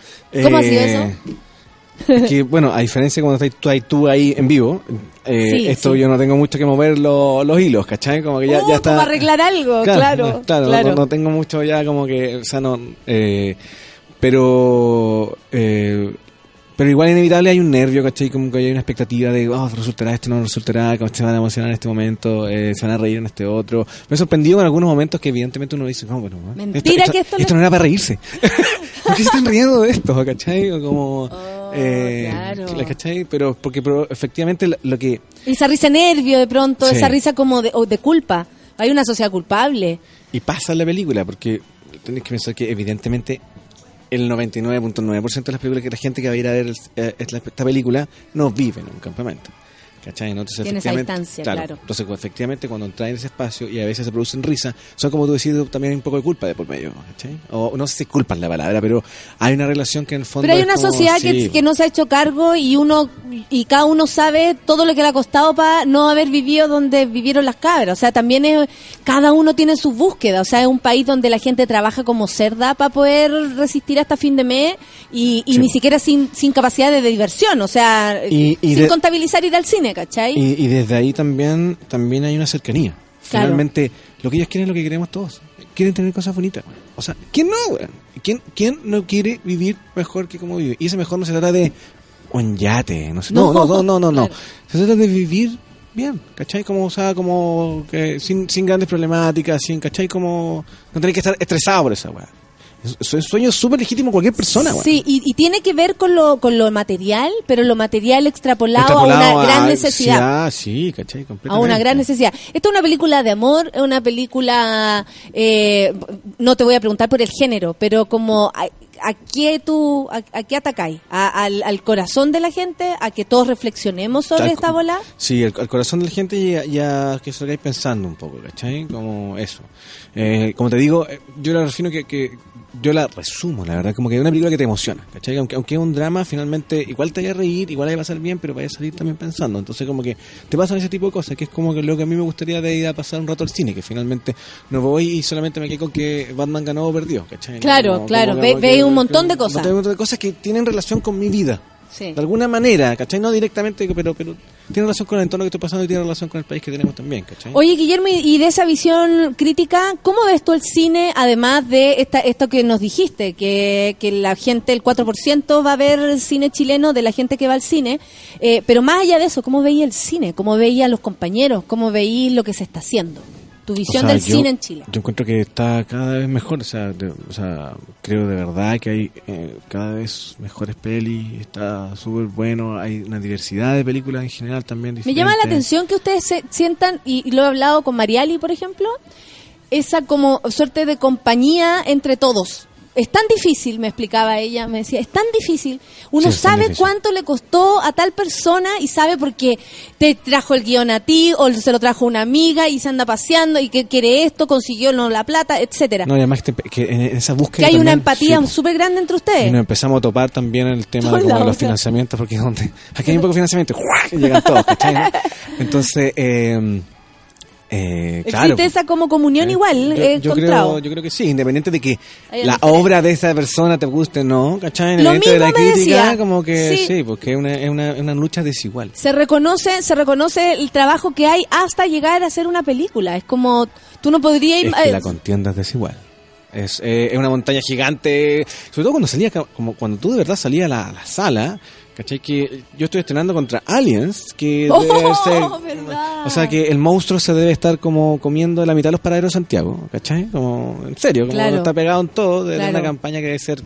¿Cómo ha sido Eh, eso? Es que, bueno, a diferencia de cuando estás tú ahí, tú ahí en vivo, eh, Sí, esto sí. yo no tengo mucho que mover lo- los hilos, ¿cachai? Como que ya, Uh, ya está. como arreglar algo, claro, no, claro, claro. No, no tengo mucho ya como que, o sea, no, eh, pero, eh, pero igual inevitable hay un nervio, ¿cachai? Como que hay una expectativa de, oh, resultará esto, no resultará, cómo se van a emocionar en este momento, eh, se van a reír en este otro. Me he sorprendido en algunos momentos que evidentemente uno dice, no, bueno. Mentira que esto esto no- era para reírse. ¿Por qué se están riendo de esto, cachai? O como, eh, claro. ¿cachai? Pero porque pero efectivamente lo- lo que Esa risa nervio de pronto, Sí. esa risa como de, o de culpa. Hay una sociedad culpable. Y pasa en la película, porque tenés que pensar que evidentemente el 99.9% de las películas que la gente que va a ir a ver el- eh, esta esta película no vive en un campamento. ¿Cachai? ¿no? Entonces, Tiene esa efectivamente- distancia, claro. Entonces, pues, efectivamente, cuando entras en ese espacio y a veces se producen risas, son como tú decís, también hay un poco de culpa de por medio, ¿cachai? O no sé si culpa es la palabra, pero hay una relación que en el fondo. Pero hay una como- sociedad que, sí, que no se ha hecho cargo y uno y cada uno sabe todo lo que le ha costado para no haber vivido donde vivieron las cabras. O sea, también es, cada uno tiene sus búsquedas. O sea, es un país donde la gente trabaja como cerda para poder resistir hasta fin de mes y, y Sí. ni siquiera sin, sin capacidad de diversión. O sea, Y- y sin de- contabilizar ir al cine, ¿cachai? Y, y desde ahí también, también hay una cercanía. Claro. Finalmente, lo que ellos quieren es lo que queremos todos. Quieren tener cosas bonitas. O sea, ¿quién no? ¿Quién, ¿Quién no quiere vivir mejor que como vive? Y ese mejor no se trata de un yate. No, sé- no, no, no, no, no. no. Se trata de vivir bien, ¿cachai? Como, o sea, como que sin, sin grandes problemáticas, sin, ¿cachai? Como no tener que estar estresado por esa weá. Es, un sueño súper legítimo cualquier persona. Sí, y, y tiene que ver con lo, con lo material, pero lo material extrapolado, a una gran a- necesidad. Sí, sí, ¿cachai? a una gran necesidad. Esta es una película de amor, es una película, eh, no te voy a preguntar por el género, pero como a, a qué tú, a, a qué atacáis, ¿A- al, al corazón de la gente, a que todos reflexionemos sobre esta bola. Sí, el corazón de la gente ya, ya que se lo quedáis pensando un poco, ¿cachai? Como eso. Eh, como te digo, eh, yo la refino que, que yo la resumo, la verdad, como que es una película que te emociona, ¿cachai? Aunque, aunque es un drama, finalmente igual te vaya a reír, igual vaya a pasar bien, pero vaya a salir también pensando. Entonces, como que te pasan ese tipo de cosas, que es como que lo que a mí me gustaría de ir a pasar un rato al cine, que finalmente no voy y solamente me quedo con que Batman ganó o perdió, ¿cachai? Claro, Como- claro, como ve- ve un montón de cosas. Un montón de cosas que tienen relación con mi vida. Sí. De alguna manera, ¿cachai? No directamente, pero, pero tiene relación con el entorno que estoy pasando y tiene relación con el país que tenemos también, ¿cachai? Oye, Guillermo, y de esa visión crítica, ¿cómo ves tú el cine, además de esta, esto que nos dijiste, que, que la gente, el 4% va a ver cine chileno de la gente que va al cine, eh, pero más allá de eso, ¿cómo veía el cine? ¿Cómo veía a los compañeros? ¿Cómo veía lo que se está haciendo? Tu visión O sea, del yo- cine en Chile. Yo encuentro que está cada vez mejor, o sea, de- o sea creo de verdad que hay eh, cada vez mejores pelis, está súper bueno, hay una diversidad de películas en general también. Me llama la diferentes. atención que ustedes se sientan, y, y lo he hablado con Mariali, por ejemplo, esa como suerte de compañía entre todos. Es tan difícil, me explicaba ella, me decía, es tan difícil. Uno Sí, sabe difícil. cuánto le costó a tal persona y sabe porque te trajo el guion a ti o se lo trajo una amiga y se anda paseando y que quiere esto, consiguió no la plata, etcétera. No, y además que, te- que en esa búsqueda que hay una empatía sí, súper grande entre Y ustedes. nos empezamos a topar también el tema de, como de lados, los financiamientos, porque donde aquí hay un poco de financiamiento, y llegan todos. Entonces, eh, eh, claro. Existe esa como comunión igual, Yo, he yo creo, yo creo que sí, independiente de que Hay la obra de esa persona te guste no, ¿cachai? Lo Independiente de la mismo me crítica, decía. como que Sí. sí, porque es una, es una, una lucha desigual. se reconoce se reconoce el trabajo que hay hasta llegar a hacer una película es como tú no podrías Es que eh, la contienda es desigual. Es, eh, es una montaña gigante, sobre todo cuando salía, como cuando tú de verdad salías a la, a la sala, ¿cachai? Que yo estoy estrenando contra Aliens, que Oh, debe ser... verdad. O sea que el monstruo se debe estar como comiendo la mitad de los paraderos de Santiago, ¿cachai? Como, en serio, como Claro. está pegado en todo, de Claro. una campaña que debe ser,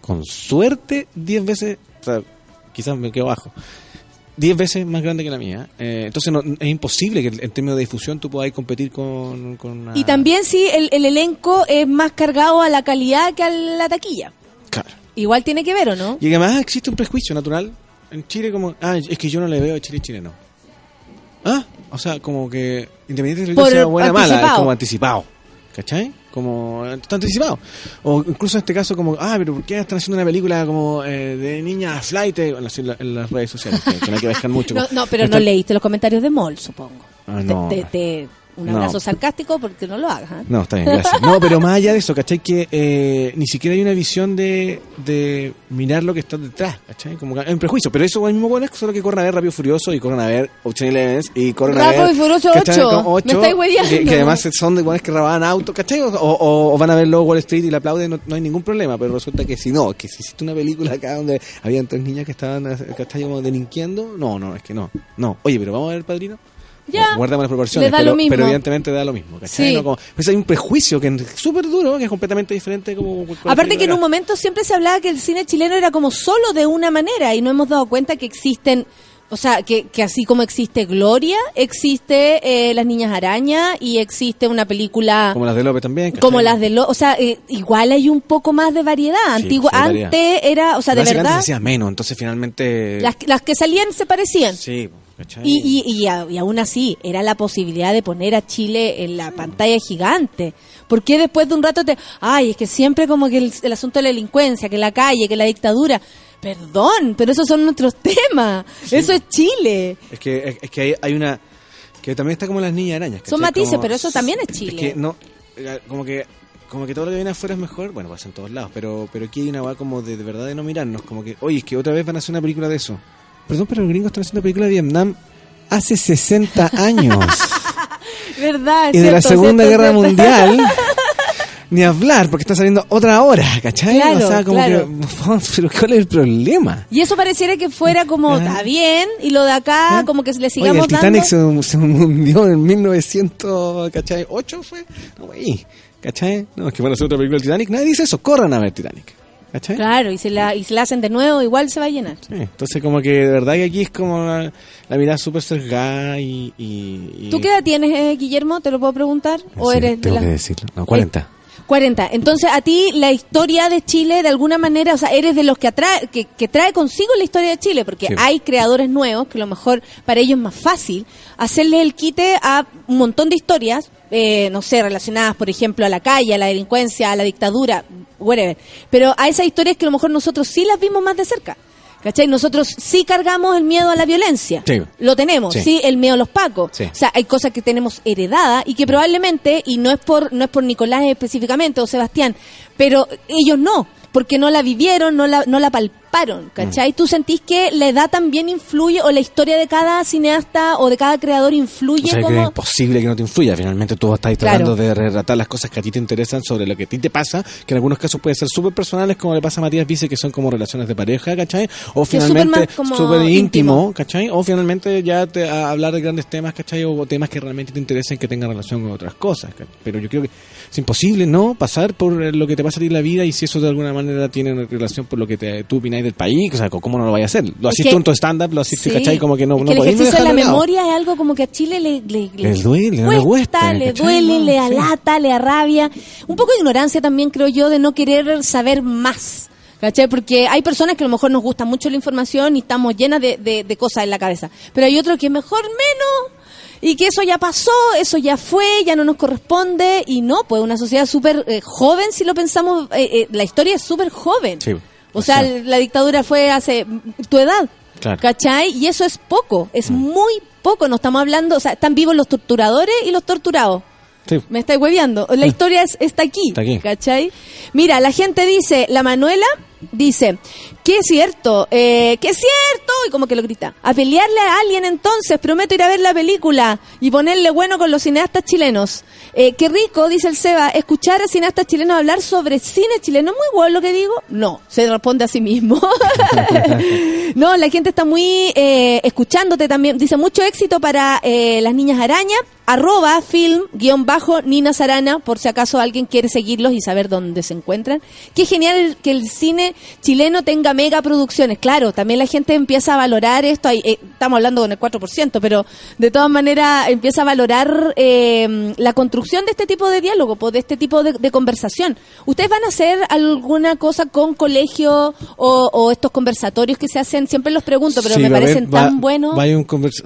con suerte, 10 veces, o sea, quizás me quedo bajo, 10 veces más grande que la mía. Eh, entonces no, es imposible que en términos de difusión tú puedas competir con, con una... y también sí el, el elenco es más cargado a la calidad que a la taquilla Claro. Igual tiene que ver o no Y además existe un prejuicio natural en Chile como, ah, es que yo no le veo a Chile chileno. Ah, o sea, como que independientemente de que sea buena o mala, es como anticipado. ¿Cachai? Como está anticipado. O incluso en este caso como, ah, pero ¿por qué están haciendo una película como eh, de niña flight en las, en las redes sociales? Que, que no hay que dejar mucho. no, no, pero no leíste los comentarios de Moll supongo Ah, Te- no. te- te- un No. abrazo sarcástico porque no lo hagas ¿ah? No, está bien, gracias. No, pero más allá de eso, ¿cachai? Que eh, ni siquiera hay una visión de, de mirar lo que está detrás, ¿cachai? Como que un prejuicio, pero eso es mismo bueno, es solo que corren a ver Rápido Furioso y corren a ver Ocean Eleven y corren a ver... Y Furioso ¿cachai? 8, Como me estáis que, que además son de iguales que robaban autos, ¿cachai? O, o- o van a ver luego Wall Street y la aplauden, no, no hay ningún problema, pero resulta que si no, que si hiciste una película acá donde habían tres niñas que estaban, ¿cachai? Como delinquiendo, no, no, es que no, no. Oye, pero vamos a ver El Padrino. Ya. Guardamos las proporciones, da pero, lo mismo. pero evidentemente da lo mismo, ¿cachai? Sí. No como- pues hay un prejuicio que es súper duro, que es completamente diferente como... Aparte que en un momento siempre se hablaba que el cine chileno era como solo de una manera y no hemos dado cuenta que existen, o sea, que, que así como existe Gloria, existe eh, Las Niñas Araña y existe una película Como las de López también. ¿cachai? como las de lo, o sea, eh, igual hay un poco más de variedad. Antigua, sí variedad. antes era, o sea, de que antes verdad, se hacía menos, entonces finalmente... las, las que salían se parecían. Sí, ¿cachai? Y, y, y, a- y aún así, era la posibilidad de poner a Chile en la pantalla gigante. ¿Por qué después de un rato te... Ay, es que siempre como que el, el asunto de la delincuencia, que la calle, que la dictadura... Perdón, pero esos son nuestros temas. Eso es Chile. Es que, es, es que hay, hay una... Que también está como las niñas arañas. Son matices, Como- pero eso también es Chile. Es que no... eh, Como que... Como que todo lo que viene afuera es mejor, bueno, pasa en todos lados, pero pero aquí hay una va como de, de verdad de no mirarnos, como que, oye, es que otra vez van a hacer una película de eso. Perdón, pero los gringos están haciendo película de Vietnam hace 60 años. ¿Verdad? y de la Segunda cierto, Guerra cierto. Mundial, ni hablar, porque está saliendo otra hora, ¿cachai? Claro, o sea, como claro. que, pero ¿cuál es el problema? Y eso pareciera que fuera como, está bien, y lo de acá, como que le Oye, sigamos el Titanic dando... se, se hundió en 1900, ¿cachai? ¿8 fue? No, güey, ¿cachai? No, es que van a hacer otra película del Titanic. Nadie dice eso, corran a ver Titanic, ¿cachai? Claro, y se, la, y se la hacen de nuevo, igual se va a llenar. Sí, entonces como que de verdad que aquí es como la, la mirada súper sesgada y, y, y- ¿Tú qué edad tienes, eh, Guillermo? ¿Te lo puedo preguntar? ¿O Sí, eres de tengo la- que decirlo. No, 40. 40. Entonces, a ti la historia de Chile, de alguna manera, o sea, eres de los que, atrae, que, que trae consigo la historia de Chile, porque Sí. hay creadores nuevos que a lo mejor para ellos es más fácil hacerle el quite a un montón de historias, eh, no sé, relacionadas, por ejemplo, a la calle, a la delincuencia, a la dictadura, whatever. Pero a esas historias que a lo mejor nosotros sí las vimos más de cerca. ¿Cachai? Nosotros sí cargamos el miedo a la violencia. Sí. Lo tenemos, sí. Sí. el miedo a los pacos. Sí. O sea, hay cosas que tenemos heredadas y que probablemente, y no es por, no es por Nicolás específicamente o Sebastián, pero ellos no, porque no la vivieron, no la, no la palparon, ¿cachai? Mm. ¿Tú sentís que la edad también influye o la historia de cada cineasta o de cada creador influye O sea, que como... es imposible que no te influya. Finalmente tú estás Claro. tratando de relatar las cosas que a ti te interesan sobre lo que a ti te pasa, que en algunos casos puede ser súper personales, como le pasa a Matías Vice, que son como relaciones de pareja, ¿cachai? O Que finalmente súper íntimo, íntimo. ¿cachai? O finalmente ya te, a hablar de grandes temas, ¿cachai? O temas que realmente te interesen que tengan relación con otras cosas. ¿cachai? Pero yo creo que es imposible, ¿no? Pasar por lo que te pasa a ti en la vida y si eso de alguna manera tiene una relación por lo que te, tú opináis del país, o sea, ¿cómo no lo vayas a hacer? Lo en tu stand-up, lo hacís, Sí. ¿cachai? Como que no, Es no que el podéis ejercicio de la lado. memoria es algo como que a Chile le, le, Le duele, no le cuesta, le ¿cachai? duele, No, le sí. alata, le arrabia. Un poco de ignorancia también creo yo de no querer saber más. ¿Cachai? Porque hay personas que a lo mejor nos gusta mucho la información y estamos llenas de, de- de cosas en la cabeza. Pero hay otros que mejor menos y que eso ya pasó, eso ya fue, ya no nos corresponde y no, pues una sociedad súper eh, joven si lo pensamos, eh, eh, la historia es súper joven. Sí. O sea, la dictadura fue hace mm, tu edad. Claro. ¿Cachai? Y eso es poco, es muy poco. No estamos hablando, o sea, están vivos los torturadores y los torturados. Sí. Me estáis hueveando. La historia es, está aquí. Está aquí. ¿Cachai? Mira, la gente dice, la Manuela dice, que es cierto, eh, que es cierto, y como que lo grita. A pelearle a alguien entonces, prometo ir a ver la película y ponerle bueno con los cineastas chilenos. Eh, qué rico, dice el Seba, escuchar a cineastas chilenos hablar sobre cine chileno. ¿Es muy bueno lo que digo? No, se responde a sí mismo. no, la gente está muy eh, escuchándote también. Dice, mucho éxito para eh, las niñas araña. Arroba film guion bajo Nina Sarana, por si acaso alguien quiere seguirlos y saber dónde se encuentran. Qué genial que el cine chileno tenga mega producciones. Claro, también la gente empieza a valorar esto. Hay, eh, estamos hablando con el 4%, pero de todas maneras empieza a valorar eh, la construcción de este tipo de diálogo, de este tipo de, de conversación. ¿Ustedes van a hacer alguna cosa con colegio o, o estos conversatorios que se hacen? Siempre los pregunto, pero Sí, me parecen va- tan buenos. va un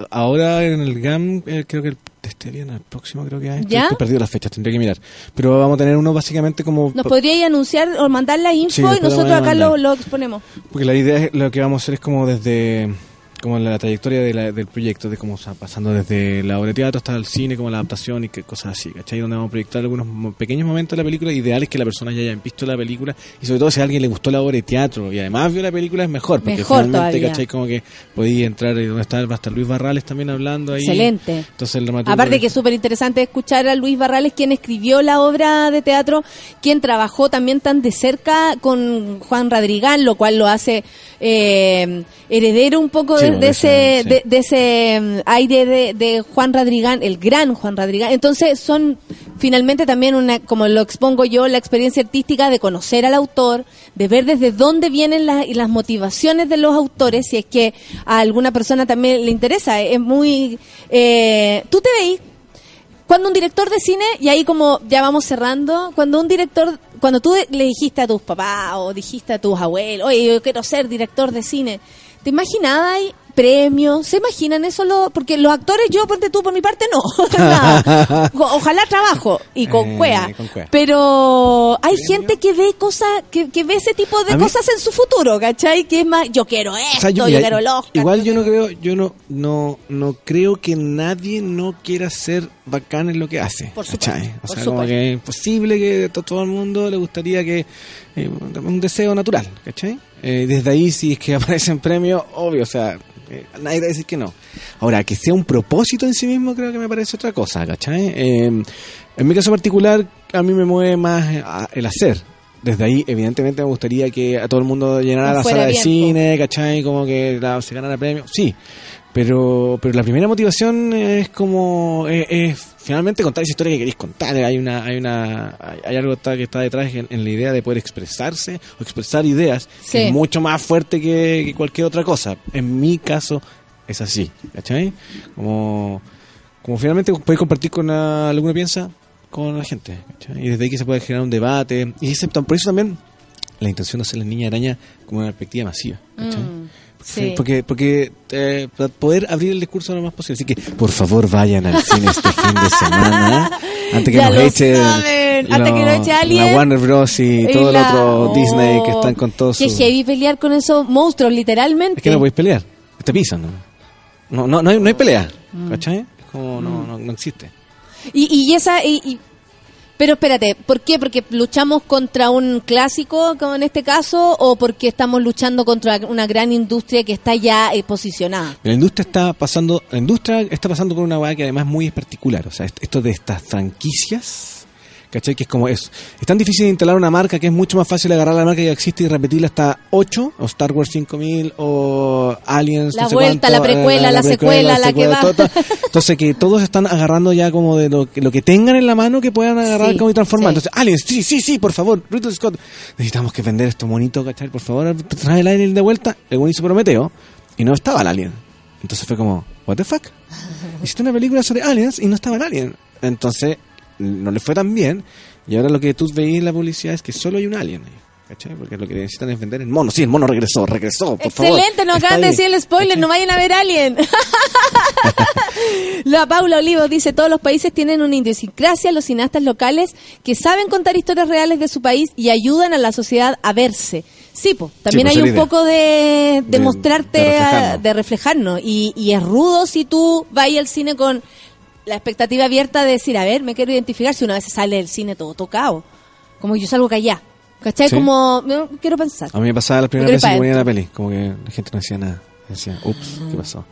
ahora en el GAM, eh, creo que el, este viernes, el próximo creo que hay. ¿Ya? Estoy perdido las fechas, tendría que mirar. Pero vamos a tener uno básicamente como... ¿Nos podríais anunciar o mandar la info Sí, y nosotros acá lo, lo exponemos? Porque la idea es, lo que vamos a hacer es como desde como la trayectoria de la- del proyecto, de cómo o sea, pasando desde la obra de teatro hasta el cine, como la adaptación y que cosas así, ¿cachai? Donde vamos a proyectar algunos pequeños momentos de la película, ideal es que la persona ya haya visto la película y sobre todo si a alguien le gustó la obra de teatro y además vio la película es mejor, porque Mejor finalmente, todavía. ¿cachai? Como que podía entrar y donde está, va a estar Luis Barrales también hablando ahí. Excelente. Entonces el Aparte que es súper interesante escuchar a Luis Barrales, quien escribió la obra de teatro, quien trabajó también tan de cerca con Juan Radrigán, lo cual lo hace eh, heredero un poco Sí, de, de de ese, sí. de, de ese mm, aire de, de Juan Radrigán, el gran Juan Radrigán. Entonces son finalmente también una, como lo expongo yo, la experiencia artística de conocer al autor, de ver desde dónde vienen las, y las motivaciones de los autores, si es que a alguna persona también le interesa. Es muy... Eh, ¿Tú te veis cuando un director de cine, y ahí como ya vamos cerrando, cuando un director, cuando tú le dijiste a tus papás o dijiste a tus abuelos, oye, yo quiero ser director de cine, ¿te imaginabas premios? ¿Se imaginan eso? Lo, porque los actores, yo, ponte tú, por mi parte, no. Ojalá trabajo y con Eh, cuea. con cuea. Pero hay gente que ve cosas, que, que ve ese tipo de mí- cosas en su futuro, ¿cachai? Que es más, yo quiero esto, O sea, yo, mira, quiero el Oscar. Igual yo no creo, yo no, no, no creo que nadie no quiera ser bacán en lo que hace. Por ¿cachai? supuesto, O por sea, como que es imposible que to- todo el mundo le gustaría que eh, un deseo natural, ¿cachai? Eh, desde ahí si es que aparecen premios, obvio, o sea, eh, nadie va a decir que no. Ahora, que sea un propósito en sí mismo, creo que me parece otra cosa, ¿cachai? Eh, en mi caso particular, a mí me mueve más eh, a- el hacer. Desde ahí, evidentemente, me gustaría que a todo el mundo llenara No la sala de cine, ¿cachai? Como que la- se ganara premio. Sí, pero pero la primera motivación es como es, es finalmente contar esa historia que queréis contar hay una hay una hay, algo que está detrás en, en la idea de poder expresarse o expresar ideas Sí. que es mucho más fuerte que, que cualquier otra cosa en mi caso es así ¿cachai? como como finalmente podéis compartir con la- uno piensa con la gente ¿cachai? y desde ahí que se puede generar un debate y ese- por eso también la intención de hacer la niña araña como una perspectiva masiva ¿cachai? Mm, sí. Porque, porque eh, para poder abrir el discurso lo más posible. Así que, por favor, vayan al cine este fin de semana. Antes que Ya nos lo eche. saben, antes que lo- nos eche alguien. La Warner Bros. y, Y todo la- el otro Oh, Disney que están con todos Qué sus. heavy pelear con esos monstruos, literalmente. Es que no podéis pelear. Te pisan, ¿no? No, no, no, hay, no hay pelea. Mm. ¿Cachai? Es como, no, no, no existe. Y, y esa. y- y- pero espérate, ¿por qué? ¿Porque luchamos contra un clásico, como en este caso, o porque estamos luchando contra una gran industria que está ya eh, posicionada? La industria está pasando, la industria está pasando por una weá que además es muy particular. O sea, est- esto de estas franquicias, ¿cachai? Que es como es. Es tan difícil de instalar una marca que es mucho más fácil agarrar la marca que existe y repetirla hasta 8, o Star Wars 5000, o Aliens. La no sé vuelta, cuánto, la precuela, eh, la secuela, la que va. todo. Entonces, que todos están agarrando ya como de lo que, lo que tengan en la mano que puedan agarrar Sí, como y transformar. sí. Entonces, Aliens, sí, sí, sí, por favor, Ridley Scott. Necesitamos que vender esto bonito, ¿cachai? Por favor, trae el Alien de vuelta. El hizo Prometeo y no estaba el Alien. Entonces fue como, ¿What the fuck? Hiciste una película sobre aliens y no estaba el alien. Entonces, no le fue tan bien. Y ahora lo que tú veis en la publicidad es que solo hay un alien ahí. ¿Cachai? Porque lo que necesitan es vender el mono. Sí, el mono regresó, regresó, por favor. Excelente, nos Está acaban de decir el spoiler, no vayan a ver Alien. La Paula Olivo dice, todos los países tienen una idiosincrasia, los cineastas locales que saben contar historias reales de su país y ayudan a la sociedad a verse. Sí, po, también pues, hay un idea. poco de, de De- mostrarte, de a- reflejarnos. de reflejarnos. Y, y es rudo si tú vas al cine con la expectativa abierta de decir, a ver, me quiero identificar si una vez sale del cine todo tocado. Como yo salgo callá. ¿Cachai? Sí. Como, no, quiero pensar. A mí me pasaba la primera Me vez que ponía la peli. Como que la gente no decía nada. Decía, ups, ¿qué pasó?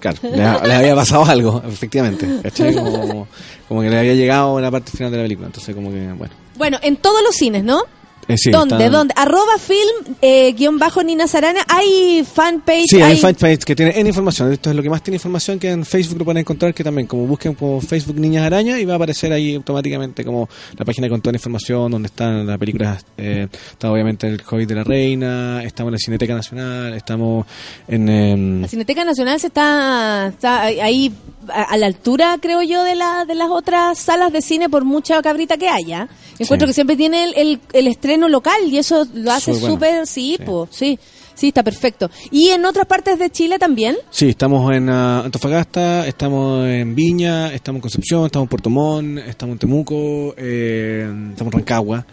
Claro, le, le había pasado algo, efectivamente. ¿Cachai? Como, como que le había llegado la parte final de la película. Entonces, como que, bueno. Bueno, en todos los cines, ¿no? Eh, sí, ¿Dónde? ¿Dónde? Arroba film, eh, guion bajo Nina Sarana. Hay fanpage. Sí, hay fanpage que tiene en información. Esto es lo que más tiene información que en Facebook lo pueden encontrar, que también como busquen como Facebook Niñas Araña y va a aparecer ahí automáticamente como la página con toda la información, donde están las películas, eh, está obviamente el Hobbit de la Reina, estamos en la Cineteca Nacional, estamos en... em, La Cineteca Nacional se está, está ahí a, a la altura, creo yo, de, la, de las otras salas de cine por mucha cabrita que haya. Encuentro Sí. que siempre tiene el, el, el estreno local y eso lo hace Súper bueno. sí, po, sí, sí, está perfecto. ¿Y en otras partes de Chile también? Sí, estamos en ah, Antofagasta, estamos en Viña, estamos en Concepción, estamos en Puerto Montt, estamos en Temuco, eh, estamos en Rancagua.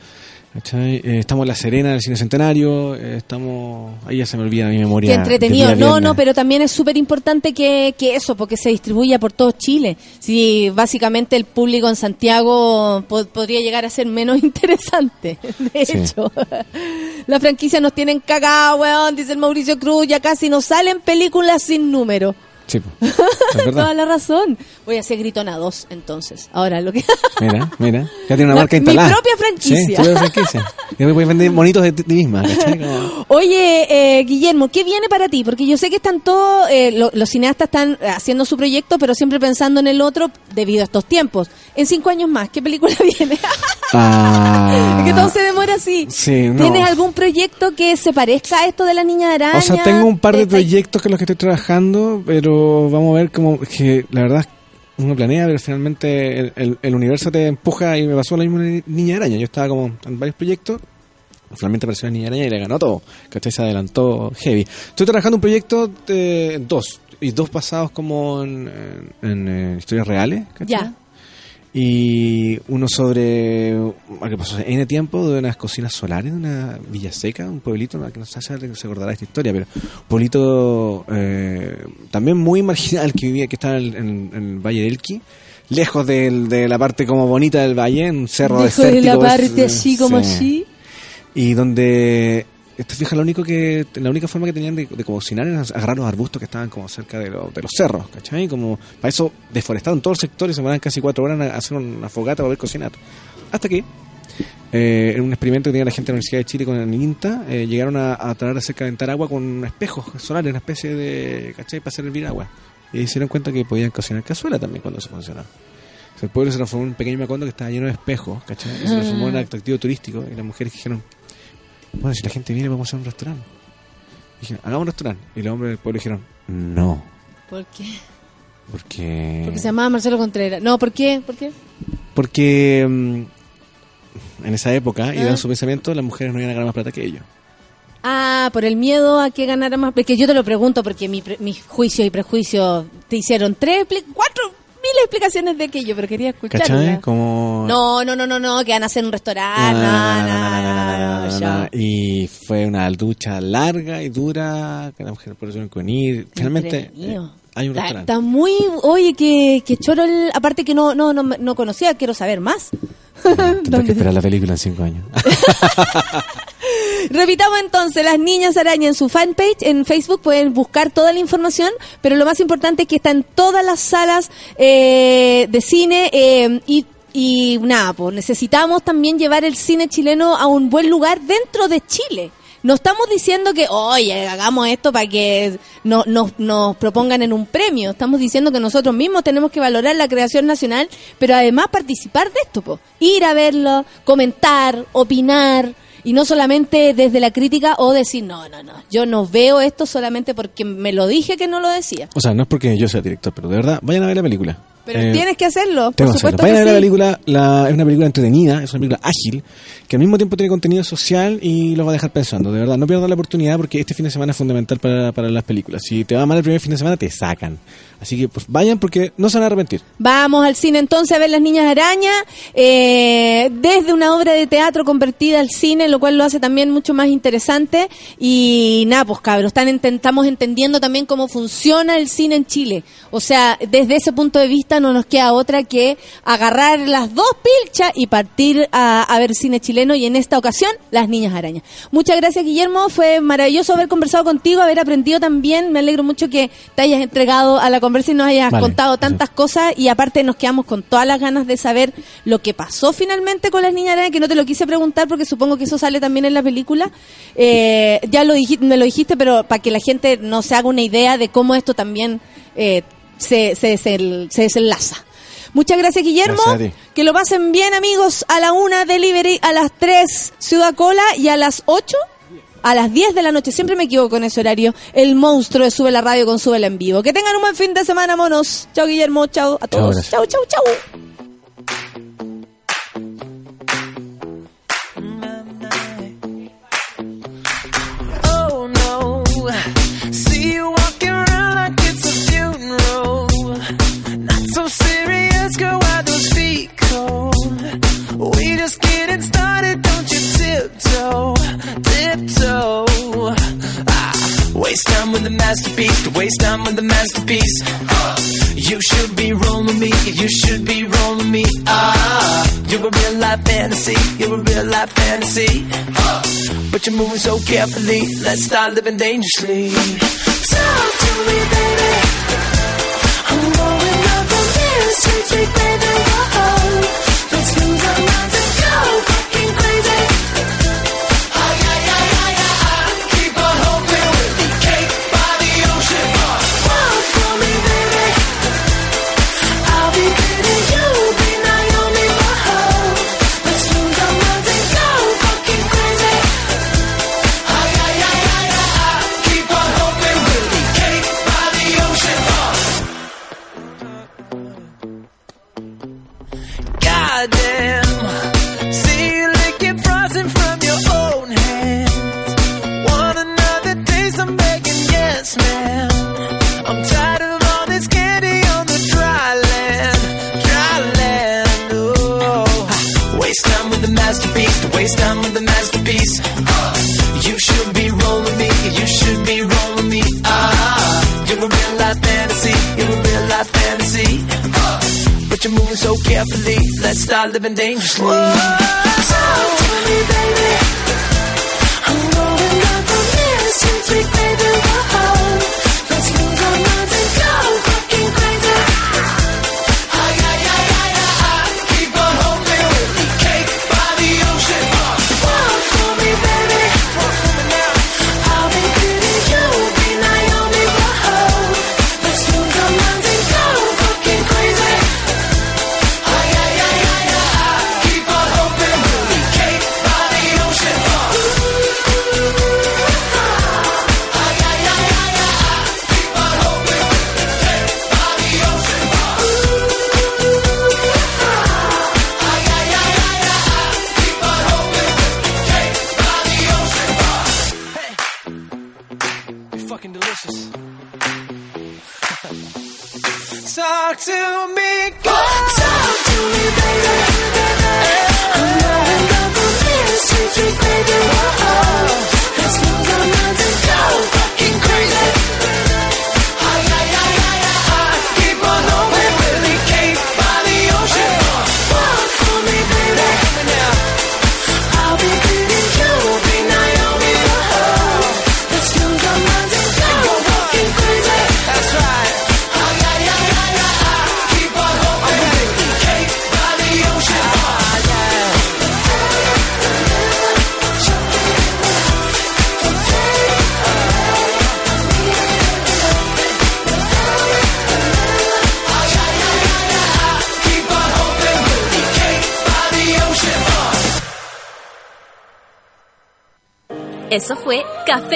Eh, estamos en La Serena, en el Cine Centenario, eh, estamos... Ahí ya se me olvida mi memoria. Qué entretenido. No, no, pero también es súper importante que, que eso, porque se distribuya por todo Chile. Si básicamente el público en Santiago po- podría llegar a ser menos interesante. De Sí. hecho, la franquicia nos tienen cagado, weón, dice el Mauricio Cruz, ya casi nos salen películas sin número. Sí, es. Toda la razón. Voy a hacer Gritona 2, entonces. Ahora, lo que... Mira, mira. Ya tiene una La- marca mi instalada. propia franquicia. Sí, tu franquicia. Y después puedes vender monitos de ti misma, Oye, eh, Guillermo, ¿qué viene para ti? Porque yo sé que están todos, eh, lo- los cineastas están haciendo su proyecto, pero siempre pensando en el otro debido a estos tiempos. En cinco años más, ¿qué película viene? Ah, Es que todo se demora así. Sí, no. ¿Tienes algún proyecto que se parezca a esto de la niña araña? O sea, tengo un par de Eh, proyectos con los que estoy trabajando, pero vamos a ver cómo que la verdad uno planea, pero finalmente el, el- universo te empuja y me pasó lo mismo en Niña Araña. Yo estaba como en varios proyectos Finalmente apareció la niña araña y le ganó todo. ¿Cachai? Se adelantó heavy. Estoy trabajando un proyecto de dos. Y dos basados como en, en- eh, historias reales. Ya. Y uno sobre lo que pasó en tiempo de unas cocinas solares de una villa seca, un pueblito, que no sé si se acordará de esta historia, pero un pueblito eh, también muy marginal que vivía, que estaba en, en- en el Valle del Elqui, lejos del- de la parte como bonita del valle, un cerro Dejo de la es- parte así como sí. así. Y donde, te fijas, lo único que, la única forma que tenían de, de cocinar era agarrar los arbustos que estaban como cerca de, lo- de los cerros, ¿cachai? Como, para eso deforestaron todo el sector y se demoraban casi cuatro horas a hacer una fogata para poder cocinar. Hasta que, eh, en un experimento que tenía la gente de la Universidad de Chile con el INTA, eh, llegaron a, a tratar de hacer calentar agua con espejos solares, una especie de, ¿cachai? Para hacer hervir agua. Y se dieron cuenta que podían cocinar cazuela también cuando eso funcionaba. O sea, el pueblo se transformó en un pequeño macondo que estaba lleno de espejos, ¿cachai? Y se transformó en atractivo turístico. Y las mujeres dijeron, bueno, si la gente viene, vamos a hacer un restaurante. Dijeron, hagamos un restaurante. Y los hombres del pueblo dijeron, no, ¿Por qué? porque... Porque se llamaba Marcelo Contreras. No, ¿por qué? ¿Por qué? Porque mm, en esa época, y Ah. en su pensamiento, las mujeres no iban a ganar más plata que ellos. Ah, por el miedo a que ganara más. Porque yo te lo pregunto, porque mi, pre- mis juicios y prejuicios te hicieron tres, cuatro mil explicaciones de aquello, pero quería escucharla. Como... No, no, no, no, no, que van a hacer un restaurante. No, no, no. Y fue una lucha larga y dura, que las mujeres por eso no pueden ir. Finalmente, eh, hay un Está, restaurante. está muy, oye, que, que choro el, aparte que no, no, no, no conocía, quiero saber más. Tendrás que esperar la película en cinco años. Repitamos entonces, las niñas araña en su fanpage, en Facebook pueden buscar toda la información, pero lo más importante es que está en todas las salas eh, de cine eh, y, y nada, pues necesitamos también llevar el cine chileno a un buen lugar dentro de Chile. No estamos diciendo que, oye, hagamos esto para que no- nos, nos propongan en un premio. Estamos diciendo que nosotros mismos tenemos que valorar la creación nacional, pero además participar de esto. po. Ir a verlo, comentar, opinar, y no solamente desde la crítica o decir, no, no, no, yo no veo esto solamente porque me lo dije que no lo decía. O sea, no es porque yo sea director, pero de verdad, vayan a ver la película. Pero Eh, tienes que hacerlo, por supuesto Vayan a ver la sí. película, la- es una película entretenida, es una película ágil, que al mismo tiempo tiene contenido social y lo va a dejar pensando. De verdad, no pierdan la oportunidad porque este fin de semana es fundamental para, para las películas. Si te va mal el primer fin de semana, te sacan. Así que pues, vayan porque no se van a arrepentir. Vamos al cine entonces a ver Las Niñas Araña, eh, desde una obra de teatro convertida al cine, lo cual lo hace también mucho más interesante. Y nada, pues cabros, están estamos entendiendo también cómo funciona el cine en Chile. O sea, desde ese punto de vista no nos queda otra que agarrar las dos pilchas y partir a, a ver cine chileno y en esta ocasión Las Niñas Araña. Muchas gracias Guillermo, fue maravilloso haber conversado contigo, haber aprendido también. Me alegro mucho que te hayas entregado a la conversa y nos hayas Vale, contado tantas cosas y aparte nos quedamos con todas las ganas de saber lo que pasó finalmente con las niñas araña, que no te lo quise preguntar porque supongo que eso sale también en la película. Eh, ya lo dijiste, me lo dijiste, pero para que la gente no se haga una idea de cómo esto también eh, se, se, se, se desenlaza. Muchas gracias, Guillermo. Gracias. Que lo pasen bien, amigos. A la una, Delivery, a las 3, Ciudad Cola, y a las 8, a las 10 de la noche. Siempre me equivoco en ese horario. El monstruo de Sube la Radio con Sube la en vivo. Que tengan un buen fin de semana, monos. Chao, Guillermo. Chao a todos. Chao, chao, chao. You're moving so carefully. Let's start living dangerously. Talk to me, baby. I'm going up on this sweet baby. seven they.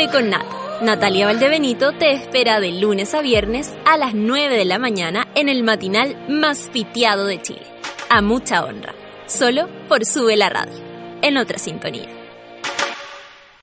Con Nat. Natalia Valdebenito te espera de lunes a viernes a las 9 de la mañana en el matinal más pitiado de Chile. A mucha honra. Solo por Sube la Radio. En otra sintonía.